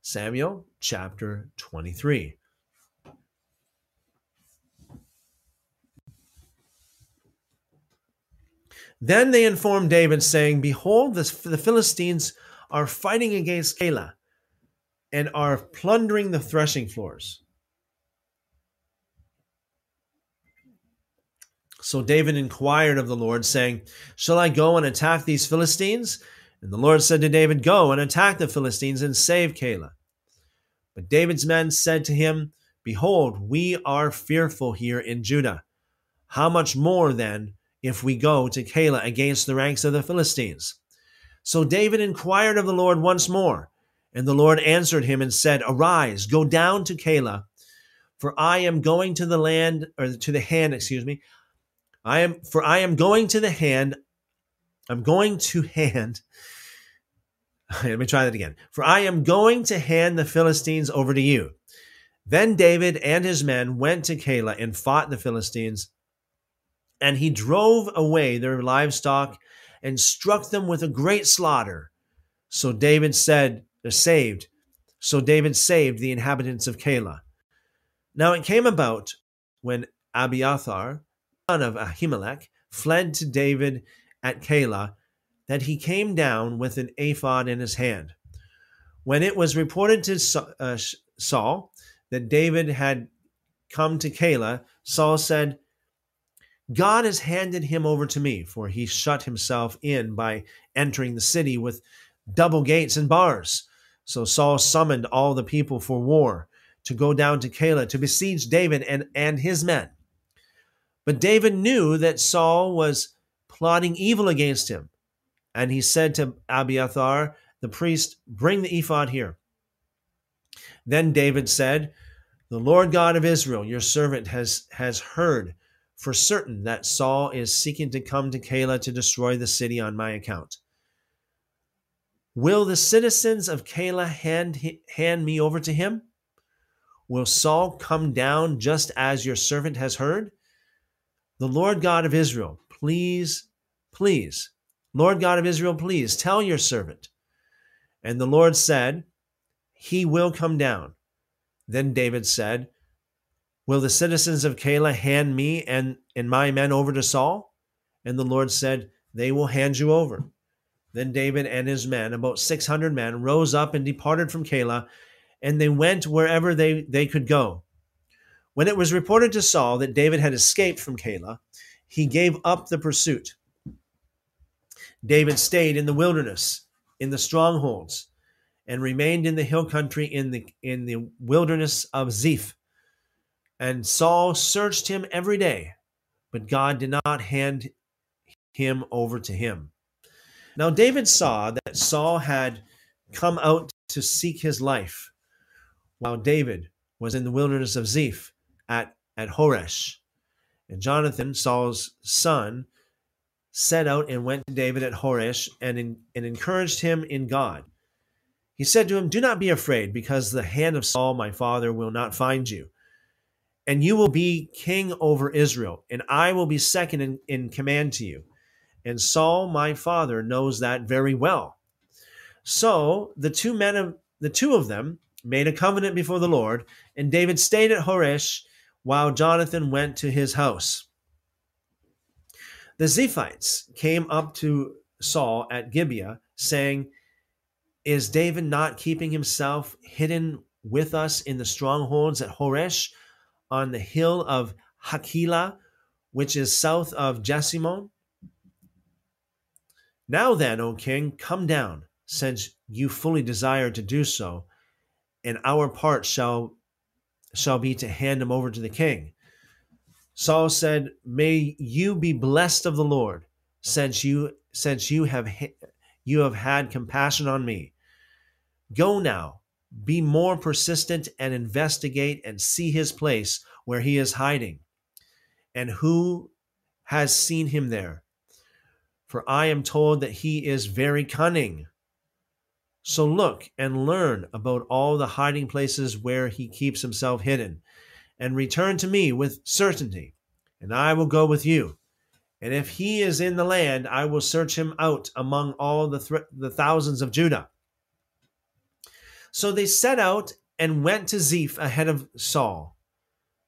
Samuel chapter 23. Then they informed David, saying, Behold, the, Philistines are fighting against Keilah and are plundering the threshing floors. So David inquired of the Lord, saying, Shall I go and attack these Philistines? And the Lord said to David, Go and attack the Philistines and save Keilah. But David's men said to him, Behold, we are fearful here in Judah. How much more then if we go to Keilah against the ranks of the Philistines? So David inquired of the Lord once more, and the Lord answered him and said, Arise, go down to Keilah, for I am going to the land, or to the hand, excuse me. I am, for I am going to the hand, I'm going to hand, [laughs] let me try that again. For I am going to hand the Philistines over to you. Then David and his men went to Keilah and fought the Philistines and he drove away their livestock and struck them with a great slaughter. So David said, They're saved. So David saved the inhabitants of Keilah. Now it came about when Abiathar, son of Ahimelech, fled to David at Keilah, that he came down with an ephod in his hand. When it was reported to uh, Saul that David had come to Keilah, Saul said, God has handed him over to me, for he shut himself in by entering the city with double gates and bars. So Saul summoned all the people for war to go down to Keilah to besiege David and, and his men. But David knew that Saul was plotting evil against him. And he said to Abiathar, the priest, Bring the ephod here. Then David said, The Lord God of Israel, your servant, has, has heard for certain that Saul is seeking to come to Keilah to destroy the city on my account. Will the citizens of Keilah hand, hand me over to him? Will Saul come down just as your servant has heard? The Lord God of Israel, please, please, Lord God of Israel, please tell your servant. And the Lord said, He will come down. Then David said, Will the citizens of Keilah hand me and, and my men over to Saul? And the Lord said, They will hand you over. Then David and his men, about 600 men, rose up and departed from Keilah, and they went wherever they, they could go. When it was reported to Saul that David had escaped from Keilah, he gave up the pursuit. David stayed in the wilderness, in the strongholds, and remained in the hill country in the, in the wilderness of Ziph. And Saul searched him every day, but God did not hand him over to him. Now, David saw that Saul had come out to seek his life, while David was in the wilderness of Ziph at, at Horesh. And Jonathan, Saul's son, set out and went to David at Horesh and, in, and encouraged him in God. He said to him, Do not be afraid, because the hand of Saul my father will not find you and you will be king over Israel, and I will be second in, in command to you. And Saul, my father, knows that very well. So the two men of the two of them made a covenant before the Lord, and David stayed at Horesh while Jonathan went to his house. The Ziphites came up to Saul at Gibeah, saying, Is David not keeping himself hidden with us in the strongholds at Horesh on the hill of Hakilah, which is south of Jesimon? Now then, O king, come down, since you fully desire to do so, and our part shall shall be to hand him over to the king. Saul said, May you be blessed of the Lord, since you since you have you have had compassion on me. Go now, be more persistent and investigate and see his place where he is hiding, and who has seen him there. For I am told that he is very cunning. So look and learn about all the hiding places where he keeps himself hidden, and return to me with certainty, and I will go with you. And if he is in the land, I will search him out among all the, th- the thousands of Judah. So they set out and went to Ziph ahead of Saul.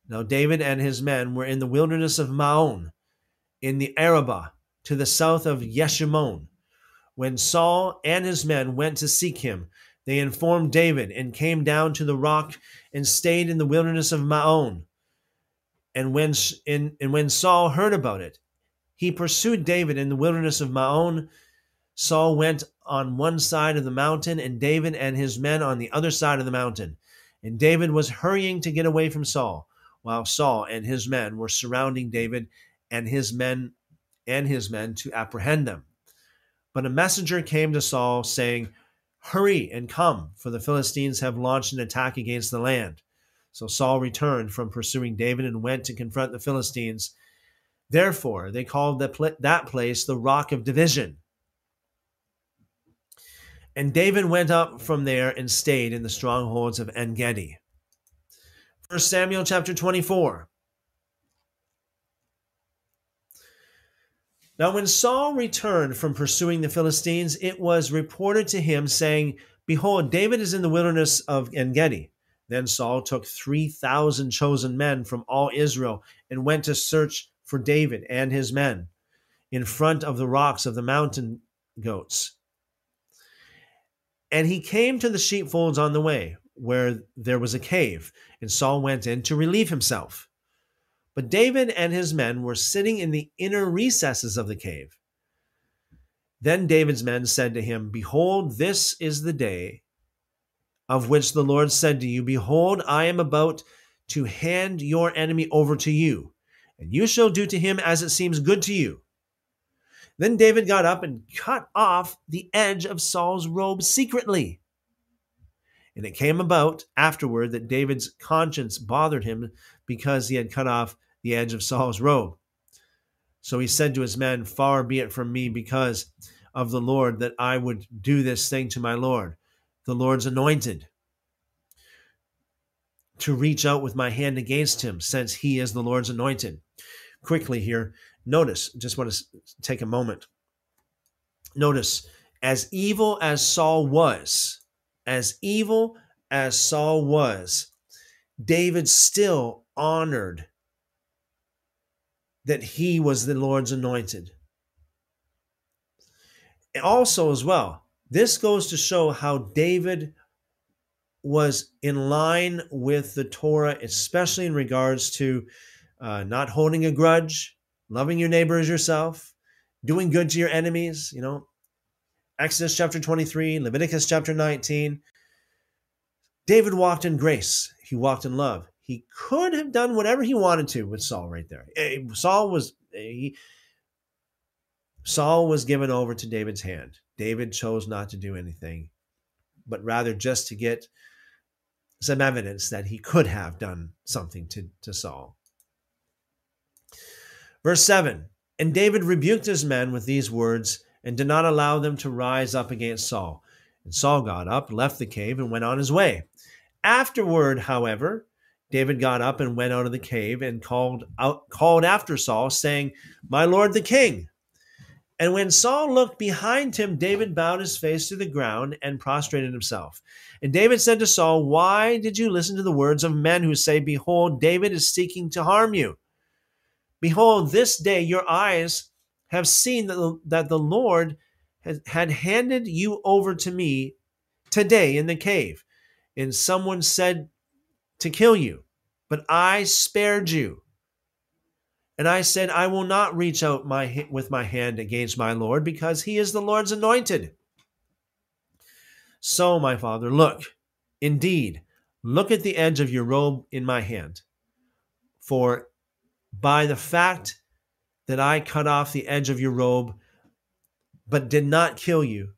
Now David and his men were in the wilderness of Maon, in the Arabah, to the south of Yeshimon. When Saul and his men went to seek him, they informed David and came down to the rock and stayed in the wilderness of Maon. And when, in, and when Saul heard about it, he pursued David in the wilderness of Maon. Saul went on one side of the mountain, and David and his men on the other side of the mountain. And David was hurrying to get away from Saul, while Saul and his men were surrounding David and his men and his men to apprehend them. But a messenger came to Saul, saying, Hurry and come, for the Philistines have launched an attack against the land. So Saul returned from pursuing David and went to confront the Philistines. Therefore, they called that place the Rock of Division. And David went up from there and stayed in the strongholds of En Gedi. 1 Samuel chapter 24. Now, when Saul returned from pursuing the Philistines, it was reported to him, saying, Behold, David is in the wilderness of En Gedi. Then Saul took 3,000 chosen men from all Israel and went to search for David and his men in front of the rocks of the mountain goats. And he came to the sheepfolds on the way, where there was a cave, and Saul went in to relieve himself. But David and his men were sitting in the inner recesses of the cave. Then David's men said to him, Behold, this is the day of which the Lord said to you, Behold, I am about to hand your enemy over to you, and you shall do to him as it seems good to you. Then David got up and cut off the edge of Saul's robe secretly. And it came about afterward that David's conscience bothered him because he had cut off the edge of Saul's robe. So he said to his men, Far be it from me because of the Lord that I would do this thing to my Lord, the Lord's anointed, to reach out with my hand against him, since he is the Lord's anointed. Quickly here, notice, just want to take a moment. Notice, as evil as Saul was, as evil as Saul was, David still honored that he was the Lord's anointed. Also, as well, this goes to show how David was in line with the Torah, especially in regards to uh, not holding a grudge, loving your neighbor as yourself, doing good to your enemies. You know, Exodus chapter 23, Leviticus chapter 19. David walked in grace, he walked in love. He could have done whatever he wanted to with Saul right there. Eh, Saul was eh, he, Saul was given over to David's hand. David chose not to do anything, but rather just to get some evidence that he could have done something to, to Saul. Verse 7 And David rebuked his men with these words and did not allow them to rise up against Saul. And Saul got up, left the cave, and went on his way. Afterward, however, David got up and went out of the cave and called out called after Saul, saying, My lord the king. And when Saul looked behind him, David bowed his face to the ground and prostrated himself. And David said to Saul, Why did you listen to the words of men who say, Behold, David is seeking to harm you? Behold, this day your eyes have seen that the, that the Lord had, had handed you over to me today in the cave, and someone said to kill you, but I spared you. And I said, I will not reach out my with my hand against my Lord, because he is the Lord's anointed. So, my father, look, indeed, look at the edge of your robe in my hand. For by the fact that I cut off the edge of your robe, but did not kill you,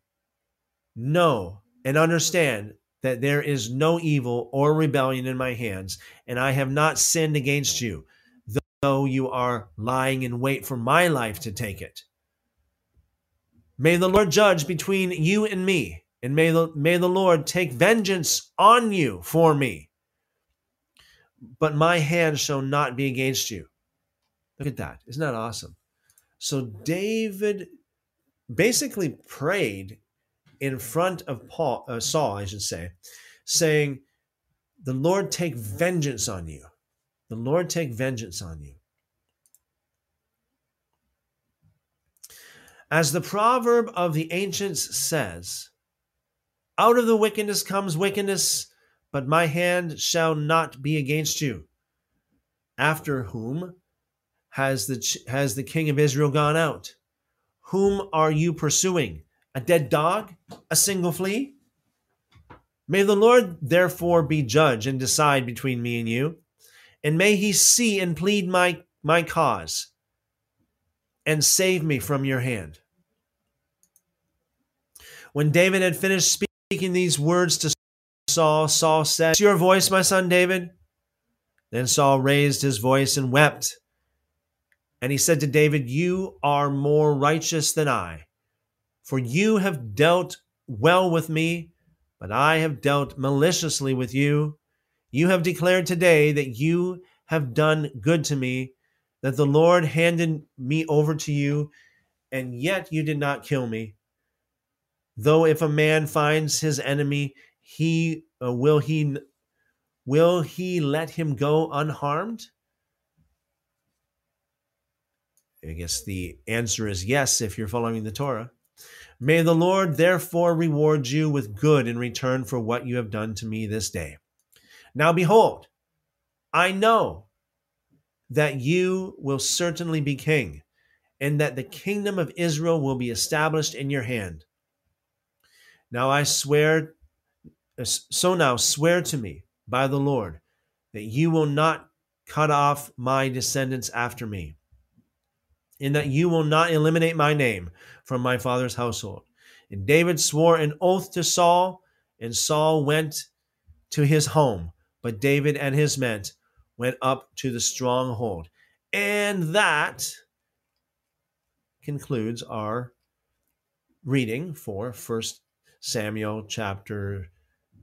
know and understand that there is no evil or rebellion in my hands, and I have not sinned against you though you are lying in wait for my life to take it. May the Lord judge between you and me, and may the, may the Lord take vengeance on you for me. But my hand shall not be against you. Look at that. Isn't that awesome? So David basically prayed in front of Paul, uh, Saul, I should say, saying, The Lord take vengeance on you. The Lord take vengeance on you. As the proverb of the ancients says, Out of the wickedness comes wickedness, but my hand shall not be against you. After whom has the, has the king of Israel gone out? Whom are you pursuing? A dead dog? A single flea? May the Lord therefore be judge and decide between me and you and may he see and plead my, my cause and save me from your hand. When David had finished speaking these words to Saul, Saul said, Your voice, my son David? Then Saul raised his voice and wept. And he said to David, You are more righteous than I, for you have dealt well with me, but I have dealt maliciously with you. You have declared today that you have done good to me, that the Lord handed me over to you, and yet you did not kill me. Though if a man finds his enemy, he uh, will he will he let him go unharmed? I guess the answer is yes if you're following the Torah. May the Lord therefore reward you with good in return for what you have done to me this day. Now behold, I know that you will certainly be king, and that the kingdom of Israel will be established in your hand. Now I swear, uh, so now swear to me by the Lord that you will not cut off my descendants after me, and that you will not eliminate my name from my father's household. And David swore an oath to Saul, and Saul went to his home but David and his men went up to the stronghold. And that concludes our reading for First Samuel chapter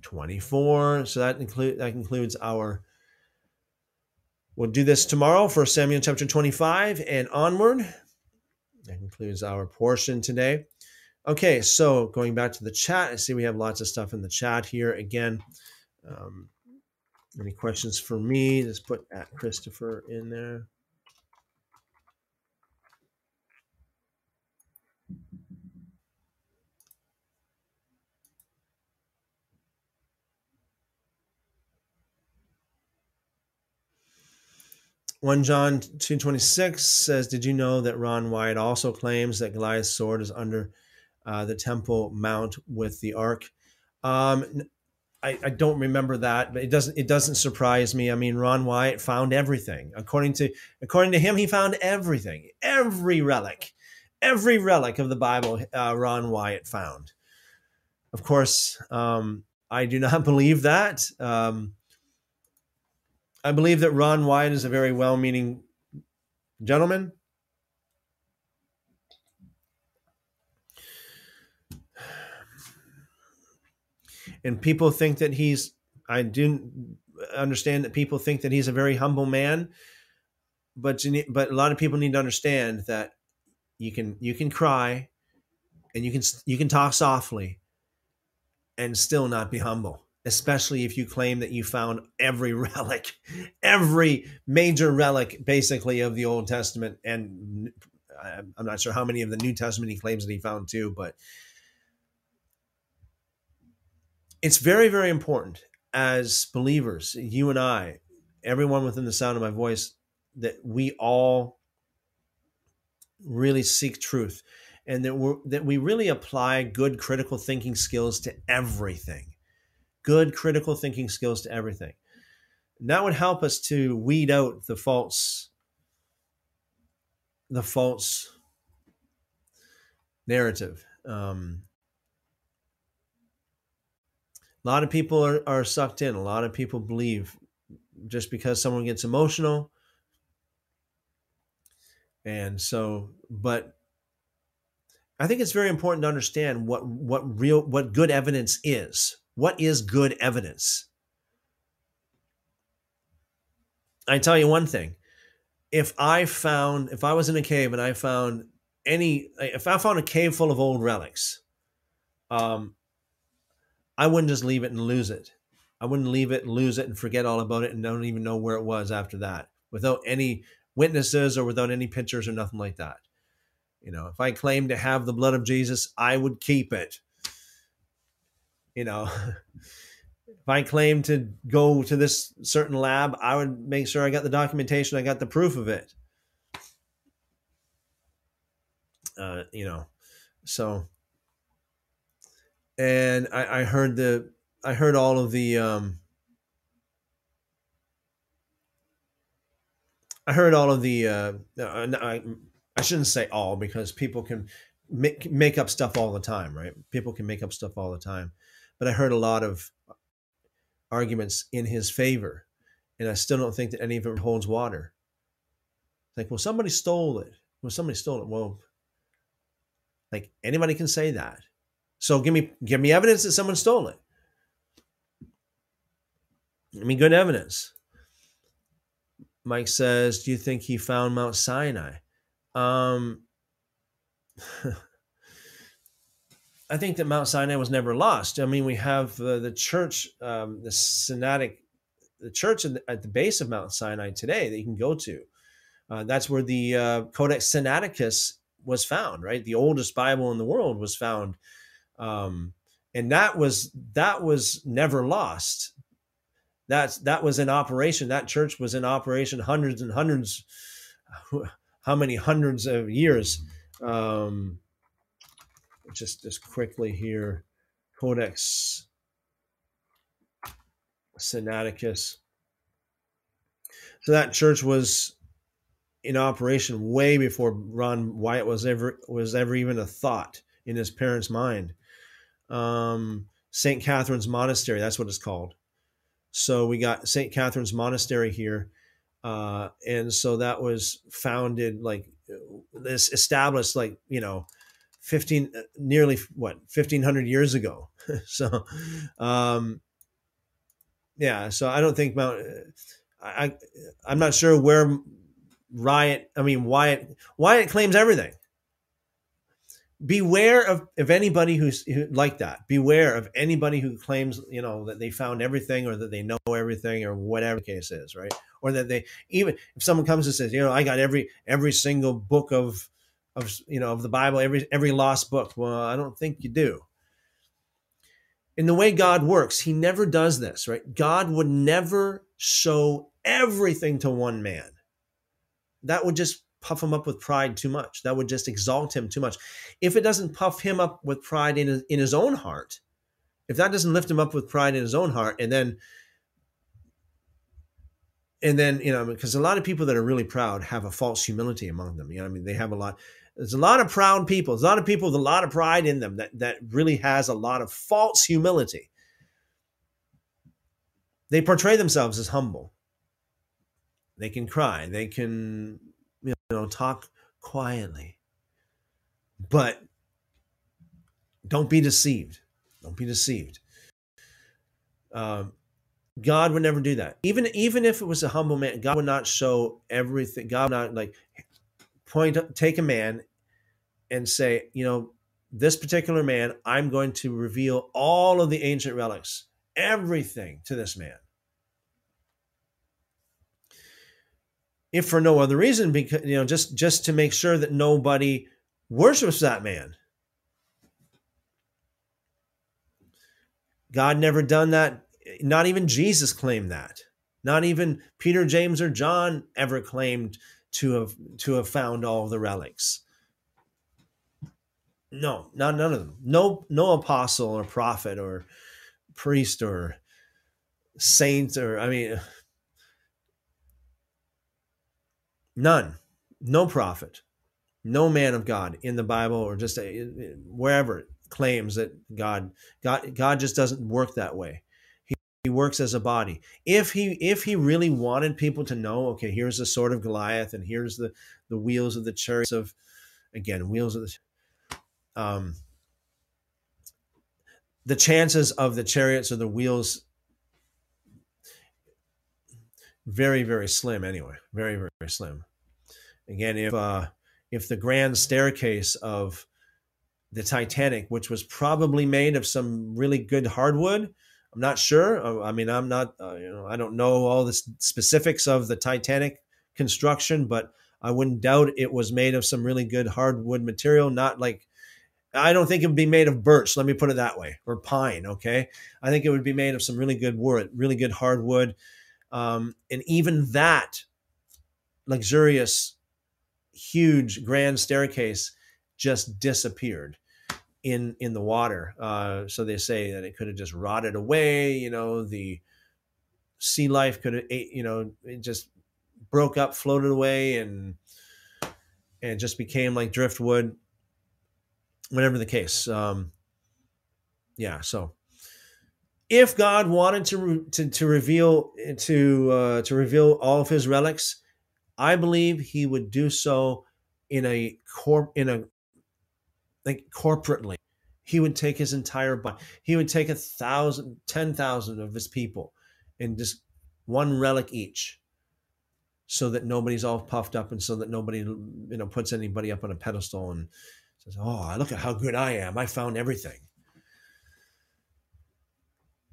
24. So that include that concludes our we'll do this tomorrow for Samuel chapter 25 and onward. That concludes our portion today. Okay, so going back to the chat, I see we have lots of stuff in the chat here. Again, um, any questions for me? Just put at Christopher in there. One John two twenty six says, "Did you know that Ron Wyatt also claims that Goliath's sword is under uh, the Temple Mount with the Ark?" Um, I, I, don't remember that, but it doesn't it doesn't surprise me. I mean, Ron Wyatt found everything. According to according to him, he found everything, every relic, every relic of the Bible. Uh, Ron Wyatt found. Of course, um, I do not [laughs] believe that. Um, I believe that Ron Wyatt is a very well-meaning gentleman. and people think that he's i do understand that people think that he's a very humble man but but a lot of people need to understand that you can you can cry and you can you can talk softly and still not be humble especially if you claim that you found every [laughs] relic every major relic basically of the old testament and I'm not sure how many of the New Testament he claims that he found too, but it's very, very important as believers, you and I, everyone within the sound of my voice, that we all really seek truth and that we that we really apply good critical thinking skills to everything. Good critical thinking skills to everything. And that would help us to weed out the false the false narrative. Um, a lot of people are, are sucked in. A lot of people believe just because someone gets emotional. And so, but I think it's very important to understand what what real what good evidence is. What is good evidence? I tell you one thing. If I found if I was in a cave and I found any if I found a cave full of old relics, um, I wouldn't just leave it and lose it. I wouldn't leave it and lose it and forget all about it and don't even know where it was after that without any witnesses or without any pictures or nothing like that. You know, if I claimed to have the blood of Jesus, I would keep it. You know, [laughs] if I claimed to go to this certain lab, I would make sure I got the documentation, I got the proof of it. Uh, you know, so and I, I heard the I heard all of the um, I heard all of the uh, I, I shouldn't say all because people can make make up stuff all the time, right? People can make up stuff all the time, but I heard a lot of arguments in his favor, and I still don't think that any of it holds water. Like, well, somebody stole it. Well, somebody stole it. Well, like anybody can say that. So give me give me evidence that someone stole it. Give me good evidence. Mike says, "Do you think he found Mount Sinai?" Um, [laughs] I think that Mount Sinai was never lost. I mean, we have uh, the church, um, the Sinaitic, the church at the, at the, base of Mount Sinai today that you can go to. Uh, that's where the uh, Codex Sinaiticus was found, right? The oldest Bible in the world was found um, and that was that was never lost. That's that was in operation. That church was in operation hundreds and hundreds, [laughs] how many hundreds of years? Um, just just quickly here, Codex Sinaiticus. So that church was in operation way before Ron Wyatt was ever was ever even a thought in his parents' mind um, St. Catherine's Monastery. That's what it's called. So we got St. Catherine's Monastery here. Uh, and so that was founded like this established like, you know, 15, nearly what, 1500 years ago. [laughs] so, um, yeah, so I don't think Mount, I, I'm not sure where Riot, I mean, Wyatt, Wyatt claims everything beware of, of anybody who's who, like that. Beware of anybody who claims, you know, that they found everything or that they know everything or whatever the case is, right? Or that they even if someone comes and says, you know, I got every every single book of of you know of the Bible, every every lost book. Well, I don't think you do. In the way God works, He never does this, right? God would never show everything to one man. That would just puff him up with pride too much. That would just exalt him too much. If it doesn't puff him up with pride in his, in his own heart, if that doesn't lift him up with pride in his own heart, and then and then you know because a lot of people that are really proud have a false humility among them. You know, I mean, they have a lot. There's a lot of proud people. There's a lot of people with a lot of pride in them that that really has a lot of false humility. They portray themselves as humble. They can cry. They can you know, talk quietly. But don't be deceived. Don't be deceived. Um, God would never do that. Even even if it was a humble man, God would not show everything. God would not like point take a man and say, you know, this particular man, I'm going to reveal all of the ancient relics, everything to this man. if for no other reason, because you know, just just to make sure that nobody worships that man. God never done that. Not even Jesus claimed that. Not even Peter, James, or John ever claimed to have to have found all the relics. No, not none of them. No, no apostle or prophet or priest or saint or I mean none. No prophet, no man of God in the Bible or just a, wherever claims that God God God just doesn't work that way. He, works as a body. If he if he really wanted people to know, okay, here's the sword of Goliath and here's the the wheels of the chariots of again, wheels of the um the chances of the chariots or the wheels very very slim anyway very very, very slim again if uh if the grand staircase of the Titanic, which was probably made of some really good hardwood. I'm not sure. Uh, I mean, I'm not, uh, you know, I don't know all the specifics of the Titanic construction, but I wouldn't doubt it was made of some really good hardwood material. Not like, I don't think it would be made of birch. Let me put it that way, or pine. Okay, I think it would be made of some really good wood, really good hardwood, um, and even that luxurious, huge, grand staircase just disappeared in in the water. Uh, so they say that it could have just rotted away. You know, the sea life could have, you know, it just broke up, floated away, and and just became like driftwood. Whatever the case, um, yeah. So if God wanted to to, to reveal to uh, to reveal all of His relics, I believe He would do so in a corp in a like corporately. He would take his entire body. He would take a thousand, ten thousand of his people and just one relic each so that nobody's all puffed up and so that nobody you know puts anybody up on a pedestal and says oh I look at how good i am i found everything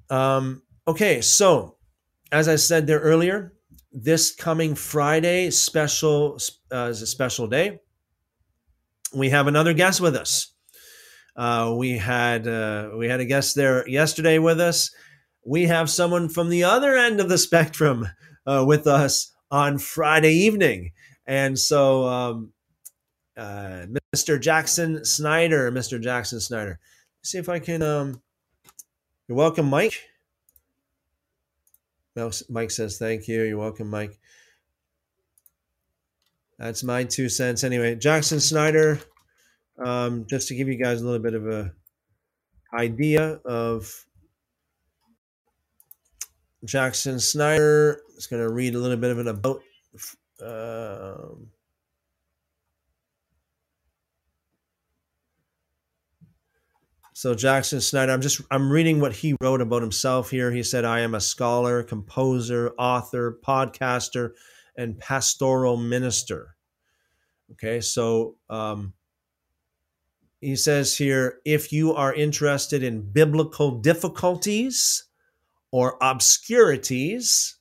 um, okay so as i said there earlier this coming friday special uh, is a special day we have another guest with us. Uh, we had uh, we had a guest there yesterday with us. We have someone from the other end of the [laughs] spectrum uh, with us on Friday evening, and so um, uh, Mr. Jackson Snyder, Mr. Jackson Snyder. See if I can. Um, you're welcome, Mike. Mike says thank you. You're welcome, Mike. That's my two cents. Anyway, Jackson Snyder, um, just to give you guys a little bit of a idea of Jackson Snyder. Just going to read a little bit of an about. Um, so Jackson Snyder, I'm just I'm reading what he wrote about himself here. He said, "I am a scholar, composer, author, podcaster." And pastoral minister. Okay, so um, he says here if you are interested in biblical difficulties or obscurities,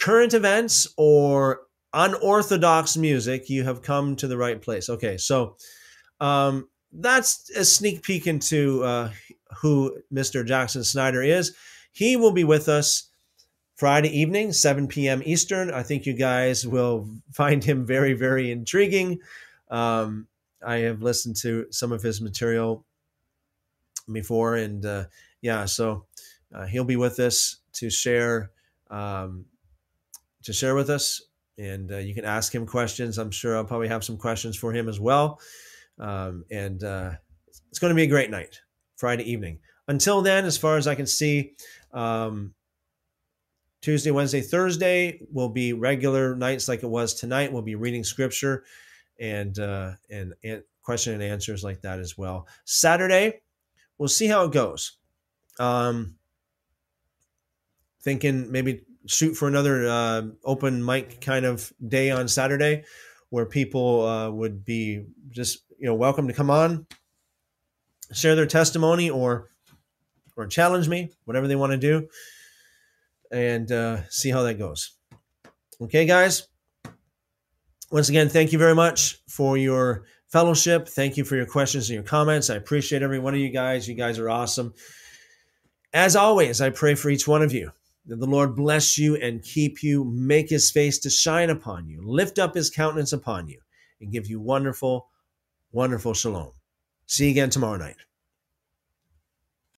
current events, or unorthodox music, you have come to the right place. Okay, so um, that's a sneak peek into uh, who Mr. Jackson Snyder is. He will be with us Friday evening, 7 p.m. Eastern. I think you guys will find him very, very intriguing. Um, I have listened to some of his material before, and uh, yeah, so uh, he'll be with us to share um, to share with us, and uh, you can ask him questions. I'm sure I'll probably have some questions for him as well, um, and uh, it's going to be a great night, Friday evening. Until then, as far as I can see. Um, Tuesday, Wednesday, Thursday will be regular nights like it was tonight. We'll be reading scripture and uh, and, and question and answers like that as well. Saturday, we'll see how it goes. Um, thinking maybe shoot for another uh, open mic kind of day on Saturday, where people uh, would be just you know welcome to come on, share their testimony or or challenge me, whatever they want to do and uh, see how that goes. Okay, guys. Once again, thank you very much for your fellowship. Thank you for your questions and your comments. I appreciate every one of you guys. You guys are awesome. As always, I pray for each one of you that the Lord bless you and keep you, make his face to shine upon you, lift up his countenance upon you, and give you wonderful, wonderful shalom. See you again tomorrow night.